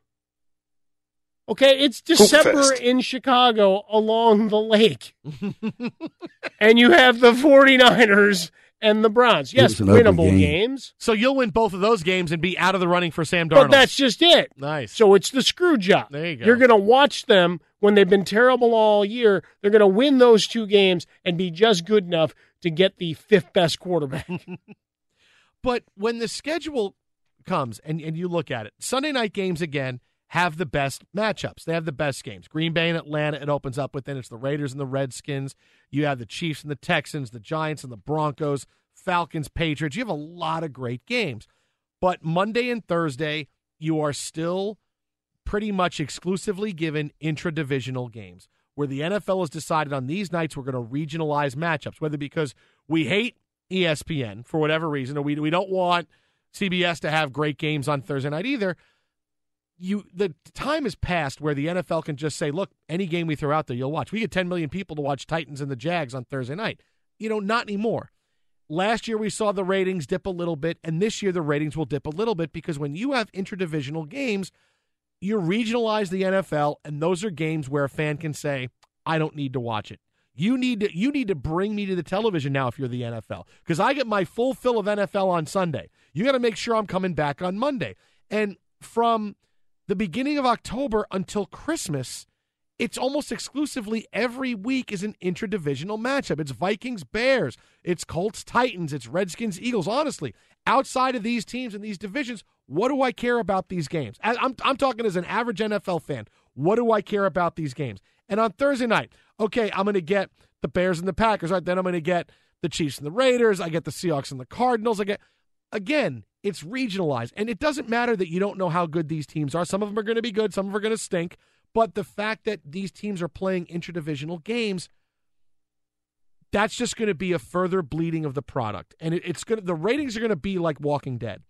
Okay, it's December in Chicago along the lake. *laughs* and you have the 49ers and the Browns. Yes, was an ugly winnable game. games. So you'll win both of those games and be out of the running for Sam Darnold. But that's just it. Nice. So it's the screw job. There you go. You're going to watch them when they've been terrible all year. They're going to win those two games and be just good enough to get the fifth best quarterback. *laughs* But when the schedule comes and, and you look at it, Sunday night games again have the best matchups. They have the best games. Green Bay and Atlanta, it opens up with. It's the Raiders and the Redskins. You have the Chiefs and the Texans, the Giants and the Broncos, Falcons, Patriots. You have a lot of great games. But Monday and Thursday, you are still pretty much exclusively given intra-divisional games where the NFL has decided on these nights we're going to regionalize matchups, whether because we hate ESPN for whatever reason, or we we don't want CBS to have great games on Thursday night either. You the time has passed where the NFL can just say, "Look, any game we throw out there, you'll watch." We get 10 million people to watch Titans and the Jags on Thursday night. You know, not anymore. Last year we saw the ratings dip a little bit, and this year the ratings will dip a little bit because when you have interdivisional games, you regionalize the NFL, and those are games where a fan can say, "I don't need to watch it." You need to you need to bring me to the television now if you're the NFL because I get my full fill of NFL on Sunday. You got to make sure I'm coming back on Monday. And from the beginning of October until Christmas, it's almost exclusively every week is an interdivisional matchup. It's Vikings Bears, it's Colts Titans, it's Redskins Eagles. Honestly, outside of these teams and these divisions, what do I care about these games? I'm I'm talking as an average NFL fan. What do I care about these games? And on Thursday night, okay, I'm going to get the Bears and the Packers. Right then, I'm going to get the Chiefs and the Raiders. I get the Seahawks and the Cardinals. I get again, it's regionalized, and it doesn't matter that you don't know how good these teams are. Some of them are going to be good, some of them are going to stink. But the fact that these teams are playing interdivisional games, that's just going to be a further bleeding of the product, and it, it's going to the ratings are going to be like Walking Dead.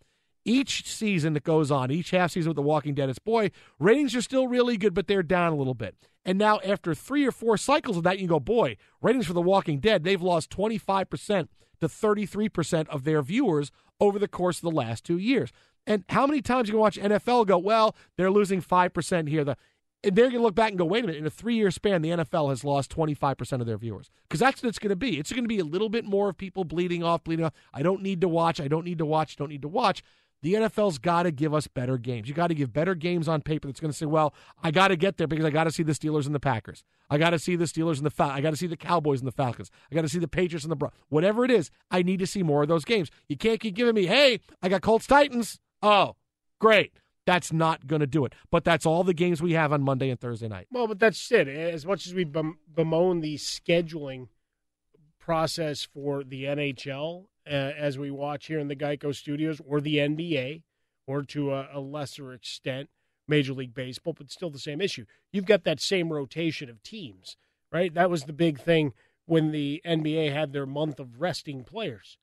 Each season that goes on, each half season with The Walking Dead, it's boy, ratings are still really good, but they're down a little bit. And now, after three or four cycles of that, you go, boy, ratings for The Walking Dead, they've lost 25% to 33% of their viewers over the course of the last two years. And how many times you can watch NFL go, well, they're losing 5% here. The, they're going to look back and go, wait a minute, in a three year span, the NFL has lost 25% of their viewers. Because that's what it's going to be. It's going to be a little bit more of people bleeding off, bleeding off. I don't need to watch. I don't need to watch. Don't need to watch. The NFL's got to give us better games. You got to give better games on paper that's going to say, well, I got to get there because I got to see the Steelers and the Packers. I got to see the Steelers and the Fal- I got to see the Cowboys and the Falcons. I got to see the Patriots and the Bro. Whatever it is, I need to see more of those games. You can't keep giving me, hey, I got Colts Titans. Oh, great. That's not going to do it. But that's all the games we have on Monday and Thursday night. Well, but that's it. As much as we bem- bemoan the scheduling process for the NHL uh, as we watch here in the Geico Studios, or the NBA, or to a, a lesser extent, Major League Baseball, but still the same issue. You've got that same rotation of teams, right? That was the big thing when the NBA had their month of resting players.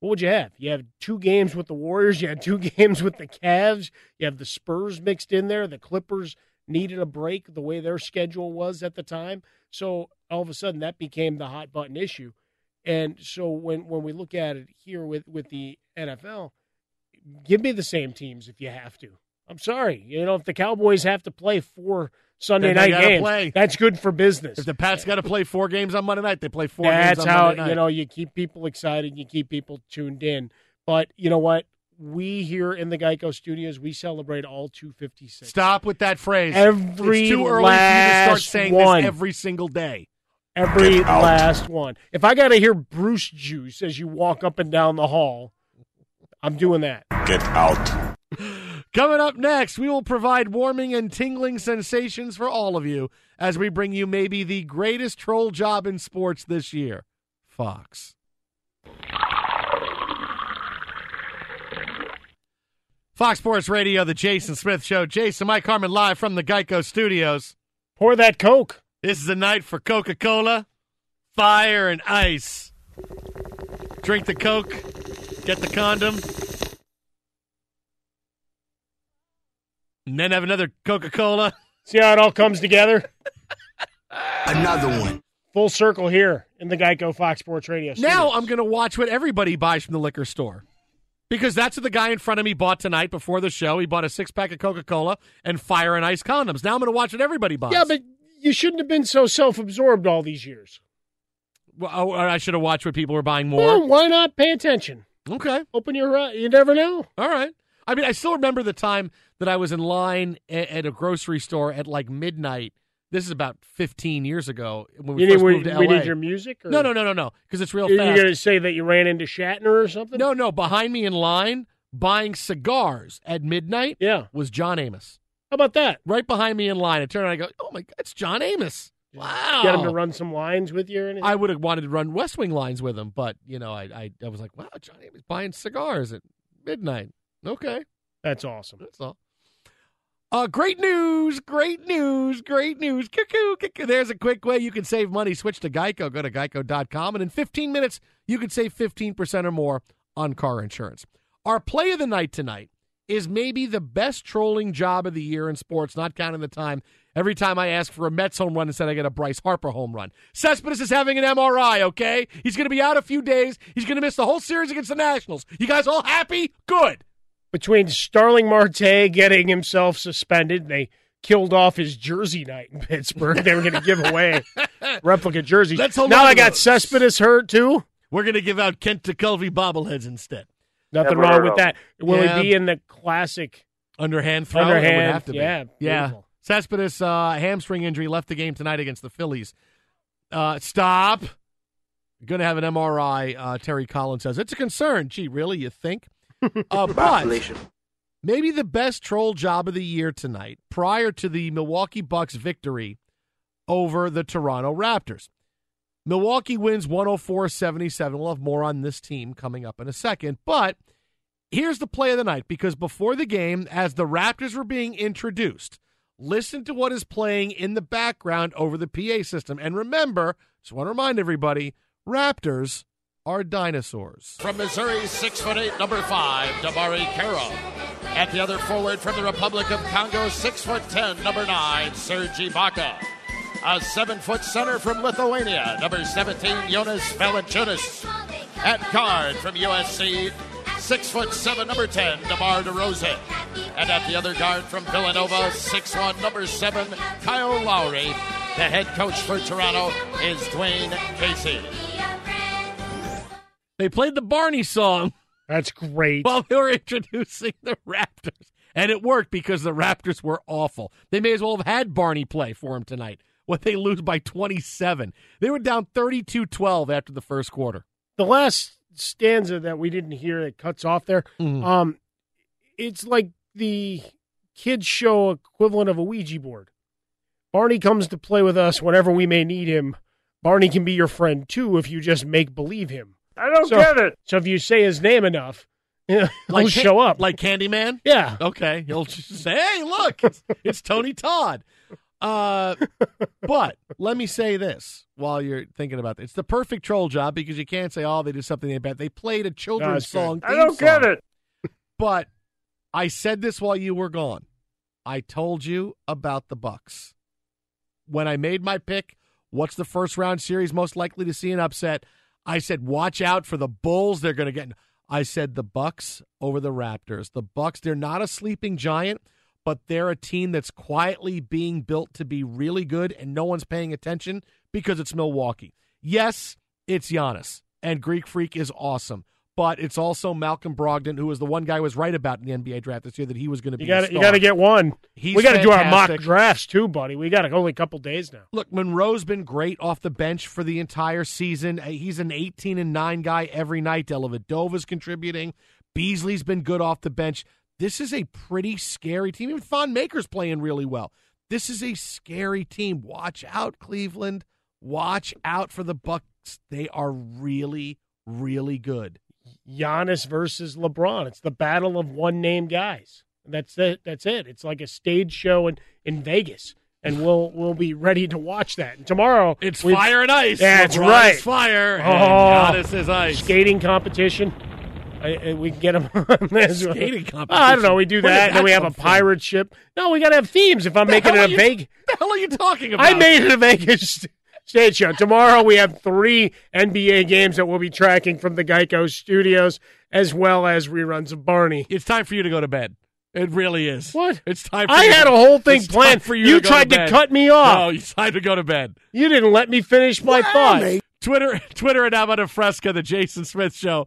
What would you have? You have two games with the Warriors, you had two *laughs* games with the Cavs, you have the Spurs mixed in there, the Clippers needed a break the way their schedule was at the time. So all of a sudden that became the hot button issue. And so when when we look at it here with with the NFL, give me the same teams if you have to. I'm sorry, you know if the Cowboys have to play four Sunday night games, play. that's good for business. If the Pats got to play four games on Monday night, they play four That's games on how Monday night. you know you keep people excited, you keep people tuned in. But you know what? We here in the Geico Studios, we celebrate all 256. Stop with that phrase. Every it's too early for you to start last saying one. this every single day. Every last one. If I got to hear Bruce Juice as you walk up and down the hall, I'm doing that. Get out. *laughs* Coming up next, we will provide warming and tingling sensations for all of you as we bring you maybe the greatest troll job in sports this year Fox. Fox Sports Radio, the Jason Smith Show. Jason, Mike Harmon live from the Geico Studios. Pour that Coke. This is a night for Coca Cola, fire, and ice. Drink the Coke, get the condom, and then have another Coca Cola. See how it all comes together? *laughs* Another one. Full circle here in the Geico Fox Sports Radio. Now. I'm going to watch what everybody buys from the liquor store. Because that's what the guy in front of me bought tonight before the show. He bought a six pack of Coca Cola and fire and ice condoms. Now I'm going to watch what everybody buys. Yeah, but you shouldn't have been so self absorbed all these years. Well, oh, I should have watched what people were buying more. Well, why not pay attention? Okay. Open your eyes. You never know. All right. I mean, I still remember the time that I was in line at, at a grocery store at like midnight. This is about 15 years ago when we You first need, we, moved to we LA. need your music? Or? No, no, no, no, no. Because it's real fast. You're fast. going to say that you ran into Shatner or something? No, no. Behind me in line, buying cigars at midnight. Yeah. was John Amos. How about that? Right behind me in line. I turn around and I go, "Oh my God, it's John Amos!" Wow. Get him to run some lines with you or anything? I would have wanted to run West Wing lines with him, but you know, I I, I was like, "Wow, John Amos buying cigars at midnight." Okay, That's awesome. that's all. Uh, great news, great news, great news. Cuckoo, cuckoo. There's a quick way you can save money. Switch to Geico. Go to geico.com, and in 15 minutes, you can save 15% or more on car insurance. Our play of the night tonight is maybe the best trolling job of the year in sports, not counting the time. Every time I ask for a Mets home run, instead I get a Bryce Harper home run. Cespedes is having an MRI, okay? He's going to be out a few days. He's going to miss the whole series against the Nationals. You guys all happy? Good. Between Starling Marte getting himself suspended, they killed off his jersey night in Pittsburgh. They were going to give away *laughs* replica jerseys. Let's hold now I got those. Cespedes hurt too. We're going to give out Kent Tekulve bobbleheads instead. Nothing Never wrong with that. Will Yeah. it be in the classic Underhand throw? It would Underhand, have to be. yeah, Yeah. Cespedes, uh, hamstring injury, left the game tonight against the Phillies. Uh, stop. Going to have an MRI, uh, Terry Collins says. It's a concern. Gee, really? You think? *laughs* Uh, but maybe the best troll job of the year tonight, prior to the Milwaukee Bucks victory over the Toronto Raptors. Milwaukee wins 104 77. We'll have more on this team coming up in a second. But here's the play of the night because before the game, as the Raptors were being introduced, listen to what is playing in the background over the PA system. And remember, just want to remind everybody Raptors are dinosaurs. From Missouri, six foot eight, number five, DeMarre Carroll. At the other forward from the Republic of Congo, six foot ten, number nine, Serge Ibaka. A seven foot center from Lithuania, number 17, Jonas Valanciunas. At guard from USC, six foot seven, number 10, DeMar DeRozan. And at the other guard from Villanova, six one, number seven, Kyle Lowry. The head coach for Toronto is Dwane Casey. They played the Barney song. That's great. While they were introducing the Raptors. And it worked because the Raptors were awful. They may as well have had Barney play for them tonight. What they lose by 27. They were down 32 12 after the first quarter. the last stanza that we didn't hear that cuts off there Mm-hmm. um it's like the kids show equivalent of a ouija board barney comes to play with us whenever we may need him barney can be your friend too if you just make believe him I don't So- get it. So if you say his name enough, *laughs* he'll Like show up. like Candyman. Yeah. Okay, he'll just say, "Hey, look, it's, it's Tony Todd." Uh, *laughs* but let me say this while you're thinking about this: it's the perfect troll job because you can't say, "Oh, they did something they bad." They played a children's it's good. song. I don't get it. *laughs* But I said this while you were gone. I told you about the Bucks when I made my pick. What's the first round series most likely to see an upset? I said, watch out for the Bulls. They're going to get. I said the Bucks over the Raptors. The Bucks. They're not a sleeping giant, but they're a team that's quietly being built to be really good, and no one's paying attention because it's Milwaukee. Yes, it's Giannis, and Greek Freak is awesome. But it's also Malcolm Brogdon, who was the one guy who was right about in the NBA draft this year that he was going to be. You got to you got to get one. He's we got to do our mock drafts too, buddy. We got only a couple days now. Look, Monroe's been great off the bench for the entire season. Uh, He's an 18 and 9 guy every night. Dellavedova's contributing. Beasley's been good off the bench. This is a pretty scary team. Even Thon Maker's playing really well. This is a scary team. Watch out, Cleveland. Watch out for the Bucks. They are really, really good. Giannis versus LeBron. It's the battle of one name guys. That's it. That's it. It's like a stage show in, in Vegas, and *sighs* we'll we'll be ready to watch that. And tomorrow It's fire and ice. That's LeBron right. fire, and Oh, Giannis is ice. Skating competition. I, I- we can get them *laughs* on this. Skating ah, I don't know. We do competition? That. did Then we have a come from? pirate ship. No, we got to have themes. If I'm The making it a Vegas, the hell are you talking about? I made it a Vegas *laughs* stage show. Tomorrow we have three NBA games that we'll be tracking from the Geico studios, as well as reruns of Barney. It's time for you to go to bed. It really is. What? It's time. For I had to- a whole thing planned. for you. You to tried to bed. cut me off. No, it's time to go to bed. You didn't let me finish my thought. Twitter, *laughs* Twitter, and and Fresca, the Jason Smith Show.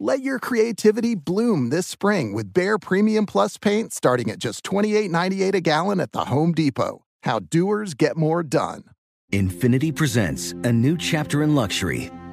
Let your creativity bloom this spring with Behr Premium Plus paint starting at just $28.98 a gallon at the Home Depot. How doers get more done. Infiniti presents a new chapter in luxury,